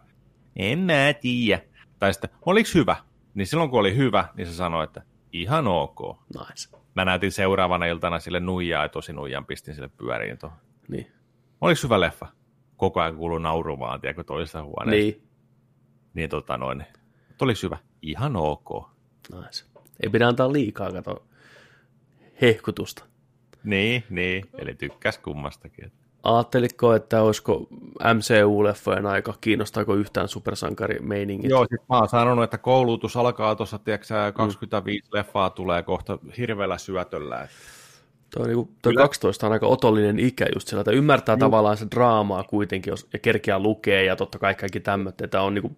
En mä tiedä. Tai sitten, oliks hyvä? Niin silloin kun oli hyvä, niin se sanoi, että ihan ok. nice. Mä näytin seuraavana iltana sille nuijaa ja tosi nuijan pistin sille pyöriin tuohon. Niin, Oliks hyvä leffa? Koko ajan kuuluu nauru vaan, tiedätkö, toisessa huoneessa. niin, Niin tota noin. Mutta oliks hyvä? Ihan ok. nice. Ei pidä antaa liikaa, kato, hehkutusta. Niin, niin. Eli tykkäs kummastakin. Ajattelitko, että olisiko MCU-leffojen aika, kiinnostaako yhtään supersankarimeiningit? Joo, siis mä oon sanonut, että koulutus alkaa tuossa, tiedätkö sä, 25 mm. leffaa tulee kohta hirveällä syötöllä. niinku, toi Kyllä. 12 on aika otollinen ikä just sillä, että ymmärtää mm. tavallaan se draamaa kuitenkin, jos, ja kerkeää lukee ja totta kai kaikki tämmöitä, että on niinku,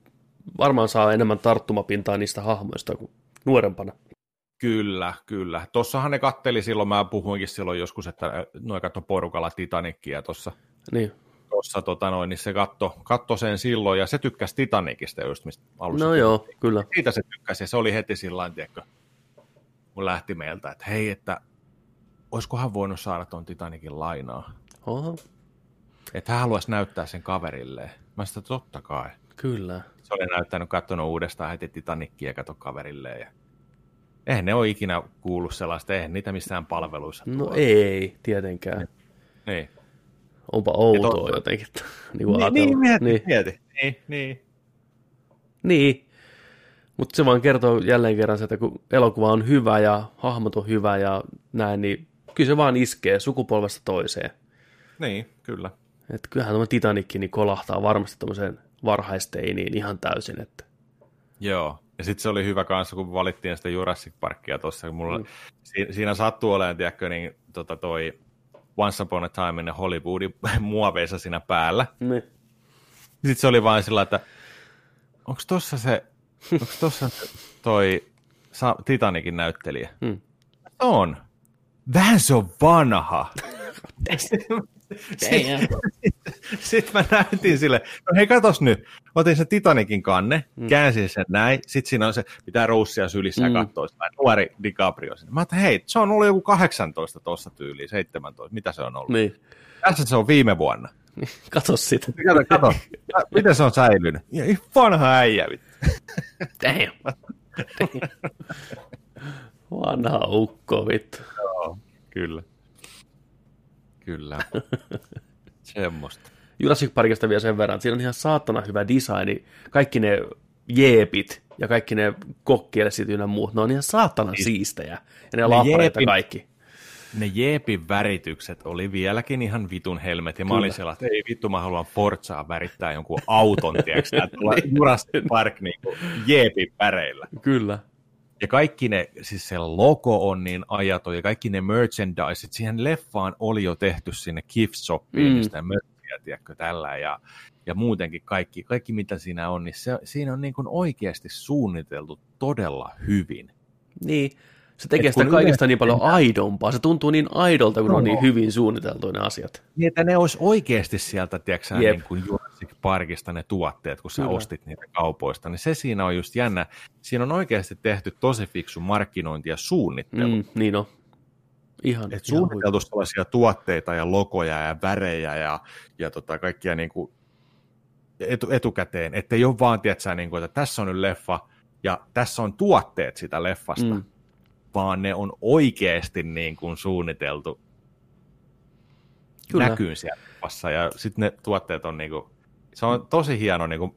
varmaan saa enemmän tarttumapintaa niistä hahmoista kuin nuorempana. Kyllä, kyllä. Tossahan ne katteli silloin, mä puhuinkin silloin joskus, että noin katto porukalla Titanicia tuossa. Niin. Tossa, tota noin, niin se katto, katto sen silloin, ja se tykkäsi Titanicista just, mistä alussa. No joo, kyllä. Siitä se tykkäsi, ja se oli heti sillä tiedätkö, mun lähti meiltä, että hei, että olisikohan voinut saada tuon Titanicin lainaa. Oho, Että hän haluaisi näyttää sen kaverilleen. Mä sitä totta kai. kyllä. Se oli näyttänyt, katsonut uudestaan heti Titanicia ja kato kaverilleen. Ja... Eihän ne ole ikinä kuullut sellaista, eihän niitä missään palveluissa No tuolla. ei, tietenkään. Niin. Onpa outoa totta. jotenkin. niin kuin Niin, niin, mieti, niin. mieti. Niin, niin. Niin. Mutta se vaan kertoo jälleen kerran se, että kun elokuva on hyvä ja hahmot on hyvä ja näin, niin kyllä se vaan iskee sukupolvesta toiseen. Niin, kyllä. Että kyllähän tämä Titanikki niin kolahtaa varmasti tuommoiseen varhaisteiniin ihan täysin. Että. Joo. Ja sitten se oli hyvä kanssa, kun valittiin sitä Jurassic Parkia tuossa. kun Mulla, mm. siinä, siinä sattuu olemaan, tiedätkö, niin tota toi Once Upon a Time in Hollywoodin muoveissa siinä päällä. Niin. Sitten se oli vain sillä, että onko tossa se, onko tossa se toi Sa- Titanikin näyttelijä? Hmm. On. Vähän se on vanha. Sitten mä näytin sille, no hei katos nyt, otin sen Titanikin kanne, mm. käänsin sen näin, sitten siinä on se, pitää roussia sylissä Mm. ja katsoa sitä, nuori DiCaprio sinne. Mä ajattelin, hei, se on ollut joku 18 tuossa tyyliin, 17, mitä se on ollut? niin. Tässä se on viime vuonna. Kato sitä. Kato, kato. miten se on säilynyt? Ja vanha äijä, vittu. Damn. Vanha ukko, vittu. Joo, kyllä. Kyllä. Semmosta. Jurassic Parkista vielä sen verran, että siinä on ihan saatana hyvä designi. Kaikki ne jeepit ja kaikki ne kokkielesit ynnä muut, ne on ihan saatana siistejä. Ja ne, lappareita jeepin- kaikki. Ne Jeepin väritykset oli vieläkin ihan vitun helmet, ja mä olin sellainen, että ei vittu, mä haluan Forzaa värittää jonkun auton, tiedätkö, tuolla Jurassic Park niin Jeepin väreillä. Kyllä. Ja kaikki ne, siis se logo on niin ajaton, ja kaikki ne merchandise, siihen leffaan oli jo tehty sinne gift shopiin, mm. sitä merchia, tiedätkö, tällä, ja, ja muutenkin kaikki, kaikki mitä siinä on, niin se, siinä on niin kuin oikeasti suunniteltu todella hyvin. Niin, se tekee sitä kaikesta niin paljon aidompaa. Se tuntuu niin aidolta, kun no. on niin hyvin suunniteltu ne asiat. Niin, että ne olisi oikeasti sieltä, tiedätkö niin kuin Jurassic Parkista ne tuotteet, kun sä Kyllä. ostit niitä kaupoista. Niin se siinä on just jännä. Siinä on oikeasti tehty tosi fiksu markkinointi ja suunnittelu. Mm, niin on. Ihan, Et ihan suunniteltu huippu. sellaisia tuotteita ja logoja ja värejä ja, ja tota kaikkia niin kuin etu, etukäteen. Että ei ole vaan, tiedätkö, niin kuin, että tässä on nyt leffa ja tässä on tuotteet sitä leffasta. Mm vaan ne on oikeasti niin kuin suunniteltu Kyllä. näkyyn siellä ja sitten ne tuotteet on niin kuin, se on tosi hieno niin kuin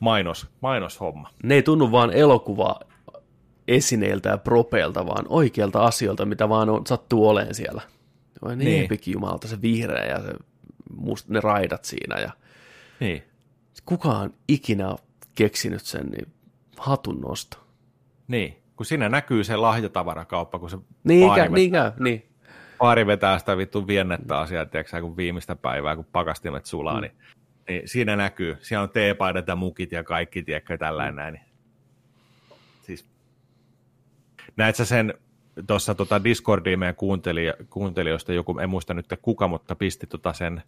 mainos, mainoshomma. Ne ei tunnu vaan elokuva esineiltä ja propeilta, vaan oikealta asioilta, mitä vaan on, sattuu olemaan siellä. Oi niin, niin. jumalta, se vihreä ja se, must, ne raidat siinä. Ja... Niin. Kukaan ikinä keksinyt sen, niin hatun nosto. Niin kun siinä näkyy se lahjatavarakauppa, kun se niin paari, käy, niin käy, niin. paari vetää sitä vittu viennettä asiaa, tiedätkö, kun viimeistä päivää, kun pakastimet sulaa, mm. niin, niin, siinä näkyy. Siellä on teepaidat ja mukit ja kaikki, tiedätkö, tällainen näin. Niin. Siis, näet sä sen tuossa tota Discordiin meidän kuuntelija, kuuntelijoista, joku, en muista nyt kuka, mutta pisti tota sen,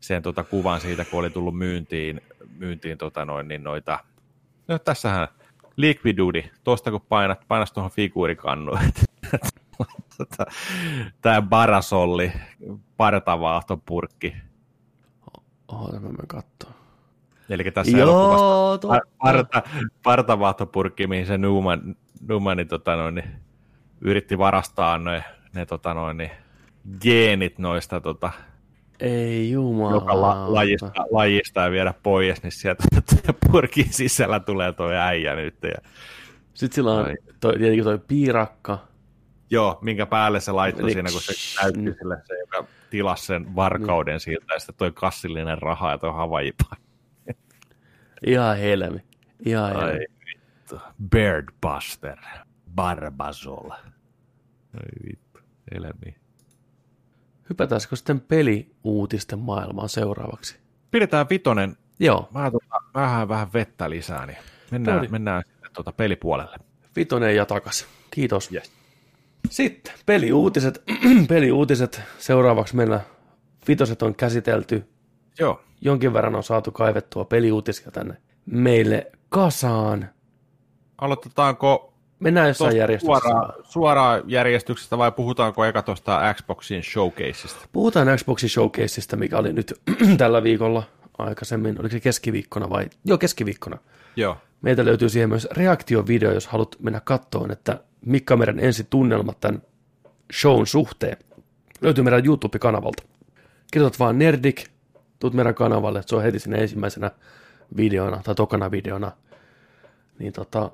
sen tota kuvan siitä, kun oli tullut myyntiin, myyntiin tota noin, niin noita, no tässähän Liquidudi, tuosta kun painat, painas tuohon figuurikannuun. Tämä Barasolli, partavaahtopurkki. Oota, mä menen kattoo. Eli tässä Joo, parta, partavaahtopurkki, mihin se Newman, Newman tota noin, niin, yritti varastaa ne, ne tota noin, niin, geenit noista tota, ei jumala. Joka la, lajista, lajista ja viedä pois, niin sieltä purkin sisällä tulee tuo äijä nyt. Ja... Sitten sillä on toi, tietenkin toi piirakka. Joo, minkä päälle se laittoi siinä, kun se näytti mm. sille se, joka tilasi sen varkauden mm. siltä, ja sitten toi kassillinen raha ja toi havajipa. Ihan helmi. Ihan helmi. Ai vittu. Birdbuster. Barbazol. Ai vittu. Helmi. Hypätäänkö sitten peliuutisten maailmaan seuraavaksi? Pidetään vitonen. Joo. Vähän, tuota, vähän, vähän vettä lisää, niin mennään, Tuli. mennään sitten tuota pelipuolelle. Vitonen ja takas. Kiitos. Yes. Sitten peliuutiset. peliuutiset. Seuraavaksi meillä vitoset on käsitelty. Joo. Jonkin verran on saatu kaivettua peliuutisia tänne meille kasaan. Aloitetaanko Mennään jossain järjestyksessä. Suoraan, suoraan järjestyksestä vai puhutaanko eka tuosta Xboxin showcaseista? Puhutaan Xboxin showcaseista, mikä oli nyt tällä viikolla aikaisemmin. Oliko se keskiviikkona vai? Joo, keskiviikkona. Joo. Meiltä löytyy siihen myös reaktiovideo, jos haluat mennä kattoon, että Mikka meidän ensi tunnelmat tämän shown suhteen. Löytyy meidän YouTube-kanavalta. Kirjoitat vaan Nerdik, tuut meidän kanavalle, että se on heti sinne ensimmäisenä videona tai tokana videona. Niin tota,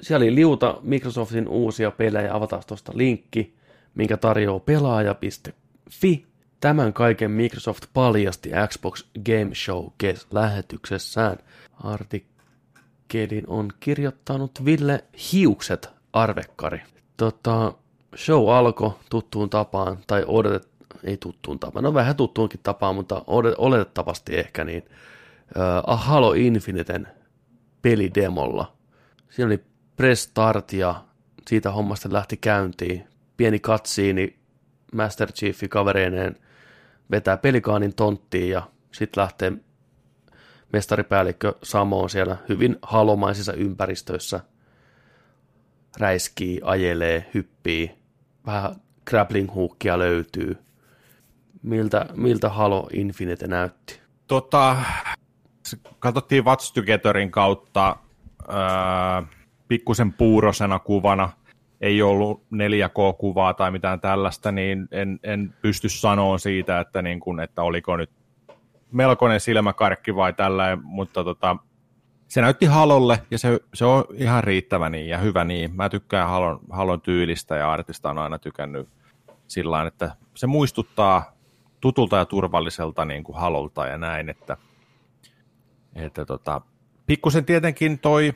siellä oli liuta Microsoftin uusia pelejä, avataan tuosta linkki, minkä tarjoaa pelaaja.fi. Tämän kaiken Microsoft paljasti Xbox Game Showcase-lähetyksessään. Artikkelin on kirjoittanut Ville Hiukset Arvekkari. Tota, show alkoi tuttuun tapaan, tai odotet, ei tuttuun tapaan, no vähän tuttuunkin tapaan, mutta oletettavasti ehkä niin, uh, Halo Infiniten pelidemolla. Siinä oli press start ja siitä hommasta lähti käyntiin. Pieni katsiini Master Chiefi kavereineen vetää pelikaanin tonttiin ja sitten lähtee mestaripäällikkö Samoon siellä hyvin halomaisissa ympäristöissä. Räiskii, ajelee, hyppii, vähän grappling hookia löytyy. Miltä, miltä Halo Infinite näytti? Tota, katsottiin Watch Togetherin kautta öö, pikkusen puurosena kuvana, ei ollut 4K-kuvaa tai mitään tällaista, niin en, en pysty sanoa siitä, että, niin kun, että oliko nyt melkoinen silmäkarkki vai tällä, mutta tota, se näytti Halolle ja se, se on ihan riittävä niin ja hyvä niin. Mä tykkään Halon, Halon tyylistä ja artista on aina tykännyt sillä että se muistuttaa tutulta ja turvalliselta niin kuin Halolta ja näin, että, että tota, pikkusen tietenkin toi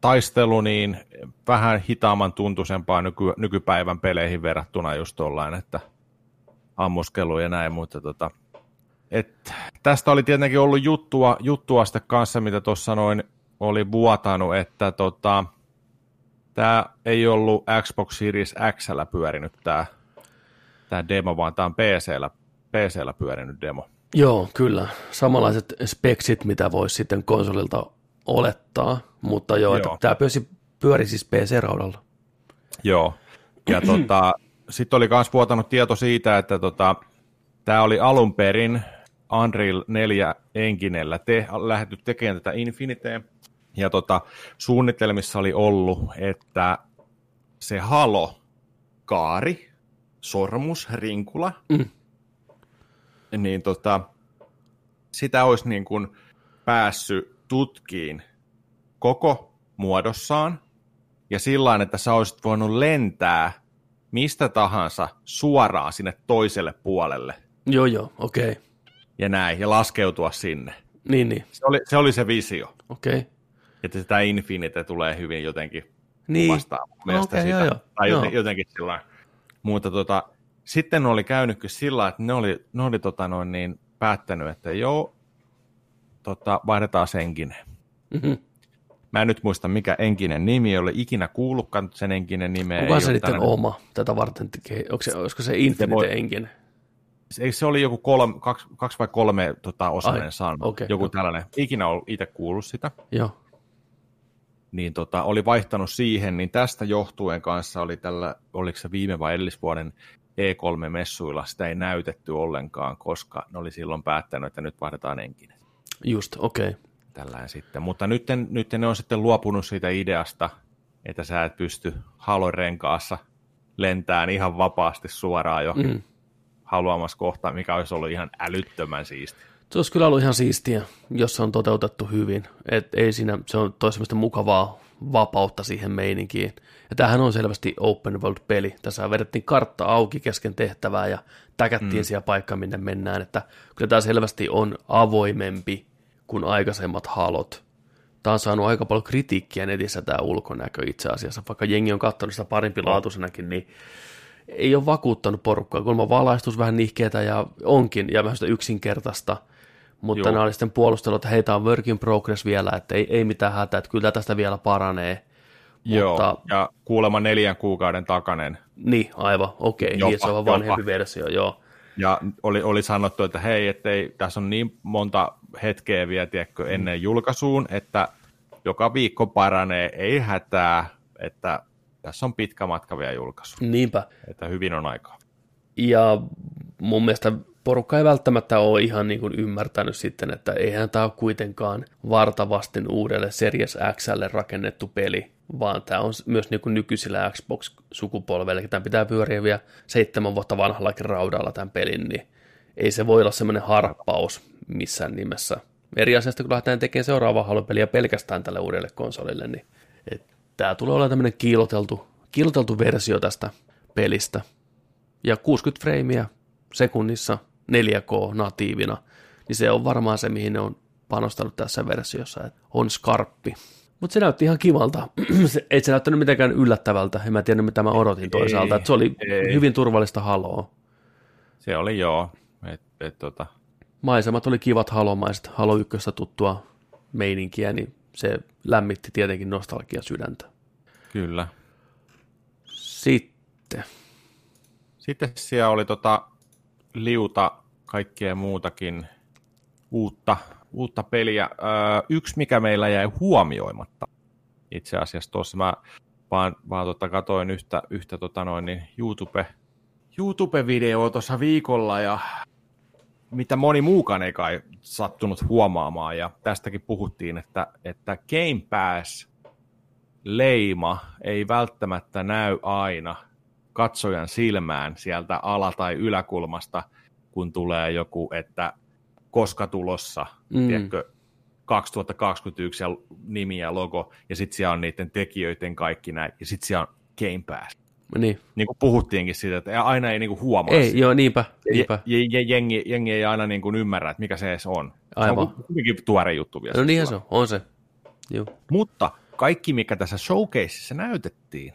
taistelu niin vähän hitaamman tuntuisempaa nyky, nykypäivän peleihin verrattuna just tollain, että ammuskelu ja näin, mutta tota, et, tästä oli tietenkin ollut juttua, juttua sitä kanssa, mitä tuossa noin oli vuotanut, että tota, tämä ei ollut Xbox Series X pyörinyt tämä tää demo, vaan tämä on PCllä, PCllä pyörinyt demo. Joo, kyllä. Samanlaiset speksit, mitä voisi sitten konsolilta olettaa, mutta joo, joo. tämä pyöri, pyöri siis PC-raudalla. Joo, ja tota, sitten oli myös vuotanut tieto siitä, että tota, tämä oli alun perin Unreal 4 enginellä te, lähdetty tekemään tätä Infiniteen, ja tota, suunnitelmissa oli ollut, että se Halo, kaari, sormus, rinkula, mm. niin tota, sitä olisi niin kuin päässyt tutkiin koko muodossaan, ja sillä että sä olisit voinut lentää mistä tahansa suoraan sinne toiselle puolelle. Joo, joo, okei. Okay. Ja näin, ja laskeutua sinne. Niin, niin. Se oli se, oli se visio. Okei. Okay. Että tämä Infinite tulee hyvin jotenkin niin. vastaan okay, sitä. Joo, joo. Tai joten, jotenkin sillä Mutta tota, sitten oli käynytkin sillä että ne oli, ne oli tota noin niin päättänyt, että joo, tota, vaihdetaan senkinen. Mm-hmm. Mä en nyt muista, mikä enkinen nimi, ei ole ikinä kuullutkaan sen enkinen nimeä. Onko se niiden oma tätä varten? Onko se, olisiko se Infinite voi... enkinen? Eikö se oli joku kolme, kaksi, kaksi vai kolme tota, osainen sana? Okay, joku jo. tällainen. Ikinä ollut itse kuullut sitä. Joo. Niin tota, oli vaihtanut siihen, niin tästä johtuen kanssa oli tällä, oliko se viime vai edellisvuoden E3-messuilla, sitä ei näytetty ollenkaan, koska ne oli silloin päättänyt, että nyt vaihdetaan enkinen. Just, okei. Okay. Tällään sitten. Mutta nyt, nyt ne on sitten luopunut siitä ideasta, että sä et pysty halorenkaassa lentään ihan vapaasti suoraan jo mm. haluamassa kohtaan, mikä olisi ollut ihan älyttömän siisti. Se olisi kyllä ollut ihan siistiä, jos se on toteutettu hyvin. Et ei siinä, se on toisemmasta mukavaa vapautta siihen meininkiin. Ja tämähän on selvästi open world-peli. Tässä vedettiin kartta auki kesken tehtävää ja täkättiin mm. siellä paikka, minne mennään. Että kyllä tämä selvästi on avoimempi kuin aikaisemmat halot. Tämä on saanut aika paljon kritiikkiä netissä tämä ulkonäkö itse asiassa, vaikka jengi on katsonut sitä parimpi laatuisenakin, niin ei ole vakuuttanut porukkaa. Kulma valaistus vähän nihkeetä ja onkin, ja vähän sitä yksinkertaista, mutta Joo. ne oli sitten puolustellut, että heitä on work in progress vielä, että ei, ei mitään hätää, että kyllä tästä vielä paranee. Joo, mutta, ja kuulemma neljän kuukauden takainen. Niin, aivan, okei, okay, niin se on vanhempi versio, joo. Ja oli, oli sanottu, että hei, ettei, tässä on niin monta hetkeä vielä tiedätkö, ennen julkaisuun, että joka viikko paranee, ei hätää, että tässä on pitkä matka vielä julkaisu. Niinpä. Että hyvin on aikaa. Ja mun mielestä porukka ei välttämättä ole ihan niin kuin ymmärtänyt sitten, että eihän tämä ole kuitenkaan vartavastin uudelle Series Xlle rakennettu peli, vaan tämä on myös niin kuin nykyisellä Xbox-sukupolvelle, tämä pitää pyöriä vielä seitsemän vuotta vanhallakin raudalla tämän pelin, niin ei se voi olla semmoinen harppaus missään nimessä. Eri asiasta, kun lähdetään tekemään seuraavaa halupeliä pelkästään tälle uudelle konsolille, niin tämä tulee olla tämmöinen kiiloteltu, kiiloteltu versio tästä pelistä. Ja 60 freimiä sekunnissa 4K natiivina, niin se on varmaan se, mihin ne on panostanut tässä versiossa, että on skarppi. Mutta se näytti ihan kivalta. ei se näyttänyt mitenkään yllättävältä. En mä tiedä, mitä mä odotin toisaalta. Ei, se oli ei. hyvin turvallista haloa. Se oli joo. Et, et, tota. Maisemat oli kivat halomaiset. Halo 1 tuttua meininkiä, niin se lämmitti tietenkin nostalgia sydäntä. Kyllä. Sitten. Sitten siellä oli tota liuta kaikkea muutakin uutta, uutta peliä. Öö, yksi, mikä meillä jäi huomioimatta itse asiassa tuossa, mä vaan, vaan tota, katoin yhtä, yhtä tota noin, niin YouTube, YouTube-videoa tuossa viikolla ja mitä moni muukaan ei kai sattunut huomaamaan, ja tästäkin puhuttiin, että, että Game Pass leima ei välttämättä näy aina katsojan silmään sieltä ala- tai yläkulmasta, kun tulee joku, että koska tulossa, mm. tiedätkö, 2021 ja nimi ja logo, ja sitten siellä on niiden tekijöiden kaikki näin, ja sitten siellä on Game Pass. Niin. niin kuin puhuttiinkin siitä, että aina ei niin kuin huomaa Ei, sitä. joo, niinpä. niinpä. Ja, ja, jengi, jengi ei aina niin kuin ymmärrä, että mikä se edes on. Aivan. Se on kuitenkin tuore juttu vielä. No niinhän se on, on se. Joo. Mutta kaikki, mikä tässä showcaseissa näytettiin,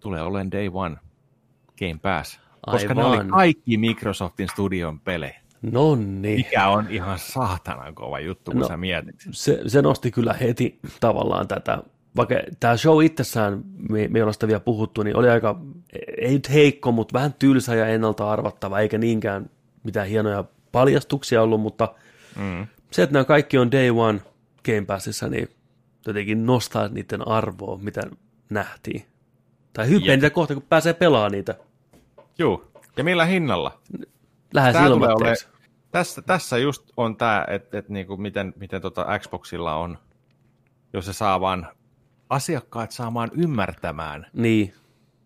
tulee olemaan Day One Game Pass. Koska ne oli Aivan. kaikki Microsoftin studion pelejä. Nonni. Mikä on ihan saatanan kova juttu, kun No. sä mietit. se, se nosti kyllä heti tavallaan tätä, vaikka tämä show itsessään, me, me ollaan sitä vielä puhuttu, niin oli aika, ei nyt heikko, mutta vähän tylsä ja ennalta arvattava, eikä niinkään mitään hienoja paljastuksia ollut, mutta mm. se, että nämä kaikki on day one Game Passissa, niin jotenkin nostaa niiden arvoa, mitä nähtiin. Tai hyppää niitä kohta, kun pääsee pelaamaan niitä Juu. Ja millä hinnalla? lähes ilmatteeksi. Tässä, tässä just on tämä, että et niinku miten, miten tota Xboxilla on, jos se saa vaan asiakkaat saamaan ymmärtämään Niin,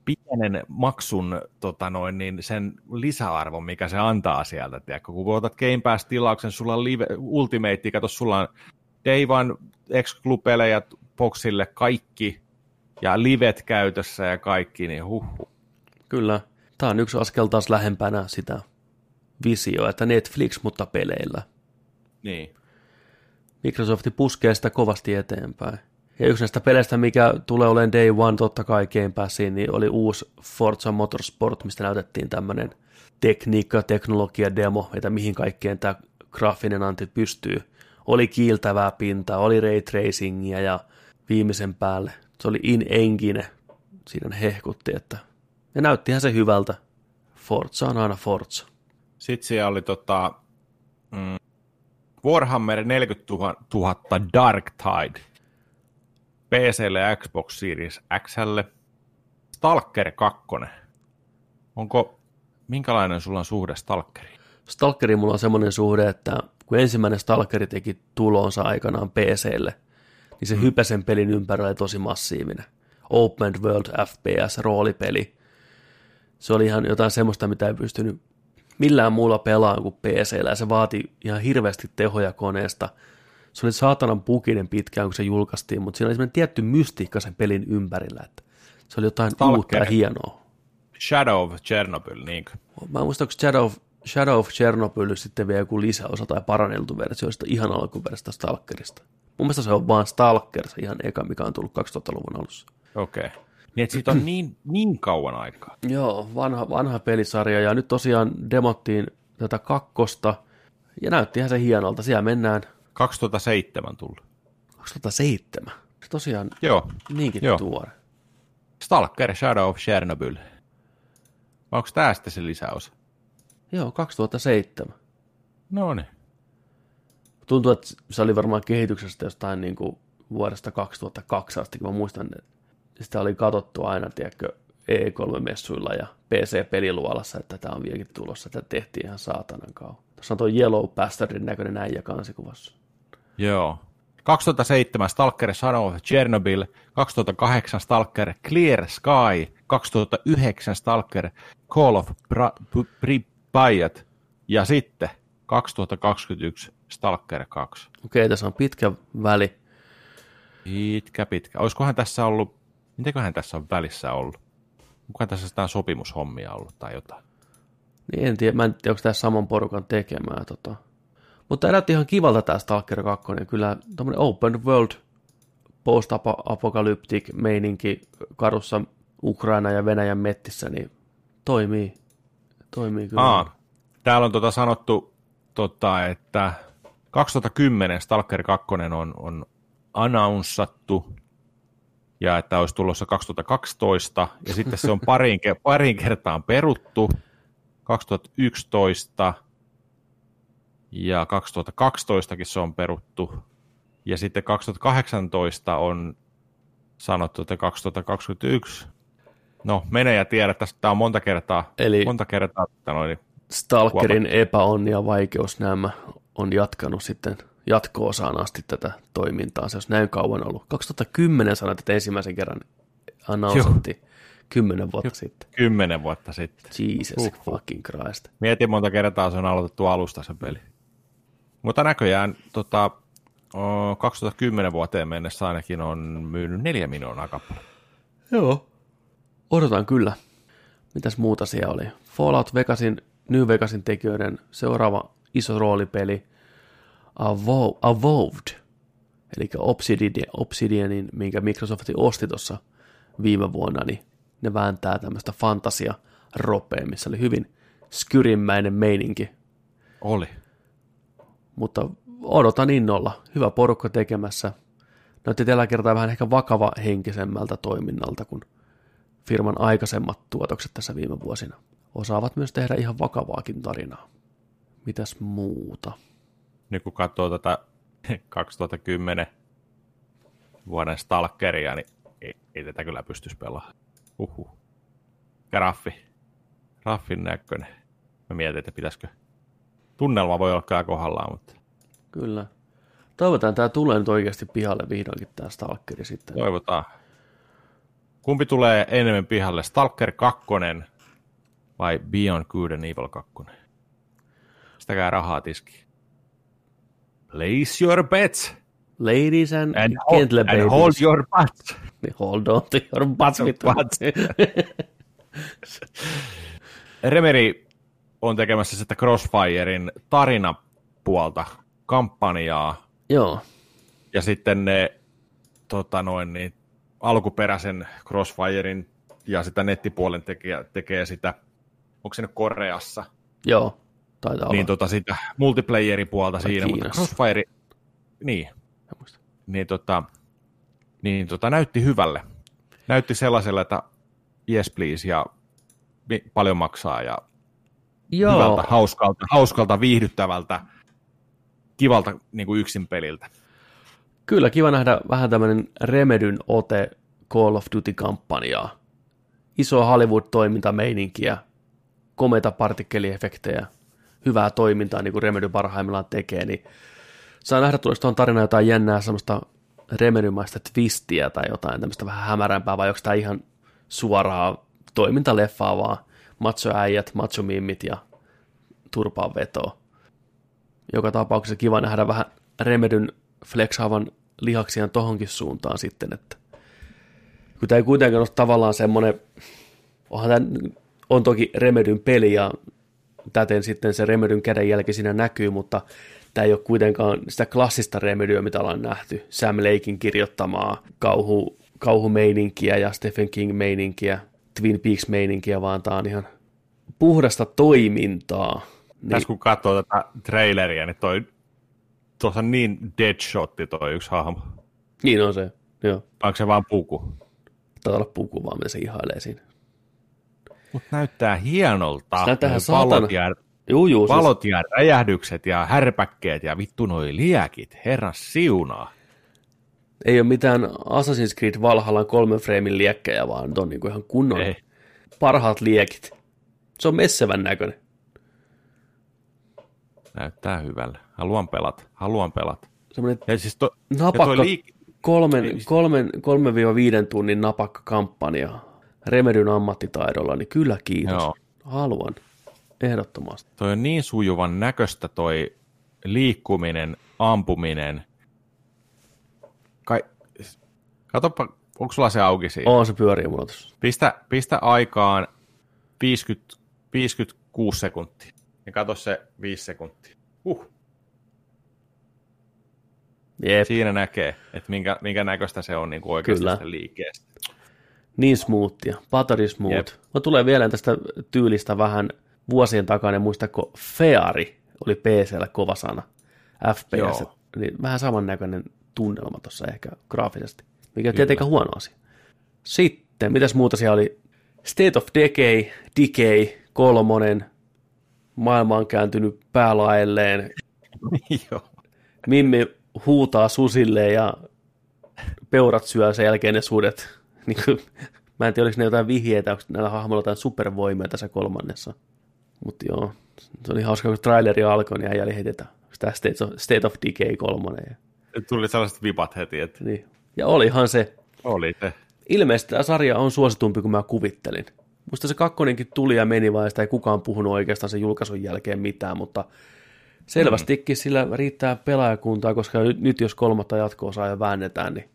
pienen maksun tota noin, niin sen lisäarvon, mikä se antaa sieltä. Tiedätkö? Kun otat Game Pass-tilauksen, sulla on live, Ultimate, kato, sulla on Day One Exclu-pelejä boxille kaikki, ja livet käytössä ja kaikki, niin huhhuh. kyllä. Tämä on yksi askel taas lähempänä sitä visioa, että Netflix, mutta peleillä. Niin. Microsoft puskee sitä kovasti eteenpäin. Ja yksi näistä peleistä, mikä tulee olemaan Day One totta kai Game Passiin, niin oli uusi Forza Motorsport, mistä näytettiin tämmöinen tekniikka, teknologia, demo, että mihin kaikkeen tämä graafinen anti pystyy. Oli kiiltävää pintaa, oli ray tracingia ja viimeisen päälle se oli in-engine. Siinä hehkutti, että ja näyttihän se hyvältä. Forza on aina Forza. Sitten siellä oli tota, mm, Warhammer 40 000 Dark Tide PClle ja Xbox Series Xlle. Stalker 2. Onko, minkälainen sulla on suhde Stalkeriin? Stalkeriin mulla on semmoinen suhde, että kun ensimmäinen Stalkeri teki tulonsa aikanaan PClle, niin se mm. hypäsen pelin ympärillä tosi massiivinen. Open World FPS, roolipeli. Se oli ihan jotain semmoista, mitä ei pystynyt millään muulla pelaamaan kuin PCllä, ja se vaati ihan hirveästi tehoja koneesta. Se oli saatanan pukinen pitkään, kun se julkaistiin, mutta siinä oli semmoinen tietty mystiikka sen pelin ympärillä, että se oli jotain Stalker. uutta ja hienoa. Shadow of Chernobyl, niin Mä en muista, onko Shadow of, Shadow of Chernobyl sitten vielä joku lisäosa tai paranneltu versio sitä ihan alkuperäisestä Stalkerista. Mun mielestä se on vaan Stalker, se ihan eka, mikä on tullut 2000-luvun alussa. okei. Okay. Niin, että siitä on niin, niin kauan aikaa. Joo, vanha, vanha pelisarja ja nyt tosiaan demottiin tätä kakkosta ja näyttihän se hienolta. Siellä mennään 2007 tullut. 2007. Se tosiaan Joo, niinkin Joo. tuore. Stalker Shadow of Chernobyl. Vai onko tämä sitten se lisäosa? Joo, 2007. No niin. Tuntuu, että se oli varmaan kehityksestä jostain niin kuin vuodesta 2002 asti, kun mä muistan, että sitä oli katsottu aina, tiedätkö, E3-messuilla ja PC-peliluolassa, että tämä on vieläkin tulossa. Tätä tehtiin ihan saatanan kauan. Tuossa on tuo Yellow Bastardin näköinen äijä kansikuvassa. Joo. 2007 Stalker Shadow of Chernobyl, 2008 Stalker Clear Sky, 2009 Stalker Call of Pripyat ja sitten 2021 Stalker 2. Okei, tässä on pitkä väli. Pitkä, pitkä. Olisikohan tässä ollut, mitäköhän tässä on välissä ollut? Onkohan tässä jotain sopimushommia ollut tai jotain? Niin en tiedä, mä en tiedä, onko tämä saman porukan tekemää. Tota. Mutta näytti ihan kivalta tämä Stalker 2. Kyllä tämmöinen open world post-apokalyptic meininki karussa Ukraina ja Venäjän mettissä, niin toimii. Toimii kyllä. Aa, täällä on tota sanottu, tota, että 2010 Stalker 2 on, on announcattu ja että olisi tulossa 2012 ja sitten se on pariin, pariin kertaan peruttu 2011 ja 2012kin se on peruttu ja sitten 2018 on sanottu, että 2021 No, mene ja tiedä, tästä tämä on monta kertaa, Eli- monta kertaa että noin, Stalkerin epäonni ja vaikeus nämä on jatkanut sitten jatko-osaan asti tätä toimintaa. Se olisi näin kauan ollut. 2010 sanoit, että ensimmäisen kerran announcettiin. Kymmenen vuotta sitten. kymmenen vuotta sitten. Jesus Huhhuh. fucking Christ. Mietin monta kertaa, se on aloitettu alusta se peli. Mutta näköjään tota, o, 2010 vuoteen mennessä ainakin on myynyt neljä miljoonaa kappale. Joo. Odotan kyllä. Mitäs muuta siellä oli? Fallout Vegasin, New Vegasin tekijöiden seuraava iso roolipeli Avo- Avowed. eli Obsidian, Obsidianin, minkä Microsoft osti tuossa viime vuonna, niin ne vääntää tämmöistä fantasia ropea, missä oli hyvin skyrimmäinen meininki. Oli. Mutta odotan innolla. Hyvä porukka tekemässä. Näytti tällä kertaa vähän ehkä vakava henkisemmältä toiminnalta kuin firman aikaisemmat tuotokset tässä viime vuosina. Osaavat myös tehdä ihan vakavaakin tarinaa. Mitäs muuta? Nyt kun katsoo tätä 2010 vuoden Stalkeria, niin ei, ei tätä kyllä pystyisi pelaamaan. Uhu. Graffi. Graffin näköinen. Mä mietin, että pitäisikö. Tunnelma voi olla kyllä kohdallaan, mutta Kyllä. Toivotaan, tämä tulee nyt oikeasti pihalle vihdoinkin tämä Stalkeri sitten. toivotaan. Kumpi tulee enemmän pihalle, Stalker 2 vai Beyond Good and Evil 2? Sitäkään rahaa tiski. Place your bets Ladies and, and, gentle hold, babies. and hold your butts. Niin, hold on to your butts. Butts. Remeri on tekemässä sitä Crossfirein tarinapuolta, kampanjaa, Joo, ja sitten ne tota noin, niin, alkuperäisen Crossfirein ja sitä nettipuolen tekee, tekee sitä, onko se nyt Koreassa, joo. Taitaa olla. niin tota sitä multiplayeripuolta siinä, mutta Kiinassa. Crossfire, niin, niin, tota, niin tota, näytti hyvälle. Näytti sellaiselle, että yes please ja paljon maksaa ja Joo, hyvältä, hauskalta, hauskalta, viihdyttävältä, kivalta niin kuin yksin peliltä. kyllä kiva nähdä vähän tämmöinen Remedyn ote Call of Duty-kampanjaa. Iso Hollywood-toimintameininkiä, komeita partikkeliefektejä, hyvää toimintaa, niin kuin Remedy parhaimmillaan tekee, niin saa nähdä, tuleeko tuon tarina jotain jännää semmoista Remedymaista twistiä tai jotain tämmöistä vähän hämärämpää, vai onko tämä ihan suoraa toimintaleffaa vaan machoäijät, machomimmit ja turpaan vetoa. Joka tapauksessa kiva nähdä vähän Remedyn flexaavan lihaksiaan tohonkin suuntaan sitten, että kun tämä ei kuitenkaan ole tavallaan semmoinen, onhan tämä, on toki Remedyn peli ja täten sitten se Remedyn kädenjälki siinä näkyy, mutta tämä ei ole kuitenkaan sitä klassista Remedyä, mitä ollaan nähty. Sam Lakein kirjoittamaa kauhu, kauhumeininkiä ja Stephen King-meininkiä, Twin Peaks-meininkiä, vaan tämä on ihan puhdasta toimintaa. Niin. Tässä kun katsoo tätä traileria, niin toi tuossa on niin deadshotti toi yksi hahmo. Niin on se, joo. Onko se vaan puku? Taitaa olla puku vaan, mitä se ihailee siinä. Mutta näyttää hienolta. Se näyttää ihan valot ja, Juu, juu, siis, valot ja räjähdykset ja härpäkkeet ja vittu noi liäkit. Herran siunaa. Ei ole mitään Assassin's Creed Valhallan kolmen freimin liekkejä, vaan on niinku ihan kunnon Ei. parhaat liekit. Se on messevän näköinen. Näyttää hyvälle. Haluan pelata. Haluan pelata. Semmoinen Ja siis to, ja napakka, toi liik- kolmen, Ei, siis- kolmen, kolmen viiden tunnin napakka kampanja Remedyn ammattitaidolla, niin kyllä kiitos. Joo. Haluan. Ehdottomasti. toi on niin sujuvan näköistä toi liikkuminen, ampuminen. Kai, katoppa, onko sulla se auki siinä? On se pyörii mulla tuossa. Pistä, pistä aikaan 50, 56 sekuntia. Ja kato se 5 sekuntia. Uh, Jep, siinä näkee, että minkä, minkä näköistä se on niin kuin oikeasti Kyllä. liikkeestä. niin smoothia. Buttery smooth. Jep. Mä tulee vielä tästä tyylistä vähän vuosien takana, muistako Feari oli PCllä kova sana. FPS. Joo. Niin vähän samannäköinen tunnelma tuossa ehkä graafisesti, mikä ei tietenkään huono asia. Sitten, mitäs muuta siellä oli? State of Decay, Decay, kolmonen, maailma on kääntynyt päälaelleen, Joo. Mimmi huutaa susille ja peurat syö sen jälkeen ne sudet. Niin kuin, mä en tiedä, oliko ne jotain vihjeitä, onko näillä hahmoilla jotain supervoimia tässä kolmannessa. Mutta joo, se oli hauska, kun traileri alkoi, niin äijä oli heti, että onko tämä State of, State of Decay kolmonen. Tuli sellaiset vipat heti, että niin. Ja olihan se. oli se. Ilmeisesti tämä sarja on suositumpi kuin mä kuvittelin. Musta se kakkonenkin tuli ja meni, vaan sitä ei kukaan puhunut oikeastaan sen julkaisun jälkeen mitään, mutta selvästikin sillä riittää pelaajakuntaa, koska nyt, nyt jos kolmatta jatkoa saa ja väännetään, niin,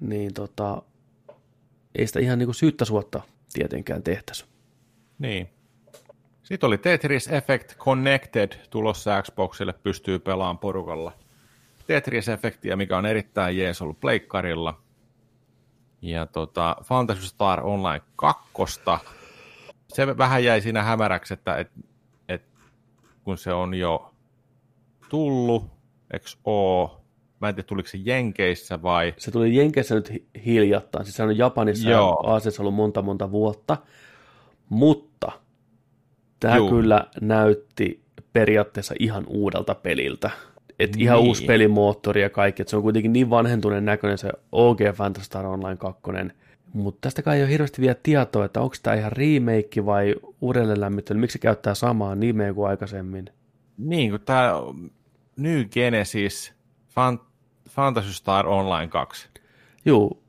niin tota, ei sitä ihan niin kuin syyttä suotta tietenkään tehtäisi. Niin. Sitten oli Tetris Effect Connected tulossa Xboxille, pystyy pelaamaan porukalla. Tetris-efektiä, mikä on erittäin jees ollut pleikkarilla. Ja tota, Fantasy Star Online 2. Se vähän jäi siinä hämäräksi, että et, et, kun se on jo tullut, eks oo, mä en tiedä tuliko se Jenkeissä vai... Se tuli Jenkeissä nyt hi- hiljattain, siis se on Japanissa Joo. ja Aasiassa ollut monta monta vuotta, mutta tämä Juu. kyllä näytti periaatteessa ihan uudelta peliltä. Et Niin. ihan uusi pelimoottori ja kaikki, että se on kuitenkin niin vanhentuneen näköinen se OG Phantasy Star Online 2, mutta tästä kai ei ole hirveästi vielä tietoa, että onko tämä ihan remake vai uudelleenlämmittely, miksi se käyttää samaa nimeä kuin aikaisemmin. Niin, kun tää New Genesis Fan- Fantasy Star Online 2. Juu,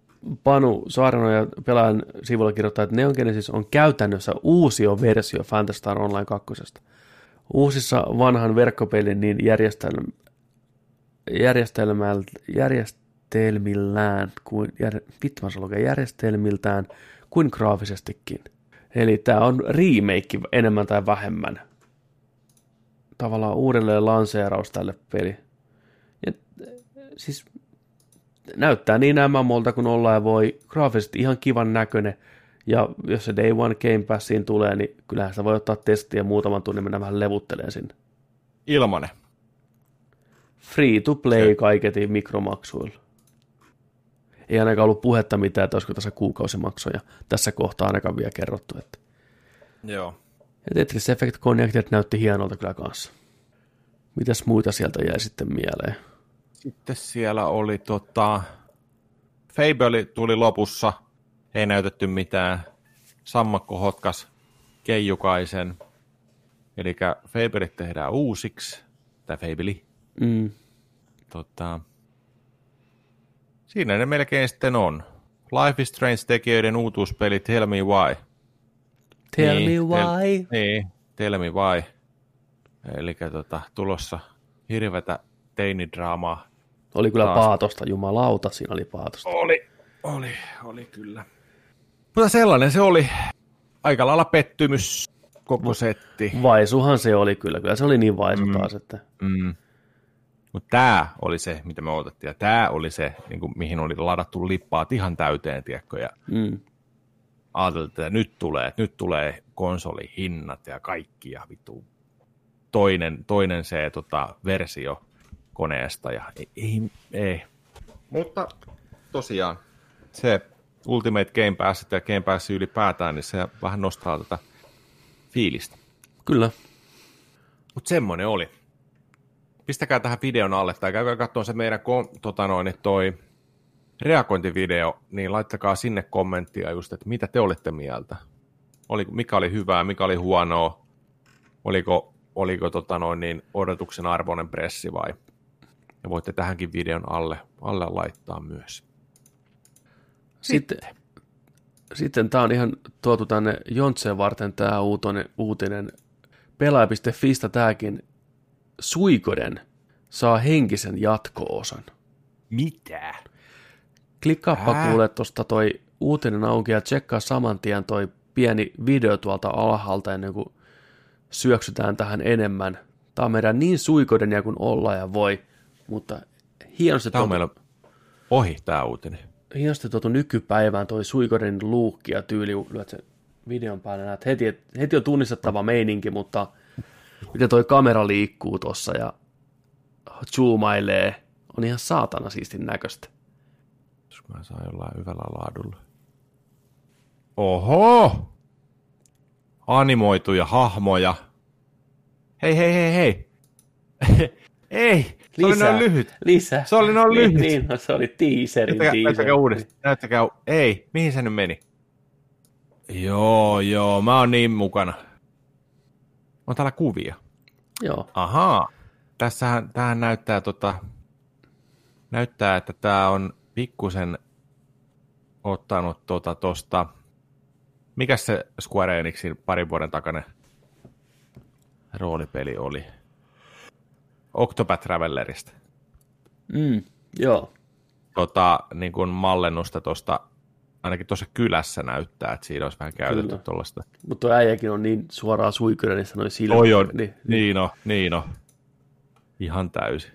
Panu Saareno ja pelaajan sivulla kirjoittaa, että Neon Genesis on käytännössä uusio versio Phantasy Star Online 2. Uusissa vanhan verkkopelin niin järjestelmä, järjestelmillään, kuin, jär, vittu mä lukea, järjestelmiltään kuin graafisestikin. Eli tämä on remake enemmän tai vähemmän. Tavallaan uudelleen lanseeraus tälle peli. Ja, siis näyttää niin MMOlta kuin ollaan voi graafisesti ihan kivan näköinen. Ja jos se Day One Game Passiin tulee, niin kyllähän sitä voi ottaa testiä muutaman tunnin mennä vähän levutteleen sinne. Ilmanen. Free to play Se- kaiketi mikromaksuilla. Ei ainakaan ollut puhetta mitään, että olisiko tässä kuukausimaksoja. Tässä kohtaa ainakaan vielä kerrottu. Että. Joo. Ja Tetris Effect Connected näytti hienolta kyllä kanssa. Mitäs muita sieltä jäi sitten mieleen? Sitten siellä oli tota... Fable tuli lopussa. Ei näytetty mitään. Sammakko hotkas Keijukaisen. Eli Fablet tehdään uusiksi. Tai Fabeli. Mm. Tota, siinä ne melkein sitten on. Life is Strange-tekijöiden uutuuspeli Tell Me Why. Tell Niin, me tel- why. Niin, Tell Me Why. Eli tota, tulossa hirvetä teinidraamaa. Oli kyllä Taas. paatosta, jumalauta, siinä oli paatosta. Oli, oli, oli kyllä. Mutta sellainen se oli. Aika lailla pettymys koko setti. Vaisuhan se oli kyllä, kyllä se oli niin vaisu mm. taas, että Mm. Mutta tämä oli se, mitä me odotettiin. Ja tämä oli se, niin kuin, mihin oli ladattu lippaat ihan täyteen, tiedätkö? Ja mm. ajateltiin, että nyt tulee, että nyt tulee konsolihinnat ja kaikki ja vittu toinen, toinen se tota, versio koneesta ja ei, ei, ei. Mutta tosiaan se Ultimate Game Pass ja Game Pass ylipäätään, niin se vähän nostaa tätä fiilistä. kyllä. Mutta semmoinen oli. Pistäkää tähän videon alle tai käykää katsomaan se meidän kom- tota noin, toi reagointivideo, niin laittakaa sinne kommenttia just, että mitä te olitte mieltä. Oli, mikä oli hyvää, mikä oli huonoa, oliko, oliko tota noin, niin odotuksen arvoinen pressi vai. Ja voitte tähänkin videon alle, alle laittaa myös. Sitten, sitten tämä on ihan tuotu tänne Jontseen varten tämä uutinen, uutinen. Pelaaja.fistä tämäkin Suikoden saa henkisen jatko-osan. Mitä? Klikkaappa Ää? kuule tuosta toi uutinen auki ja tsekkaa saman tien toi pieni video tuolta alhaalta ennen kuin syöksytään tähän enemmän. Tämä on meidän niin suikoden ja kun olla ja voi, mutta hienosti Tämä on tuotu, meillä ohi tämä uutinen. hienosti tuotu nykypäivään toi suikoden luukki ja tyyli, lyöt sen videon päälle, näet heti, et- heti on tunnistettava meininki, mutta miten toi kamera liikkuu tuossa ja zoomailee, on ihan saatana siistin näköistä. Jos mä saan jollain hyvällä laadulla. Oho! Animoituja hahmoja. Hei, hei, hei, hei. Ei, se oli noin lyhyt. Lisää. Se oli noin lyhyt. Niin, niin no, se oli teaserin Näyttäkää, teaser. näyttäkää uudestaan. Näyttäkää. Ei, mihin se nyt meni? Joo, joo, mä oon niin mukana. On täällä kuvia. Joo, Ahaa. Tässähän, tähän näyttää tota, näyttää, että tämä on pikkusen ottanut tota tosta, mikä se Square Enixin parin vuoden takainen roolipeli oli? Octopath Travelerista. mm, joo. Tota, niin kuin mallennusta tuosta, ainakin tuossa kylässä näyttää, että siinä olisi vähän käytetty tuollaista. Mutta tuo äijäkin on niin suoraan suikoinen, niin sanoi silmät. Oi on, Niin, niin on, niin on. Ihan täysin.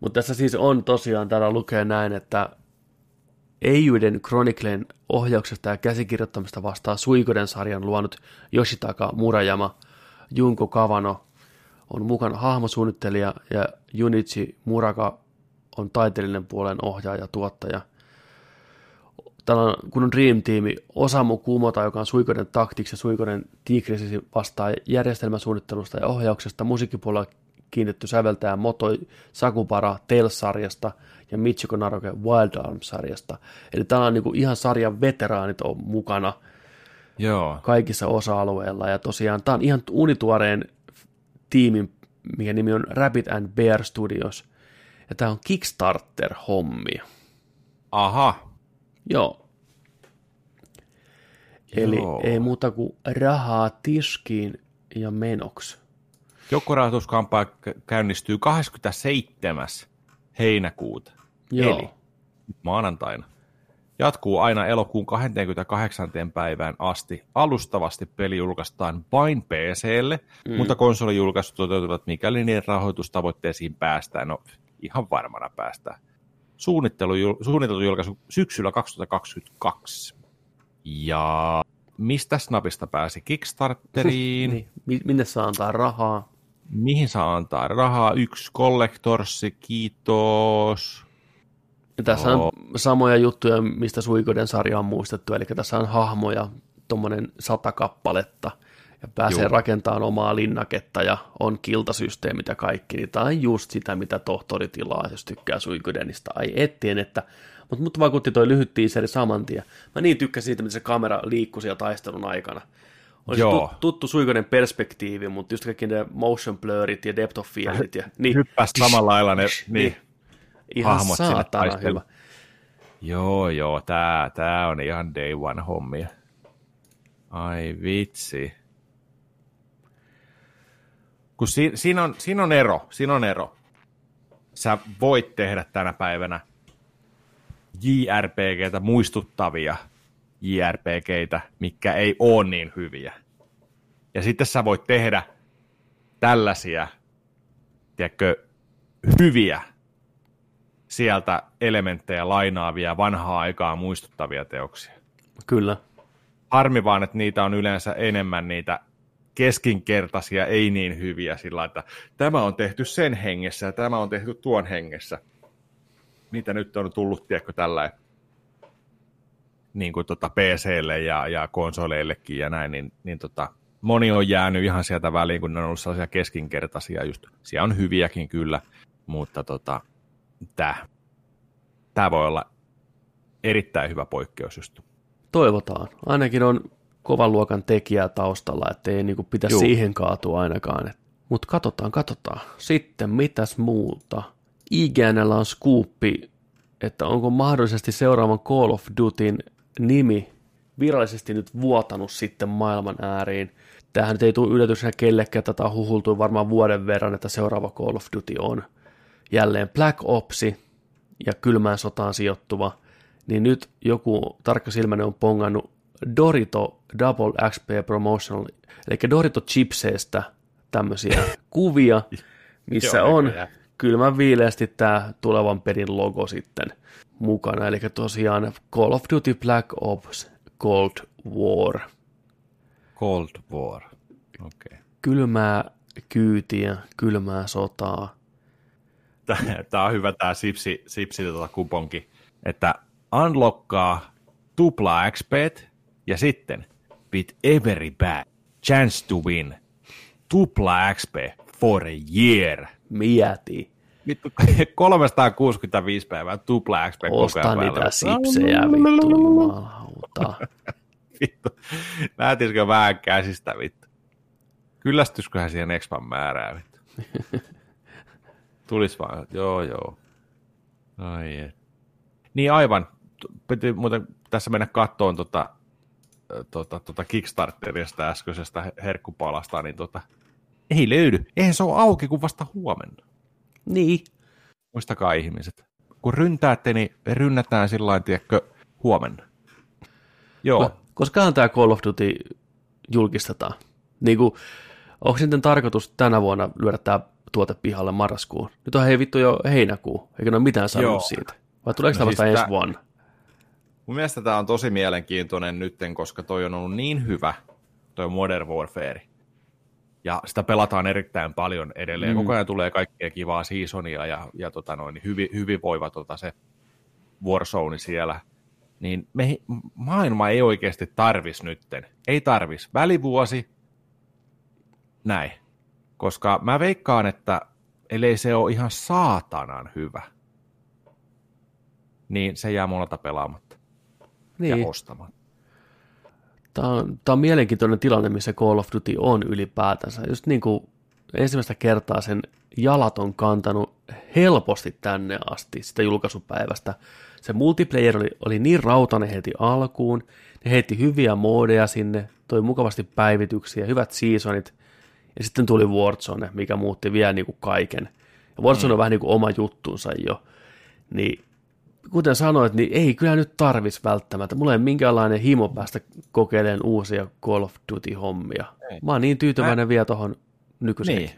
Mutta tässä siis on tosiaan, täällä lukee näin, että Eiyuden Chroniclen ohjauksesta ja käsikirjoittamista vastaa Suikoden sarjan luonut Yoshitaka Murayama, Junko Kavano on mukana hahmosuunnittelija ja Junichi Muraka on taiteellinen puolen ohjaaja ja tuottaja. Täällä on, kun on Dream Team, Osamu Kumota, joka on Suikoden Tactics ja Suikoden Tigrisi vastaa järjestelmäsuunnittelusta ja ohjauksesta. Musiikkipuolella kiinnitetty säveltäjä Motoi Sakubara Tales-sarjasta ja Michiko Naroke Wild Arms-sarjasta. Eli täällä on niinku ihan sarjan veteraanit on mukana Joo. kaikissa osa-alueilla. Ja tosiaan tämä on ihan unituoreen tiimin, mikä nimi on Rabbit and Bear Studios. Ja tämä on Kickstarter-hommia. Aha. Joo. Eli Joo. ei muuta kuin rahaa tiskiin ja menoksi. Joukkorahoituskampanja kä- käynnistyy 27. heinäkuuta. Joo. Eli maanantaina. Jatkuu aina elokuun 28. päivään asti. Alustavasti peli julkaistaan vain PClle, mm. mutta konsolijulkaisut toteutuvat, mikäli niiden rahoitustavoitteisiin päästään. No, ihan varmana päästään. Suunnittelu, suunniteltu julkaisu syksyllä 2022. Ja mistä snapista pääsi Kickstarteriin? Niin. Mi- minne saa antaa rahaa? Mihin saa antaa rahaa? Yksi kollektorssi, kiitos. Ja tässä on samoja juttuja, mistä Suikoden sarja on muistettu, eli tässä on hahmoja, tuommoinen sata kappaletta, ja pääsee Joo. rakentamaan omaa linnaketta, ja on kiltasysteemit ja kaikki, niin tämä on just sitä, mitä tohtori tilaa, jos tykkää Suikodenista. Ai ettien, että, mutta mut vakuutti toi lyhyt teaseri saman tien. Mä niin tykkäsin siitä, miten se kamera liikkui siellä taistelun aikana. Oli se Joo. tu- tuttu Suikoden perspektiivi, mutta just kaikki ne motion blurrit ja depth of fieldit. Ja, niin, Hyppäsi samalla lailla ne niin, ihan hahmot sinne saatana hyvä. Joo, joo, tää, tää on ihan day one hommia. Ai vitsi. Kun si, siinä, on, siinä on ero, siinä on ero. Sä voit tehdä tänä päivänä JRPGtä muistuttavia JRPGitä, mikä ei ole niin hyviä. Ja sitten sä voit tehdä tällaisia, tiedätkö, hyviä sieltä elementtejä lainaavia, vanhaa aikaa muistuttavia teoksia. Kyllä. Harmi vaan, että niitä on yleensä enemmän niitä keskinkertaisia, ei niin hyviä sillä että tämä on tehty sen hengessä ja tämä on tehty tuon hengessä. Niitä nyt on tullut, tiedätkö, tällä niin kuin tota PClle ja, ja konsoleillekin ja näin, niin, niin tota, moni on jäänyt ihan sieltä väliin, kun ne on ollut sellaisia keskinkertaisia just. Siellä on hyviäkin kyllä, mutta tota, tämä voi olla erittäin hyvä poikkeus just. Toivotaan. Ainakin on kovan luokan tekijää taustalla, ettei niinku pitäisi Juu. siihen kaatua ainakaan. Mutta katsotaan, katsotaan. Sitten mitäs muuta? IGNllä on skuuppi, että onko mahdollisesti seuraavan Call of Dutyn nimi virallisesti nyt vuotanut sitten maailman ääriin. Tämähän nyt ei tule yllätyksenä kellekään, tätä on huhultu varmaan vuoden verran, että seuraava Call of Duty on jälleen Black Opsi ja kylmään sotaan sijoittuva, niin nyt joku tarkka silmäinen on pongannut Dorito Double XP Promotional, eli Dorito chipseistä tämmöisiä kuvia, missä Joo, on näköjään. kylmän viileästi tämä tulevan pelin logo sitten mukana, eli tosiaan Call of Duty Black Ops Cold War. Cold War. Okei. Okay. Kylmää kyytiä, kylmää sotaa. Tämä on hyvä tämä Sipsi, Sipsi tota kuponki, että unlockkaa tupla XP sitten with every bad chance to win tupla XP for a year. Mieti. Vittu, 365 päivää tupla XP koko Osta ajan niitä päällä. sipsejä, vittu jumalauta. Vittu, lähtisikö vähän käsistä vittu? Kyllästysköhän siihen expan määrää vittu? Tulis vaan, joo joo. Ai et. Niin aivan, piti muuten tässä mennä kattoon tota, tota, tota Kickstarterista äskeisestä he- herkkupalasta, niin tota, ei löydy. Eihän se ole auki kuin vasta huomenna. Niin. Muistakaa ihmiset. Kun ryntäätte, niin rynnätään sillä lailla, tiedätkö, huomenna. Joo. Koskahan tämä Call of Duty julkistetaan? Niin kuin, onko sitten tarkoitus tänä vuonna lyödä tämä tuote pihalle marraskuun. Nyt on hei vittu jo heinäkuu, eikä ne ole mitään sanonut Joo. siitä. Vai tuleeko No tämä siis vasta ensi tää- vuonna? Mun mielestä tämä on tosi mielenkiintoinen nytten, koska toi on ollut niin hyvä, toi Modern Warfare. Ja sitä pelataan erittäin paljon edelleen. Mm. Koko ajan tulee kaikkea kivaa seasonia ja, ja tota noin, hyvin, hyvinvoiva tota se Warzone siellä. Niin me, maailma ei oikeasti tarvis nytten. Ei tarvis. Välivuosi, näin. Koska mä veikkaan, että ellei se ole ihan saatanan hyvä, niin se jää monelta pelaamatta Niin. ja ostamatta. Tämä on, tämä on mielenkiintoinen tilanne, missä Call of Duty on ylipäätänsä. Just niin kuin ensimmäistä kertaa sen jalat on kantanut helposti tänne asti sitä julkaisupäivästä. Se multiplayer oli, oli niin rautainen heti alkuun, ne heitti hyviä moodeja sinne, toi mukavasti päivityksiä, hyvät seasonit, ja sitten tuli Warzone, mikä muutti vielä niin kuin kaiken. Ja Warzone on vähän niin kuin oma juttunsa jo. Niin kuten sanoit, niin ei kyllä nyt tarvis välttämättä. Mulla ei ole minkäänlainen himo päästä kokeilemaan uusia Call of Duty-hommia. Ei. Mä oon niin tyytyväinen vielä tuohon nykyiseen. Niin,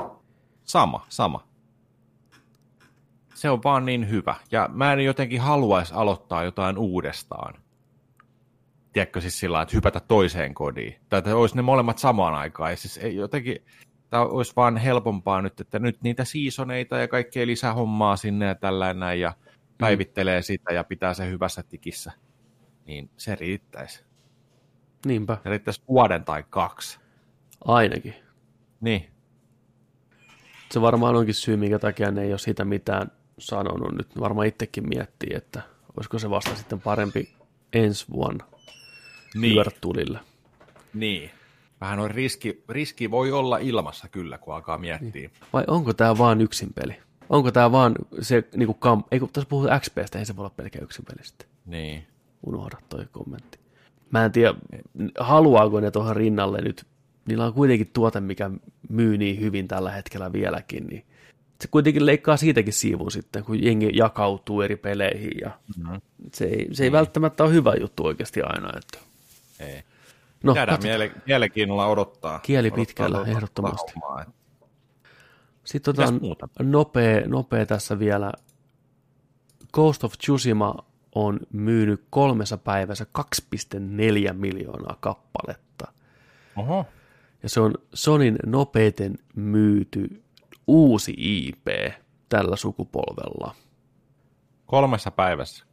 sama, sama. Se on vaan niin hyvä. Ja mä en jotenkin haluaisi aloittaa jotain uudestaan. Tiedätkö siis sillä että hypätä toiseen kodiin. Tai että olisi ne molemmat samaan aikaan. Ja siis ei jotenkin, tämä olisi vaan helpompaa nyt, että nyt niitä seasoneita ja kaikkea lisähommaa sinne ja tällainen näin, ja päivittelee sitä ja pitää se hyvässä tikissä. Niin se riittäisi. Niinpä, Se riittäisi vuoden tai kaksi. ainakin. Niin, Se varmaan onkin syy, minkä takia ne ei ole siitä mitään sanonut. Nyt varmaan itsekin miettii, että olisiko se vasta sitten parempi ensi vuonna niin. tulille. Niin. Vähän on riski, riski voi olla ilmassa kyllä, kun alkaa miettiä. Vai onko tämä vaan yksin peli? Onko tämä vaan se, niin kuin kam- ei kun tässä puhutaan XPstä, ei se voi olla pelkä yksin peli sitten. Niin. Unohda toi kommentti. Mä en tiedä, haluaako ne tuohon rinnalle nyt. Niillä on kuitenkin tuote, mikä myy niin hyvin tällä hetkellä vieläkin, niin se kuitenkin leikkaa siitäkin siivun sitten, kun jengi jakautuu eri peleihin ja Mm-hmm. se ei, se ei välttämättä ole hyvä juttu oikeasti aina. Että. Ei. No, Jäädään miele- mielenkiinnolla odottaa. Kieli odottaa pitkällä, tuota ehdottomasti. hommaa, et- Sitten Mitäs otetaan muuta? nopea, nopea tässä vielä. Ghost of Tsushima on myynyt kolmessa päivässä 2,4 miljoonaa kappaletta. Oho. Ja se on Sonin nopeiten myyty uusi IP tällä sukupolvella. Kolmessa päivässä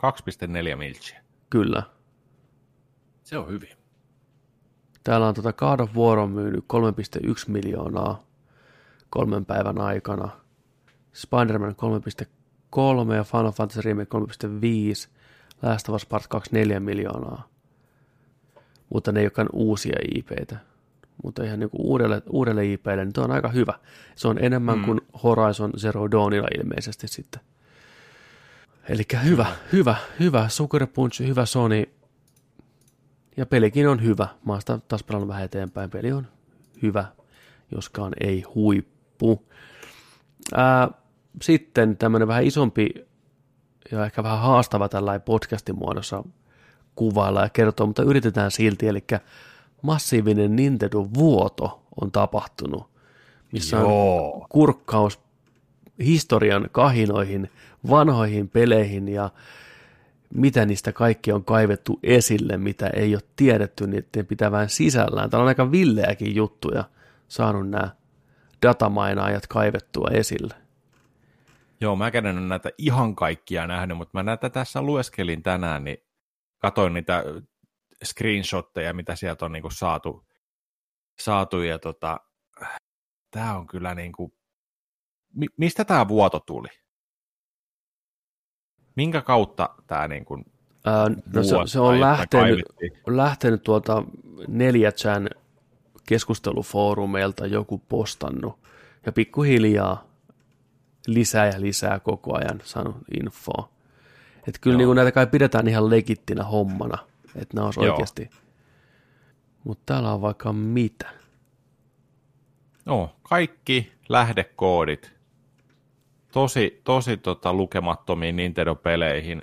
2,4 miltsiä. Kyllä. Se on hyvin. Täällä on tota God of War on myynyt 3,1 miljoonaa kolmen päivän aikana. Spider-Man 3,3 ja Final Fantasy Remake 3,5. Last of Us Part 2 miljoonaa. Mutta ne ei olekaan uusia IPitä. Mutta ihan niinku uudelle, uudelle IPlle, niin tuo on aika hyvä. Se on enemmän mm. kuin Horizon Zero Dawnilla ilmeisesti sitten. Eli hyvä, hyvä, hyvä. Sucker Punch, hyvä Sony. Ja pelikin on hyvä. Mä oon sitä taas pelannut vähän eteenpäin. Peli on hyvä, joskaan ei huippu. Ää, sitten tämmöinen vähän isompi ja ehkä vähän haastava tällä podcastin muodossa kuvailla ja kertoa, mutta yritetään silti. Eli massiivinen Nintendo-vuoto on tapahtunut, missä on Joo. kurkkaus historian kahinoihin, vanhoihin peleihin ja mitä niistä kaikki on kaivettu esille, mitä ei ole tiedetty niiden pitävän sisällään. Täällä on aika villeäkin juttuja saanut nämä datamainaajat kaivettua esille. Joo, mä en ole näitä ihan kaikkia nähnyt, mutta mä näitä tässä lueskelin tänään, niin katoin niitä screenshotteja, mitä sieltä on niinku saatu, saatu ja tota, tämä on kyllä niinku, mi, mistä tämä vuoto tuli? Minkä kautta tämä niinku no se, se on lähtenyt, lähtenyt tuolta 4chan keskustelufoorumeilta joku postannut ja pikkuhiljaa lisää ja lisää koko ajan saanut infoa. Että kyllä niin näitä kai pidetään ihan legittinä hommana, että nämä olisi Joo. oikeasti. Mutta täällä on vaikka mitä. No, kaikki lähdekoodit tosi, tosi tota, lukemattomiin Nintendo-peleihin.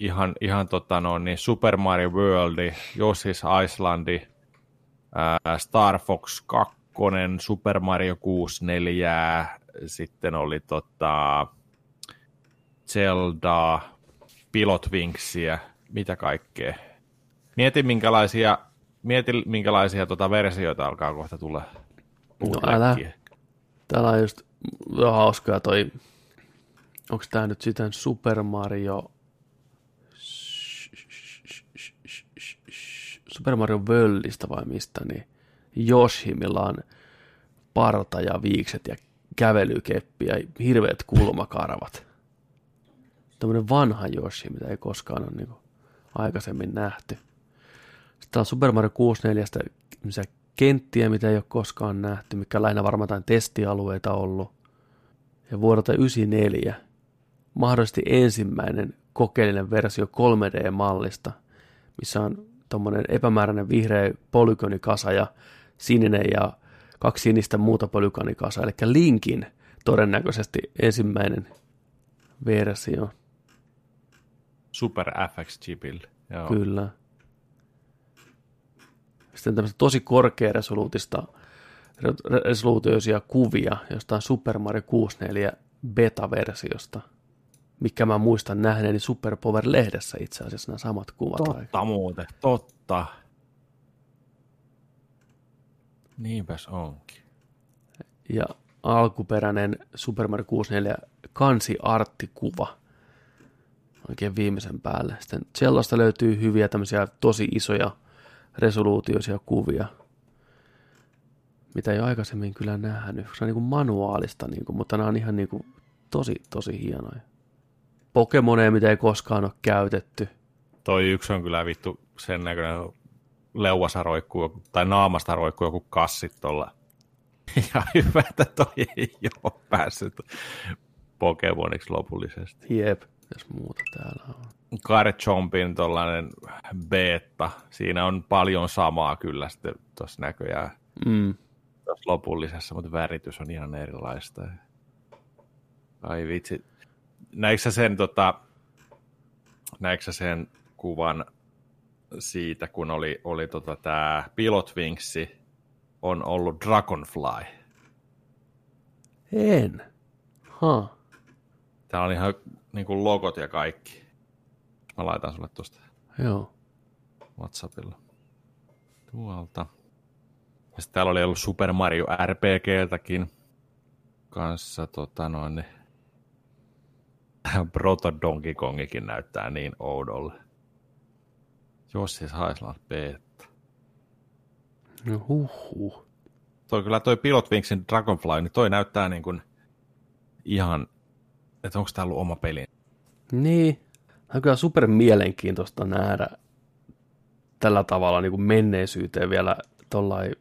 Ihan, ihan tota, no, niin Super Mario World, Yoshi's Islandi, Star Fox 2, Super Mario 64, sitten oli tota, Zelda, Pilot Wingsia, mitä kaikkea. Mieti minkälaisia, mieti, minkälaisia tota versioita alkaa kohta tulla. No älä. Täällä on just hauskaa toi, onko tää nyt sitten Super Mario, Super Mario Völlistä vai mistä, niin Yoshi, millä on parta ja viikset ja kävelykeppi ja hirveät kulmakarvat. Tämmöinen vanha Yoshi, mitä ei koskaan ole niin aikaisemmin nähty. Sitten on Super Mario 64 kenttiä, mitä ei ole koskaan nähty, mikä lähinnä varmaan testialueita ollut. Ja vuodelta 94 mahdollisesti ensimmäinen kokeellinen versio 3D-mallista, missä on tuommoinen epämääräinen vihreä polygonikasa ja sininen ja kaksi sinistä muuta polygonikasa, eli Linkin todennäköisesti ensimmäinen versio. Super FX-chipille. Joo. Kyllä. Sitten tämmöistä tosi korkearesoluutista resoluutioisia kuvia jostain Super Mario 64 beta-versiosta, mikä mä muistan nähneeni Super Power-lehdessä itse asiassa nämä samat kuvat. Totta aika. muuten, totta. Niinpäs onkin. Ja alkuperäinen Super Mario 64 kansiarttikuva oikein viimeisen päälle. Sitten Cellosta löytyy hyviä tämmöisiä tosi isoja resoluutioisia kuvia, mitä ei aikaisemmin kyllä nähnyt. Se on niin kuin manuaalista, niin kuin, mutta nämä on ihan niin kuin tosi, tosi hienoja. Pokemoneja, mitä ei koskaan ole käytetty. Toi yksi on kyllä vittu sen näköinen leuassa roikkuu, tai naamasta roikkuu joku kassit tuolla. Ja hyvä, että toi ei ole päässyt Pokemoniksi lopullisesti. Jep, jos muuta täällä on. Garchompin tuollainen beta, siinä on paljon samaa kyllä sitten tuossa näköjään mm. tuossa lopullisessa, mutta väritys on ihan erilaista. Ai vitsi. Näikö sen, tota, näikö sen kuvan siitä, kun oli, oli tota tämä Pilot Wingsi, on ollut Dragonfly? En. Ha. Täällä on ihan niin kuin logot ja kaikki. Mä laitan sulle tuosta Joo. Whatsappilla. Tuolta. Ja täällä oli ollut Super Mario RPGltäkin kanssa tota noin, niin Proto Donkey Kongikin näyttää niin oudolle. Jossis Haisland beta. No huhhuh. Toi kyllä toi Pilot Wingsin Dragonfly, niin toi näyttää niin kuin ihan, että onko tää ollut oma peli. Niin. On kyllä super mielenkiintoista nähdä tällä tavalla niin kuin menneisyyteen vielä tuollain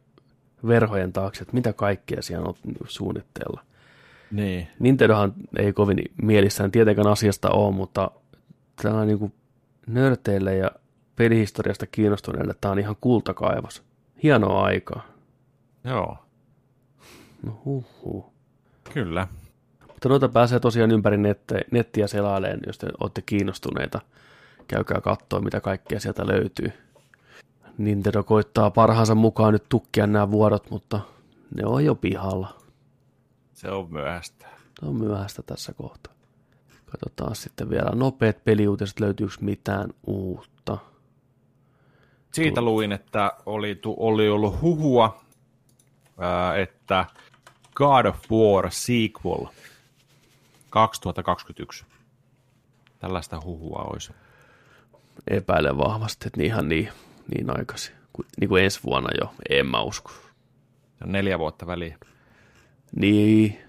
verhojen taakse, että mitä kaikkea siellä on suunnitteilla. Niin. Nintendohan ei kovin mielissään tietenkään asiasta ole, mutta tämä on niin kuin nörteille ja pelihistoriasta kiinnostuneille tämä on ihan kultakaivos. Hienoa aikaa. Joo. No huh, huh. Kyllä. Mutta noita pääsee tosiaan ympäri nettiä, nettiä selaileen, jos te olette kiinnostuneita. Käykää katsoa, mitä kaikkea sieltä löytyy. Nintendo koittaa parhaansa mukaan nyt tukkia nämä vuodot, mutta ne on jo pihalla. Se on myöhäistä. Se on myöhäistä tässä kohtaa. Katsotaan sitten vielä nopeat peliuutiset, löytyykö mitään uutta. Siitä luin, että oli, oli ollut huhua, että God of War sequel 2021. Tällaista huhua olisi. Epäilen vahvasti, että ihan niin, niin aikaisin. Niin kuin ensi vuonna jo, en mä usko. Se on neljä vuotta väliä. Niin.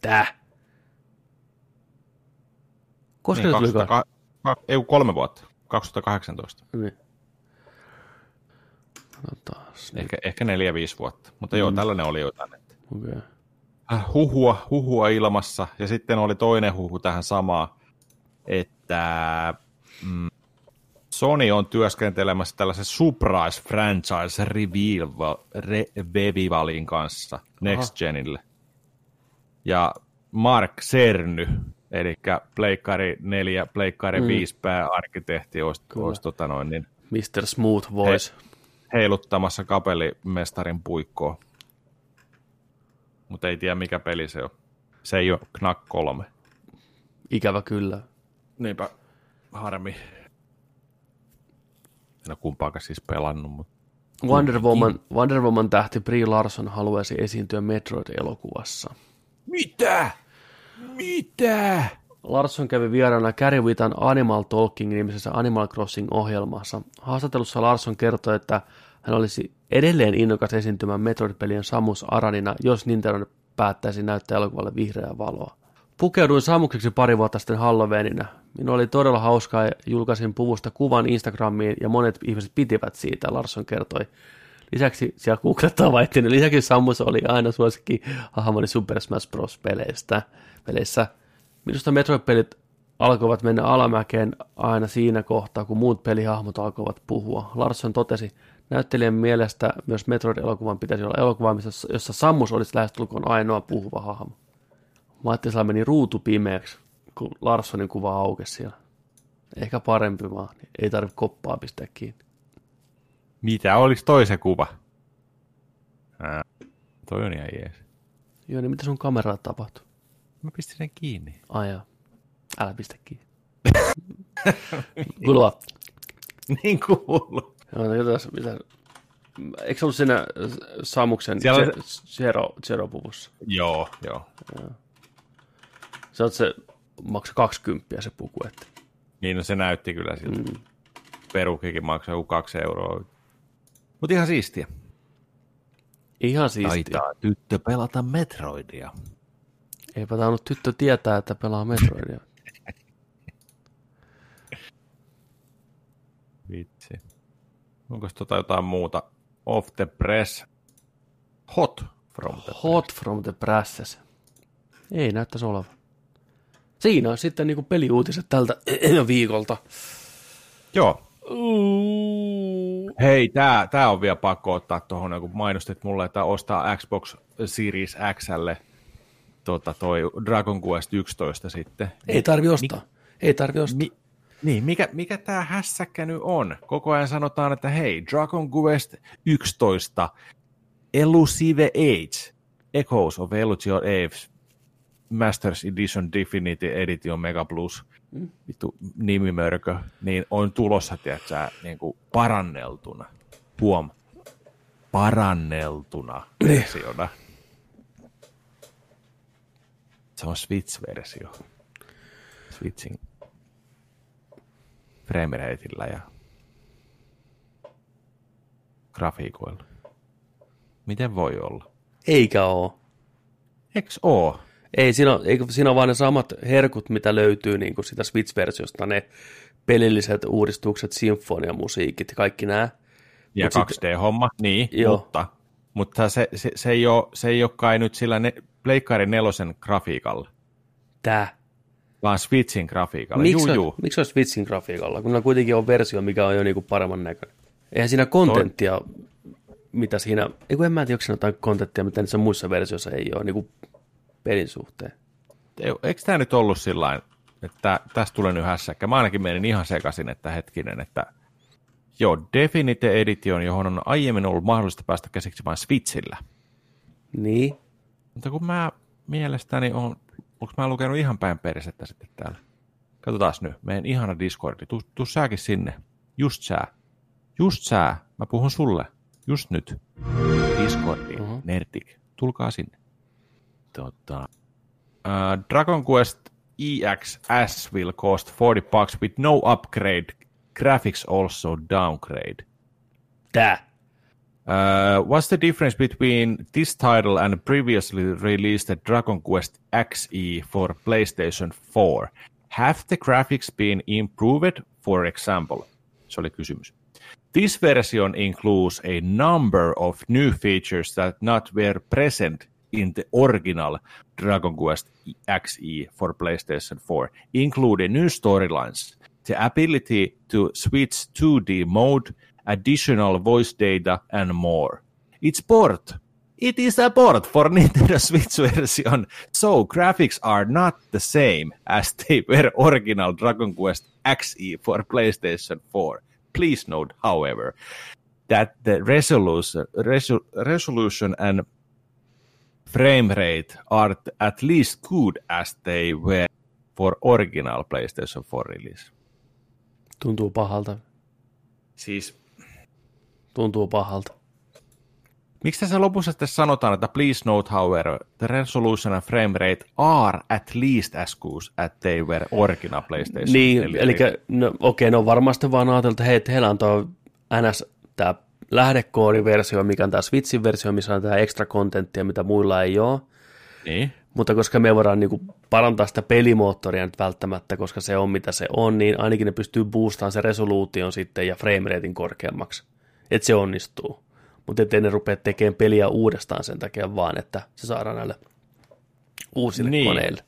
Tää. Koska niin, se tuli? Ka- ei, kolme vuotta. 2018. Niin. No taas. Ehkä, ehkä neljä, viisi vuotta. Mutta mm. joo, tällainen oli jo tänne. Okay. Äh, huhua, huhua ilmassa. Ja sitten oli toinen huhu tähän samaan, että mm, Sony on työskentelemässä tällaisen surprise franchise revivalin kanssa Next Aha. Genille. Ja Mark Cerny, eli Pleikkari 4, Pleikkari mm. 5 pääarkkitehti olisi, olisi tota noin, niin Mr. Smooth Voice. He, heiluttamassa kapellimestarin puikkoa. mutta ei tiedä mikä peli se on. Se ei ole Knack 3. Ikävä kyllä. Niinpä harmi. En ole kumpaakaan siis pelannut, mutta Wonder Woman, Wonder Woman tähti Brie Larson haluaisi esiintyä Metroid-elokuvassa. Mitä? Mitä? Larson kävi vieraana Gary Witan Animal Talking-nimisessä Animal Crossing-ohjelmassa. Haastattelussa Larson kertoi, että hän olisi edelleen innokas esiintymään Metroid-pelien Samus Aranina, jos Nintendo päättäisi näyttää elokuvalle vihreää valoa. Pukeuduin Samukseksi pari vuotta sitten Halloweenina. Minulla oli todella hauskaa ja julkaisin puvusta kuvan Instagramiin ja monet ihmiset pitivät siitä, Larson kertoi. Lisäksi siellä googlettaa vaihtiin. Lisäksi Samus oli aina suosikki hahmoni Super Smash Bros. peleistä, peleissä. Minusta Metroid-pelit alkoivat mennä alamäkeen aina siinä kohtaa, kun muut pelihahmot alkoivat puhua. Larsson totesi, näyttelijän mielestä myös Metroid-elokuvan pitäisi olla elokuva, jossa Samus olisi lähestulkoon ainoa puhuva hahmo. Mattisella meni ruutu pimeäksi, kun Larssonin kuva aukesi siellä. Ehkä parempi vaan, niin ei tarvitse koppaa pistää kiinni. Mitä olisi toisen kuva? Ää, toi on ihan jees. Joo, niin mitä sun kameralla tapahtuu? Mä pistin sen kiinni. Ai joo. Älä pistä kiinni. Kulua. niin kuuluu. Joo, no jotain, mitä... Eikö se ollut siinä Samuksen Siellä. Zero, Zero-puvussa? Joo, joo. Se on se maksaa 20 se puku, että Niin no se näytti kyllä siltä. Mm. Perukikin maksaa joku kaksi euroa. Mutta ihan siistiä. ihan siistiä. tyttö pelata Metroidia. Eipä tainnut tyttö tietää, että pelaa Metroidia. Vitsi. Onko tota jotain muuta? Off the press. Hot from the Hot from the presses. Ei näyttäisi olevan. Siinä on sitten niinku peliuutiset tältä viikolta. Joo. Hei, tää, tää on vielä pakko ottaa tuohon, kun mainostit mulle, että ostaa Xbox Series Xlle tota, toi Dragon Quest 11 sitten. Ei tarvi ostaa. Ei tarvi ostaa. Mi- niin, mikä, mikä tämä hässäkkä nyt on? Koko ajan sanotaan, että hei, Dragon Quest 11, Elusive Age, Echoes of Elusive Age, Masters Edition Definitive Edition Mega Plus, mm. vittu nimimörkö, niin on tulossa, tiedätkö, niin kuin paranneltuna. Huom, paranneltuna versiona. Se on Switch-versio. Switchin framerateillä ja grafiikoilla. Miten voi olla? Eikä oo. Eiks oo? Ei, siinä on, eikö, siinä on vaan ne samat herkut, mitä löytyy niin kuin sitä Switch-versiosta, ne pelilliset uudistukset, sinfoniamusiikit ja kaikki nämä. Ja Mut sit- 2D-homma, niin, Joo. mutta, mutta se, se, se, ei ole, se ei ole kai nyt sillä ne, Pleikkarin nelosen grafiikalla, Tää. vaan Switchin grafiikalla. Miksi Juu, on, juu. miksi on Switchin grafiikalla, kun on kuitenkin on versio, mikä on jo niinku paremman näköinen. Eihän siinä kontenttia, mitä siinä, ei kun en mä tiedä, onko siinä jotain kontenttia, mitä niissä muissa versioissa ei ole, niinku pelin suhteen. Ei- Eikö tämä nyt ollut sillä että tästä tulee nyt hässäkkä? Mä ainakin menin ihan sekaisin, että hetkinen, että joo, Definite Edition, johon on aiemmin ollut mahdollista päästä käsiksi vain Switchillä. Niin, Mutta kun mä mielestäni on, onko mä lukenut ihan päin perisettä sitten täällä? Katsotaan nyt, meidän ihana Discordi, tuu, tuu säkin sinne. Just sä. Just sä. Mä puhun sulle. Just nyt. Discordi, uh-huh. Nerdik. Tulkaa sinne. Tota, uh, Dragon Quest EXS will cost 40 bucks with no upgrade. Graphics also downgrade. tää. Uh, what's the difference between this title and previously released Dragon Quest XE for PlayStation 4? Have the graphics been improved, for example? Se oli kysymys. This version includes a number of new features that not were present in the original Dragon Quest XE for PlayStation 4, including new storylines, the ability to switch 2D mode, additional voice data, and more. It's port. It is a port for Nintendo Switch version, so graphics are not the same as they were original Dragon Quest XE for PlayStation 4. Please note, however, that the resolution, resolution and frame rate are at least good as they were for original PlayStation 4 release. Tuntuu pahalta. Siis Tuntuu pahalta. Miksi se lopussa sitten sanotaan, että please note however, the resolution and frame rate are at least as good as they were original PlayStation Niin, 4 eli release? no, okei, no varmasti vaan ajateltu, että hei, heillä on tuo NS, tämä lähdekoodiversio, mikä on tämä Switchin versio, missä on tämä extra contenttia, mitä muilla ei ole. Niin. Mutta koska me voidaan niin parantaa sitä pelimoottoria nyt välttämättä, koska se on mitä se on, niin ainakin ne pystyy boostaamaan se resoluution sitten ja frameratein korkeammaksi. Että se onnistuu. Mutta ettei ne rupea tekemään peliä uudestaan sen takia vaan, että se saadaan näille uusille Niin. koneille.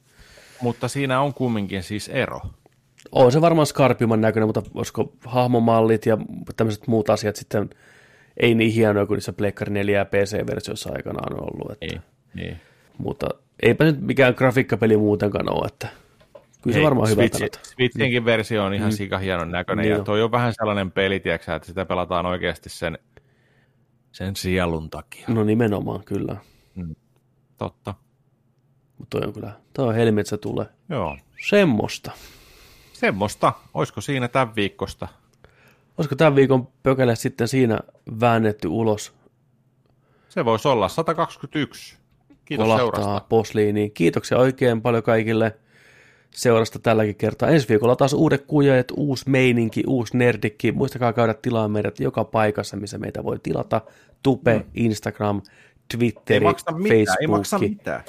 Mutta siinä on kumminkin siis ero. On se varmaan skarpimman näköinen, mutta olisiko hahmomallit ja tämmöiset muut asiat sitten ei niin hienoja kuin niissä Pleikkari 4 ja PC-versioissa aikanaan on ollut. Että, Niin. niin. Mutta eipä nyt mikään grafiikkapeli muutenkaan ole, että kyllä se Hei, varmaan hyvä Switch, pelata. Switchinkin versio on ihan mm. sika hienon näköinen, Niin ja toi on vähän sellainen peli, tiiäksä, että sitä pelataan oikeasti sen, sen sielun takia. No nimenomaan, kyllä. Totta. Mutta toi on kyllä, toi on se tulee. Joo. Semmosta. Semmosta. Olisiko siinä tämän viikosta? Olisiko tämän viikon pökele sitten siinä väännetty ulos, Se voisi olla 121. Kiitos kolahtaa seurasta. posliiniin. Kiitoksia oikein paljon kaikille seurasta tälläkin kertaa. Ensi viikolla taas uudet kujeet, uusi meininki, uusi nerdikki. Muistakaa käydä tilaa meidät joka paikassa, missä meitä voi tilata. Tupe, Instagram, Ei Twitteri, maksa mitään, ei maksa Facebook. mitään.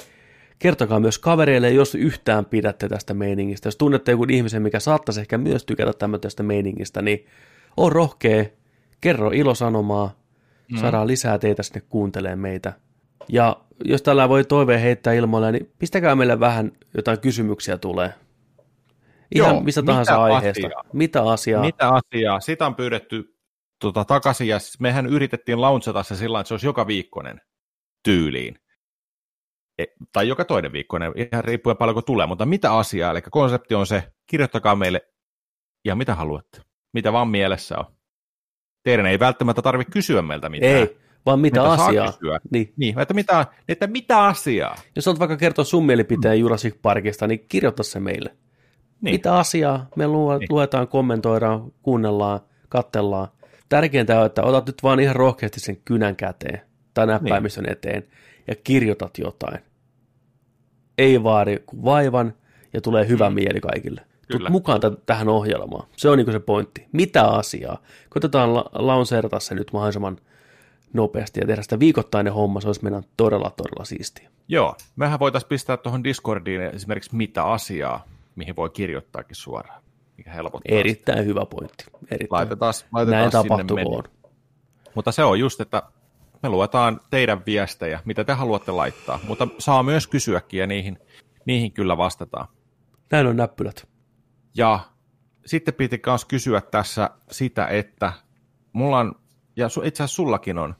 Kertokaa myös kavereille, jos yhtään pidätte tästä meiningistä. Jos tunnette joku ihmisen, mikä saattaisi ehkä myös tykätä tämmöisestä meiningistä, niin on rohkea, kerro ilosanomaa, mm. saadaan lisää teitä sinne kuuntelee meitä. Ja jos tällä voi toiveen heittää ilmoille, niin pistäkää meille vähän jotain kysymyksiä tulee. Ihan Joo, mistä tahansa mitä aiheesta. asiaa? Mitä asiaa? Mitä asiaa? Sitä on pyydetty tota, takaisin, ja mehän yritettiin launchata se sillä että se olisi joka viikkoinen tyyliin. E, tai joka toinen viikkoinen, ihan riippuen paljonko tulee, mutta mitä asiaa? Eli konsepti on se, kirjoittakaa meille ja mitä haluatte, mitä vaan mielessä on. Teidän ei välttämättä tarvitse kysyä meiltä mitään. Ei, vaan mitä, Mitä asiaa. kysyä. Niin. Niin, että mitä, että mitä asiaa? Jos olet vaikka kertoa sun mielipiteen Jurassic Parkista, niin kirjoita se meille. Niin. Mitä asiaa? Me lu- Niin. luetaan, kommentoidaan, kuunnellaan, kattellaan. Tärkeintä on, että otat nyt vaan ihan rohkeasti sen kynän käteen tai näppäimistön Niin. eteen ja kirjoitat jotain. Ei vaadi kuin vaivan ja tulee hyvä mieli kaikille. Tut. Kyllä. mukaan t- tähän ohjelmaan. Se on niin se pointti. Mitä asiaa? Koitetaan la- launseerata se nyt mahdollisimman nopeasti ja tehdä sitä viikoittainen homma. Se olisi meidän todella, todella siistiä. Joo, mehän voitaisiin pistää tuohon Discordiin esimerkiksi mitä asiaa, mihin voi kirjoittaakin suoraan, mikä helpottaa. sitä. Erittäin hyvä pointti. Erittäin. Laitetaan, laitetaan Näin tapahtukoon. Mutta se on just, että me luetaan teidän viestejä, mitä te haluatte laittaa, mutta saa myös kysyäkin ja niihin, niihin kyllä vastataan. Näin on näppylät. Ja sitten piti myös kysyä tässä sitä, että mulla on, ja itse asiassa sullakin on,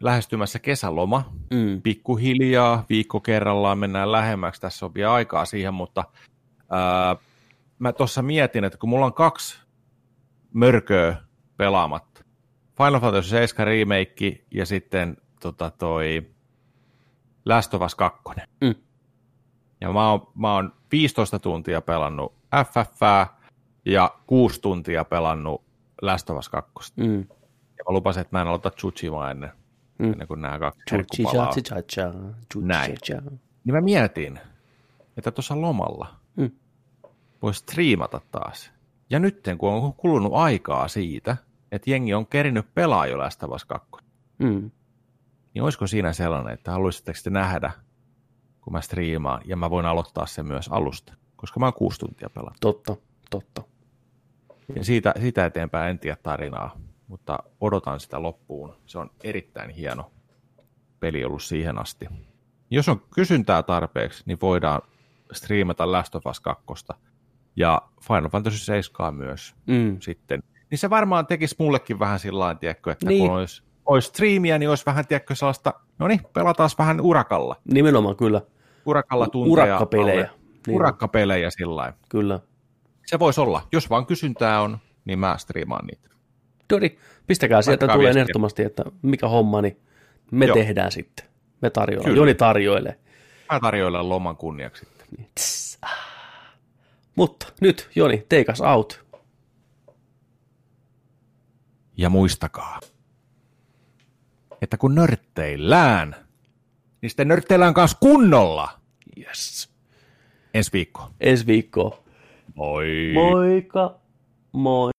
lähestymässä kesäloma. Mm. Pikkuhiljaa, viikko kerrallaan mennään lähemmäksi, tässä on vielä aikaa siihen, mutta ää, mä tuossa mietin, että kun mulla on kaksi mörköä pelaamatta, Final Fantasy 7 remake ja sitten tota, toi Last of Us 2. Mm. Ja mä oon, mä oon 15 tuntia pelannut FF ja 6 tuntia pelannut Last of Us 2. Mm. Ja mä lupasin, että mä en aloita Tsuchimaa ennen, Mm. ennen kuin nämä kaksi herkkupalaa. Näin. Niin mä mietin, että tuossa lomalla Mm. voisi striimata taas. Ja nyt kun on kulunut aikaa siitä, että jengi on kerinyt pelaa jo Last of Us 2, Mm. niin olisiko siinä sellainen, että haluaisitteko te nähdä, kun mä striimaan, ja mä voin aloittaa sen myös alusta, koska mä oon kuusi tuntia pelannut. Totta, totta. Ja siitä, siitä eteenpäin en tiedä tarinaa, mutta odotan sitä loppuun. Se on erittäin hieno peli ollut siihen asti. Jos on kysyntää tarpeeksi, niin voidaan striimata Last of Us 2 ja Final Fantasy 7 myös Mm. sitten. Niin se varmaan tekisi mullekin vähän sillä lailla, tiedätkö, että Niin. kun olisi, olisi striimiä, niin olisi vähän, tiedätkö, sellaista, no niin, pelataan vähän urakalla. Nimenomaan kyllä. Urakalla tunteja. urakkapelejä. alle. Niin. Urakkapelejä sillä. Kyllä. Se voisi olla. Jos vaan kysyntää on, niin mä striimaan niitä. Dori, pistäkää sieltä tulee ehdottomasti, että mikä homma, niin me Joo. tehdään sitten. Me Me tarjoillaan. Kyllä. Joni tarjoilee. Mä tarjoilen loman kunniaksi sitten. Tss, ah. Mutta nyt, Joni, take us out. Ja muistakaa, että kun nörtteillään, niin sitten nörtteillään kanssa kunnolla. Yes. Ensi viikko. Ensi viikkoon. Moi. Moikka. Moi.